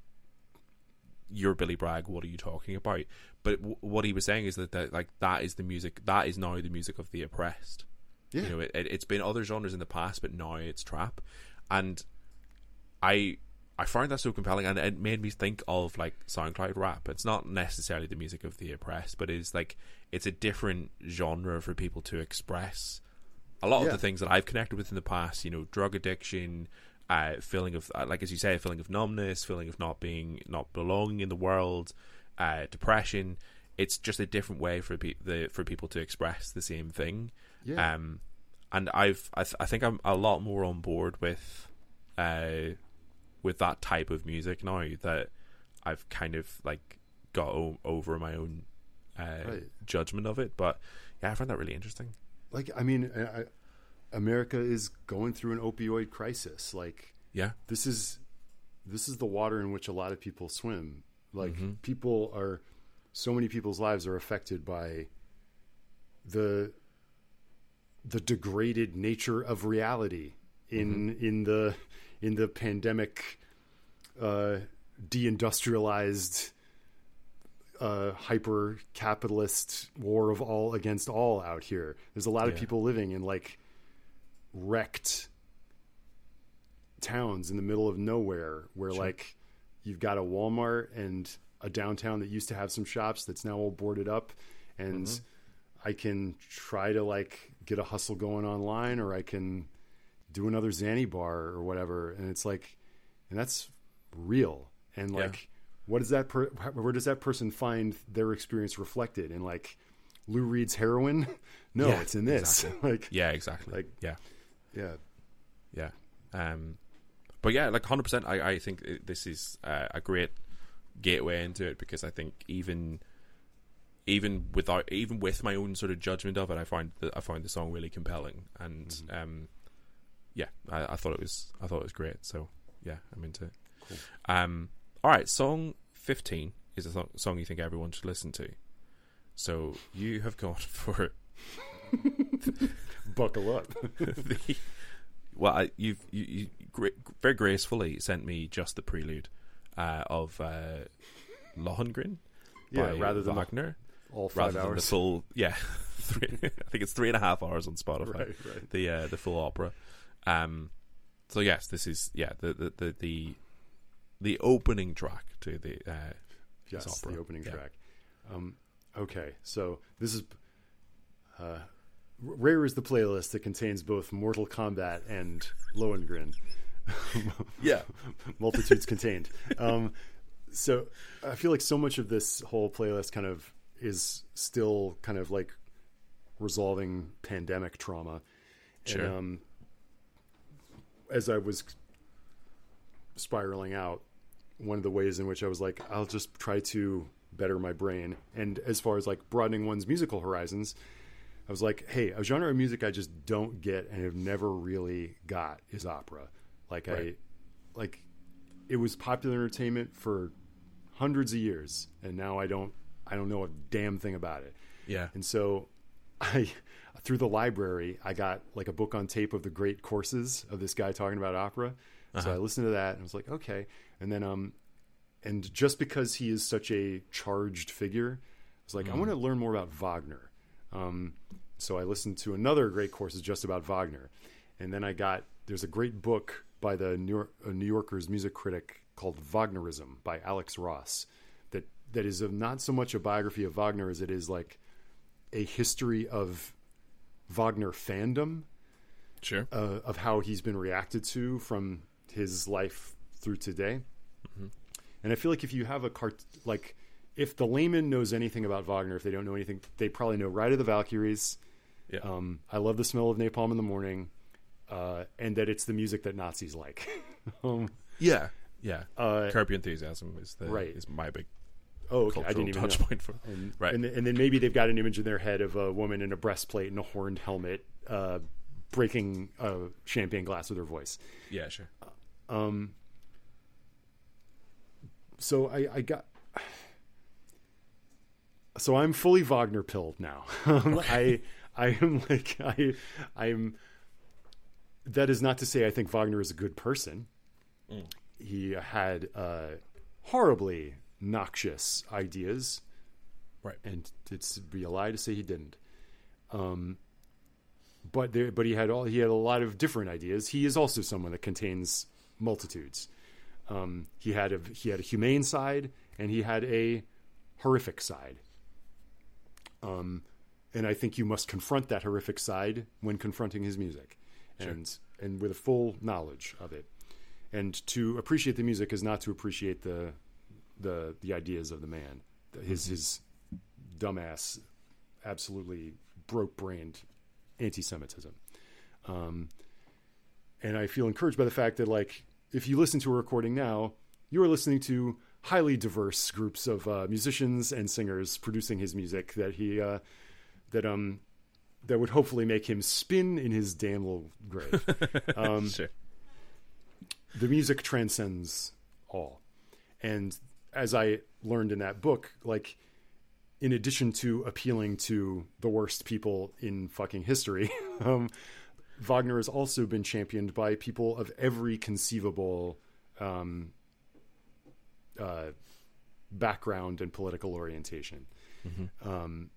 "You're Billy Bragg. What are you talking about?" But w- what he was saying is that, that like that is the music. That is now the music of the oppressed. yeah, You know, it, it, it's been other genres in the past, but now it's trap. And I I found that so compelling, and it made me think of like SoundCloud rap. It's not necessarily the music of the oppressed, but it's like it's a different genre for people to express a lot Yeah. of the things that I've connected with in the past. You know, drug addiction, uh, feeling of uh, like as you say, a feeling of numbness, feeling of not being not belonging in the world, uh, depression. It's just a different way for pe- the for people to express the same thing. yeah. Um, and I've I, th- I think I'm a lot more on board with, uh, with that type of music now that I've kind of like got o- over my own uh, Right. judgment of it. But yeah, I find that really interesting. like I mean, I, America is going through an opioid crisis. Like Yeah, this is this is the water in which a lot of people swim. Like Mhm. people are so many people's lives are affected by the the degraded nature of reality in in the in the pandemic uh deindustrialized uh, hyper capitalist war of all against all out here. There's a lot of people living in like wrecked towns in the middle of nowhere where like you've got a Walmart and a downtown that used to have some shops that's now all boarded up and Mm-hmm. I can try to like get a hustle going online or I can do another Xanny bar or whatever and it's like and that's real and Yeah. like what does that per- where does that person find their experience reflected in like Lou Reed's heroin [LAUGHS] no Yeah, it's in this Exactly. [LAUGHS] like Yeah, exactly. Like- yeah, yeah yeah. Um, but yeah, like hundred percent. I I think it- this is uh, a great gateway into it because I think even even without even with my own sort of judgment of it, I find that I find the song really compelling and Mm-hmm. um, yeah, I, I thought it was I thought it was great. So yeah, I'm into it. Um, all right, song fifteen is a song, song you think everyone should listen to. So you have gone [LAUGHS] for [LAUGHS] buckle up [LAUGHS] the well, I, you've you, you gra- very gracefully sent me just the prelude uh, of uh, Lohengrin yeah by rather than the, Wagner, all five rather than the hours full yeah, three, I think it's three and a half hours on Spotify. right right The uh, the full opera. Um, so yes, this is yeah the the the the, the opening track to the uh, yes the opening Yeah. track um okay so this is uh rare is the playlist that contains both mortal kombat and lohengrin [LAUGHS] Yeah, multitudes contained. Um, so I feel like so much of this whole playlist kind of is still kind of like resolving pandemic trauma. Sure. And um, as I was spiraling out, one of the ways in which I was like, I'll just try to better my brain. And as far as like broadening one's musical horizons, I was like, hey, a genre of music I just don't get and have never really got is opera. Like Right. I like it was popular entertainment for hundreds of years and now I don't I don't know a damn thing about it. yeah, And so [LAUGHS] I through the library I got like a book on tape of the great courses of this guy talking about opera. So I listened to that and I was like, okay. And then um and just because he is such a charged figure, I was like, I want to learn more about Wagner. Um, so I listened to another great courses just about Wagner, and then I got there's a great book by the New, York, New Yorker's music critic called Wagnerism by Alex Ross, that that is not so much a biography of Wagner as it is like a history of Wagner fandom sure. uh, of how he's been reacted to from his life through today. And I feel like if you have a cart, like if the layman knows anything about Wagner, if they don't know anything, they probably know Ride of the Valkyries. Yeah. Um, I love the smell of napalm in the morning, uh, and that it's the music that Nazis like. [LAUGHS] um, yeah, yeah. uh, Your Enthusiasm is the right. is my big oh, okay, I didn't even touch know. point for And, right. and, and then maybe they've got an image in their head of a woman in a breastplate and a horned helmet, uh, breaking a champagne glass with her voice. yeah, sure. Um, so I, I got. So I'm fully Wagner pilled now. [LAUGHS] Um, I I am like [LAUGHS] I I'm. That is not to say I think Wagner is a good person. He had uh, horribly noxious ideas, Right. and it's be a lie to say he didn't. Um, but there, but he had all he had a lot of different ideas. He is also someone that contains multitudes. Um, he had a he had a humane side and he had a horrific side. Um, and I think you must confront that horrific side when confronting his music, and and with a full knowledge of it. And to appreciate the music is not to appreciate the the the ideas of the man. His his dumbass, absolutely broke brained anti-Semitism. Um, and I feel encouraged by the fact that like if you listen to a recording now, you are listening to highly diverse groups of uh, musicians and singers producing his music that he uh, that um that would hopefully make him spin in his damn little grave. [LAUGHS] Um, sure. the music transcends all. And as I learned in that book, like in addition to appealing to the worst people in fucking history, [LAUGHS] um, Wagner has also been championed by people of every conceivable um, uh, background and political orientation. Um,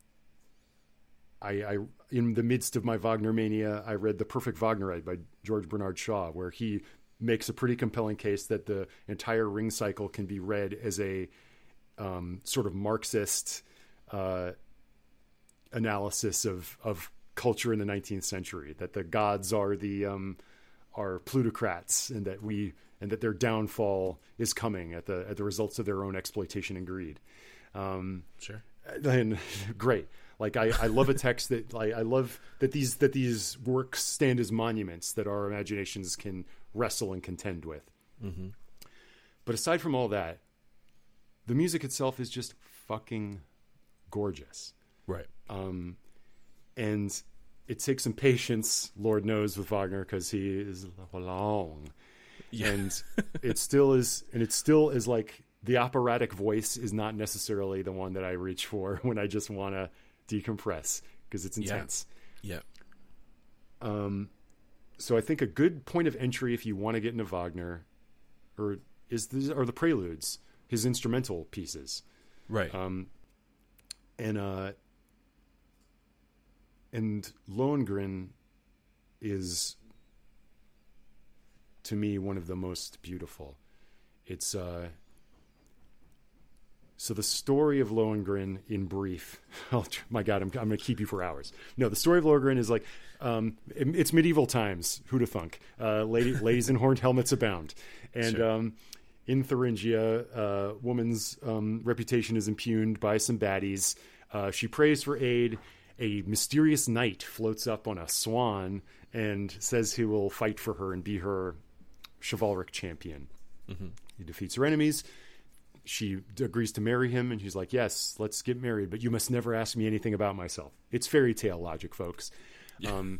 I, I, in the midst of my Wagner mania, I read The Perfect Wagnerite by George Bernard Shaw, where he makes a pretty compelling case that the entire ring cycle can be read as a um, sort of Marxist uh, analysis of of culture in the 19th century. That the gods are the um, are plutocrats, and that we and that their downfall is coming at the at the results of their own exploitation and greed. Um, Sure. and [LAUGHS] great. Like I, I love a text that like I love that these that these works stand as monuments that our imaginations can wrestle and contend with. Mm-hmm. But aside from all that, the music itself is just fucking gorgeous. Right. Um, and it takes some patience, Lord knows, with Wagner because he is long, Yeah. and it still is, and it still is like the operatic voice is not necessarily the one that I reach for [LAUGHS] when I just want to decompress because it's Yeah. intense. yeah. Um, so I think a good point of entry if you want to get into Wagner, or is are the preludes, his instrumental pieces. Right. Um, and uh, and Lohengrin is to me one of the most beautiful. It's uh, so the story of Lohengrin in brief. [LAUGHS] Oh my God, I'm I'm going to keep you for hours. No, the story of Lohengrin is like um, it- it's medieval times. Who'da thunk? Uh, lady, [LAUGHS] ladies in horned helmets abound, and Sure. um, in Thuringia, a woman's um, reputation is impugned by some baddies. Uh, she prays for aid. A mysterious knight floats up on a swan and says he will fight for her and be her chivalric champion. He defeats her enemies. She agrees to marry him, and she's like, "Yes, let's get married, but you must never ask me anything about myself." It's fairy tale logic, folks. Um,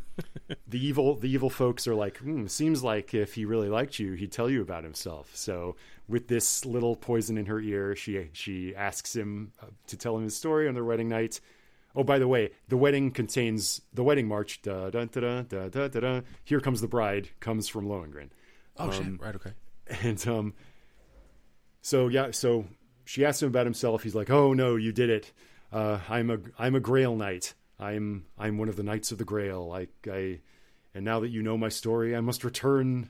the evil, the evil folks are like, hmm, "Seems like if he really liked you, he'd tell you about himself." So, with this little poison in her ear, she she asks him uh, to tell him his story on their wedding night. Oh, by the way, the wedding contains the wedding march. Da, da, da, da, da, da, da, da. Here comes the bride. Comes from Lohengrin. oh um, shit. Right. Okay. [LAUGHS] And um, so yeah, so she asked him about himself. He's like, "Oh no, you did it. Uh, I'm a I'm a Grail knight. I'm I'm one of the knights of the Grail. I I, and now that you know my story, I must return.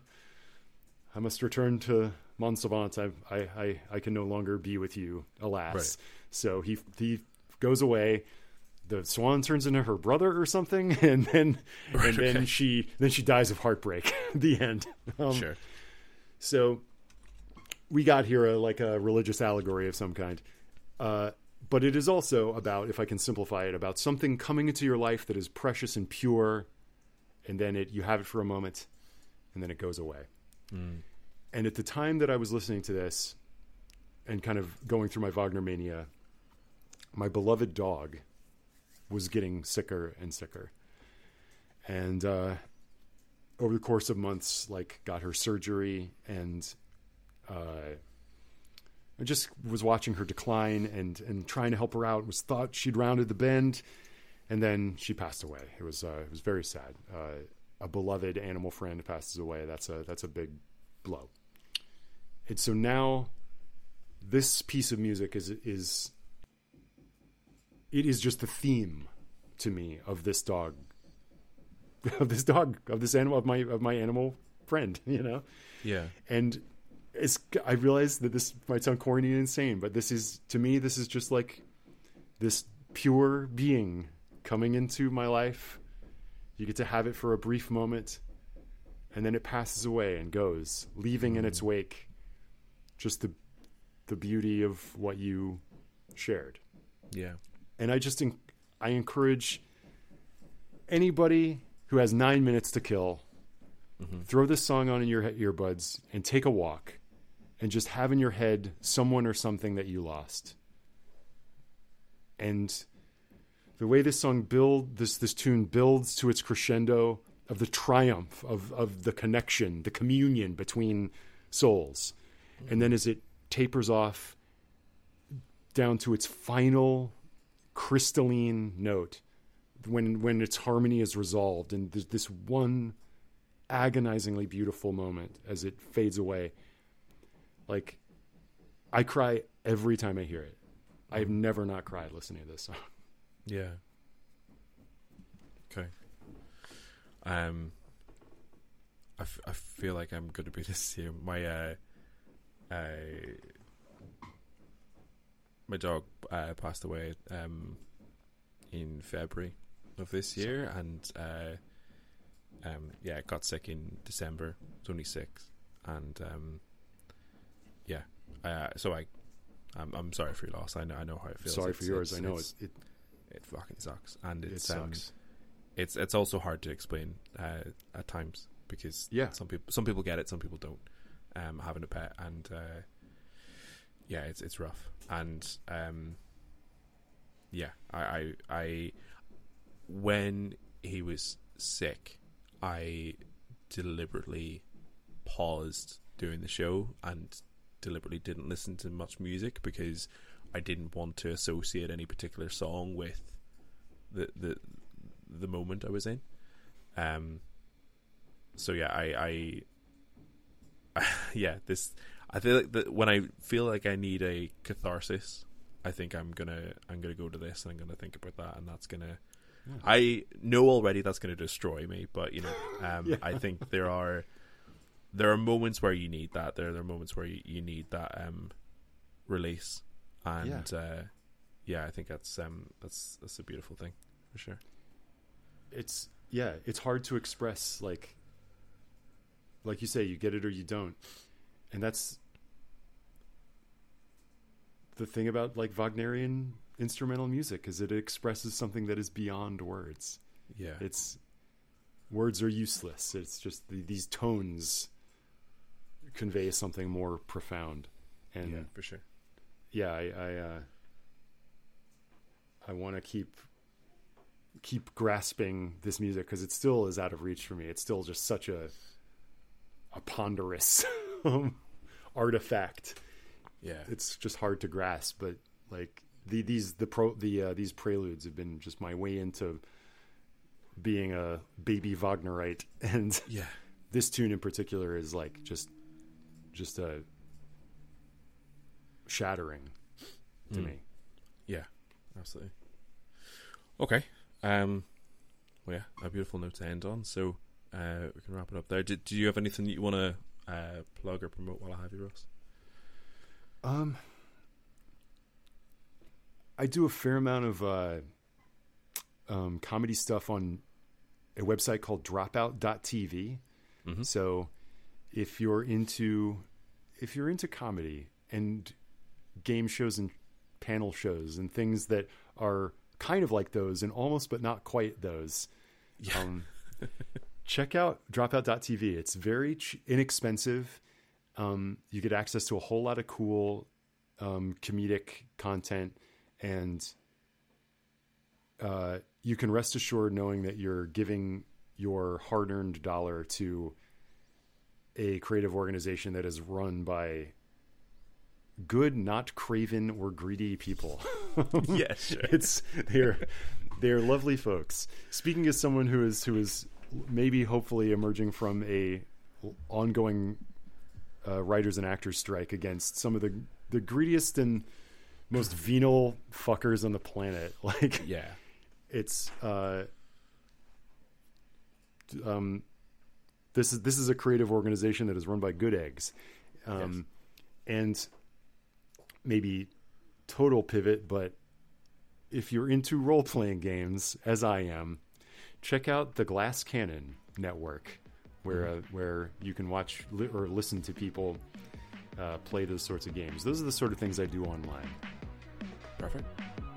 I must return to Montsalvat. I I I, I can no longer be with you, alas. Right. So he he goes away. The swan turns into her brother or something, [LAUGHS] and then and then she then she dies of heartbreak. [LAUGHS] the end. Um, sure. so we got here a, like a religious allegory of some kind. Uh, but it is also about, if I can simplify it, about something coming into your life that is precious and pure, and then it you have it for a moment, and then it goes away. And at the time that I was listening to this, and kind of going through my Wagner mania, my beloved dog was getting sicker and sicker, and uh, over the course of months, like got her surgery and uh, I just was watching her decline and and trying to help her out. Was thought she'd rounded the bend, and then she passed away. It was uh, it was very sad. Uh, a beloved animal friend passes away. That's a that's a big blow. And so now, this piece of music is is it is just the theme to me of this dog [LAUGHS] of this dog of this animal of my of my animal friend [LAUGHS] you know Yeah. and it's i realize that this might sound corny and insane but this is to me this is just like this pure being coming into my life. You get to have it for a brief moment and then it passes away and goes leaving in its mm. wake just the the beauty of what you shared. Yeah. and I just I encourage anybody who has nine minutes to kill, mm-hmm. throw this song on in your earbuds and take a walk, and just have in your head someone or something that you lost. And the way this song build this this tune builds to its crescendo of the triumph of of the connection, the communion between souls, and then as it tapers off down to its final crystalline note when when its harmony is resolved and there's this one agonizingly beautiful moment as it fades away like i cry every time I hear it. I've never not cried listening to this song. Yeah. Okay. Um, I, f- I feel like I'm going to be [LAUGHS] this year. My uh, uh, my dog uh, passed away um in February of this year, and uh, um, yeah, got sick in December. It's only six, and um, uh, so I. I'm, I'm sorry for your loss. I know I know how it feels. Sorry It's- for yours. I know it's- it. It, it fucking sucks, and it it's um, sucks. it's it's also hard to explain uh, at times because Yeah. some people some people get it, some people don't. Um, having a pet and uh, yeah, it's it's rough, and um, yeah, I, I I when he was sick, I deliberately paused doing the show and deliberately didn't listen to much music because I didn't want to associate any particular song with the the the moment I was in. Um. So yeah, I I [LAUGHS] yeah this I feel like that when I feel like I need a catharsis, I think I'm gonna I'm gonna go to this and I'm gonna think about that and that's gonna. Yeah. I know already that's going to destroy me, but you know, um, [LAUGHS] Yeah. I think there are there are moments where you need that. There, there are moments where you, you need that um, release, and yeah. Uh, yeah, I think that's um, that's that's a beautiful thing for sure. it's yeah, it's hard to express like like you say, you get it or you don't. And that's the thing about like Wagnerian instrumental music is it expresses something that is beyond words. Yeah, It's words are useless. It's just the, these tones convey something more profound. And yeah, for sure. yeah, I I, uh, I want to keep keep grasping this music because it still is out of reach for me. It's still just such a a ponderous [LAUGHS] um, artifact. Yeah, It's just hard to grasp, but like the these the pro the uh, these preludes have been just my way into being a baby Wagnerite, [LAUGHS] and yeah, this tune in particular is like just just a shattering to Mm. me. yeah, absolutely. Okay, um, well, yeah, a beautiful note to end on. So uh, we can wrap it up there. Did, do you have anything that you want to uh, plug or promote while I have you, Ross? Um, I do a fair amount of uh, um, comedy stuff on a website called Dropout.tv. Mm-hmm. So, if you're into if you're into comedy and game shows and panel shows and things that are kind of like those and almost but not quite those, Yeah. um, check out Dropout.tv. It's very ch- inexpensive. Um, you get access to a whole lot of cool um, comedic content, and uh, you can rest assured knowing that you're giving your hard-earned dollar to a creative organization that is run by good, not craven or greedy people. [LAUGHS] yes, sure. it's they're they're lovely folks. Speaking as someone who is who is maybe hopefully emerging from a ongoing uh, writers and actors strike against some of the the greediest and most venal fuckers on the planet. [LAUGHS] Like yeah, it's uh, um, this is this is a creative organization that is run by good eggs, um, and maybe total pivot. But if you're into role playing games, as I am, check out the Glass Cannon Network, where uh, where you can watch li- or listen to people uh, play those sorts of games. Those are the sort of things I do online. perfect.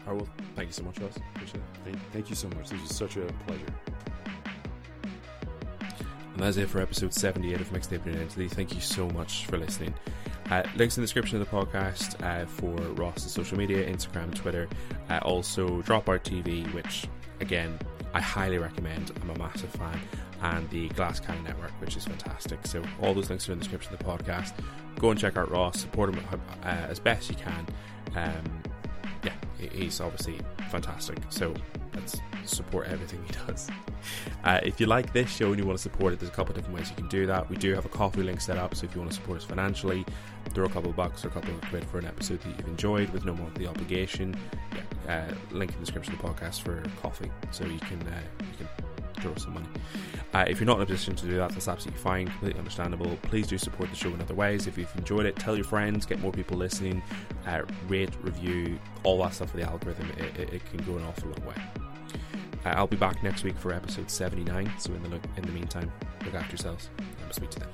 I will. Thank you so much, Ross. Appreciate it. Thank, thank you so much. This is such a pleasure. And that's it for episode 78 of Mixtaping Identity. Thank you so much for listening. Uh, links in the description of the podcast uh, for Ross's social media, Instagram, Twitter. Uh, also, Dropout TV, which, again, I highly recommend. I'm a massive fan. And the Glass Cannon Network, which is fantastic. So, all those links are in the description of the podcast. Go and check out Ross, support him uh, as best you can. Um, he's obviously fantastic. So, let's support everything he does. Uh, if you like this show and you want to support it, there's a couple of different ways you can do that. We do have a Ko-Fi link set up, so if you want to support us financially, throw a couple of bucks or a couple of quid for an episode that you've enjoyed with no more of the obligation. Yeah, uh, link in the description of the podcast for Ko-Fi, so you can uh, you can throw some money. Uh, if you're not in a position to do that, that's absolutely fine, completely understandable. Please do support the show in other ways. If you've enjoyed it, tell your friends, get more people listening, uh, rate, review, all that stuff for the algorithm. It, it, it, can go an awful long way. Uh, I'll be back next week for episode 79. So in the in the meantime, look after yourselves. I'll speak to them.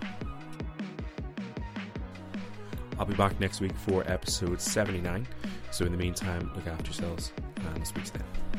I'll be back next week for episode 79. So in the meantime, look after yourselves and speak to them.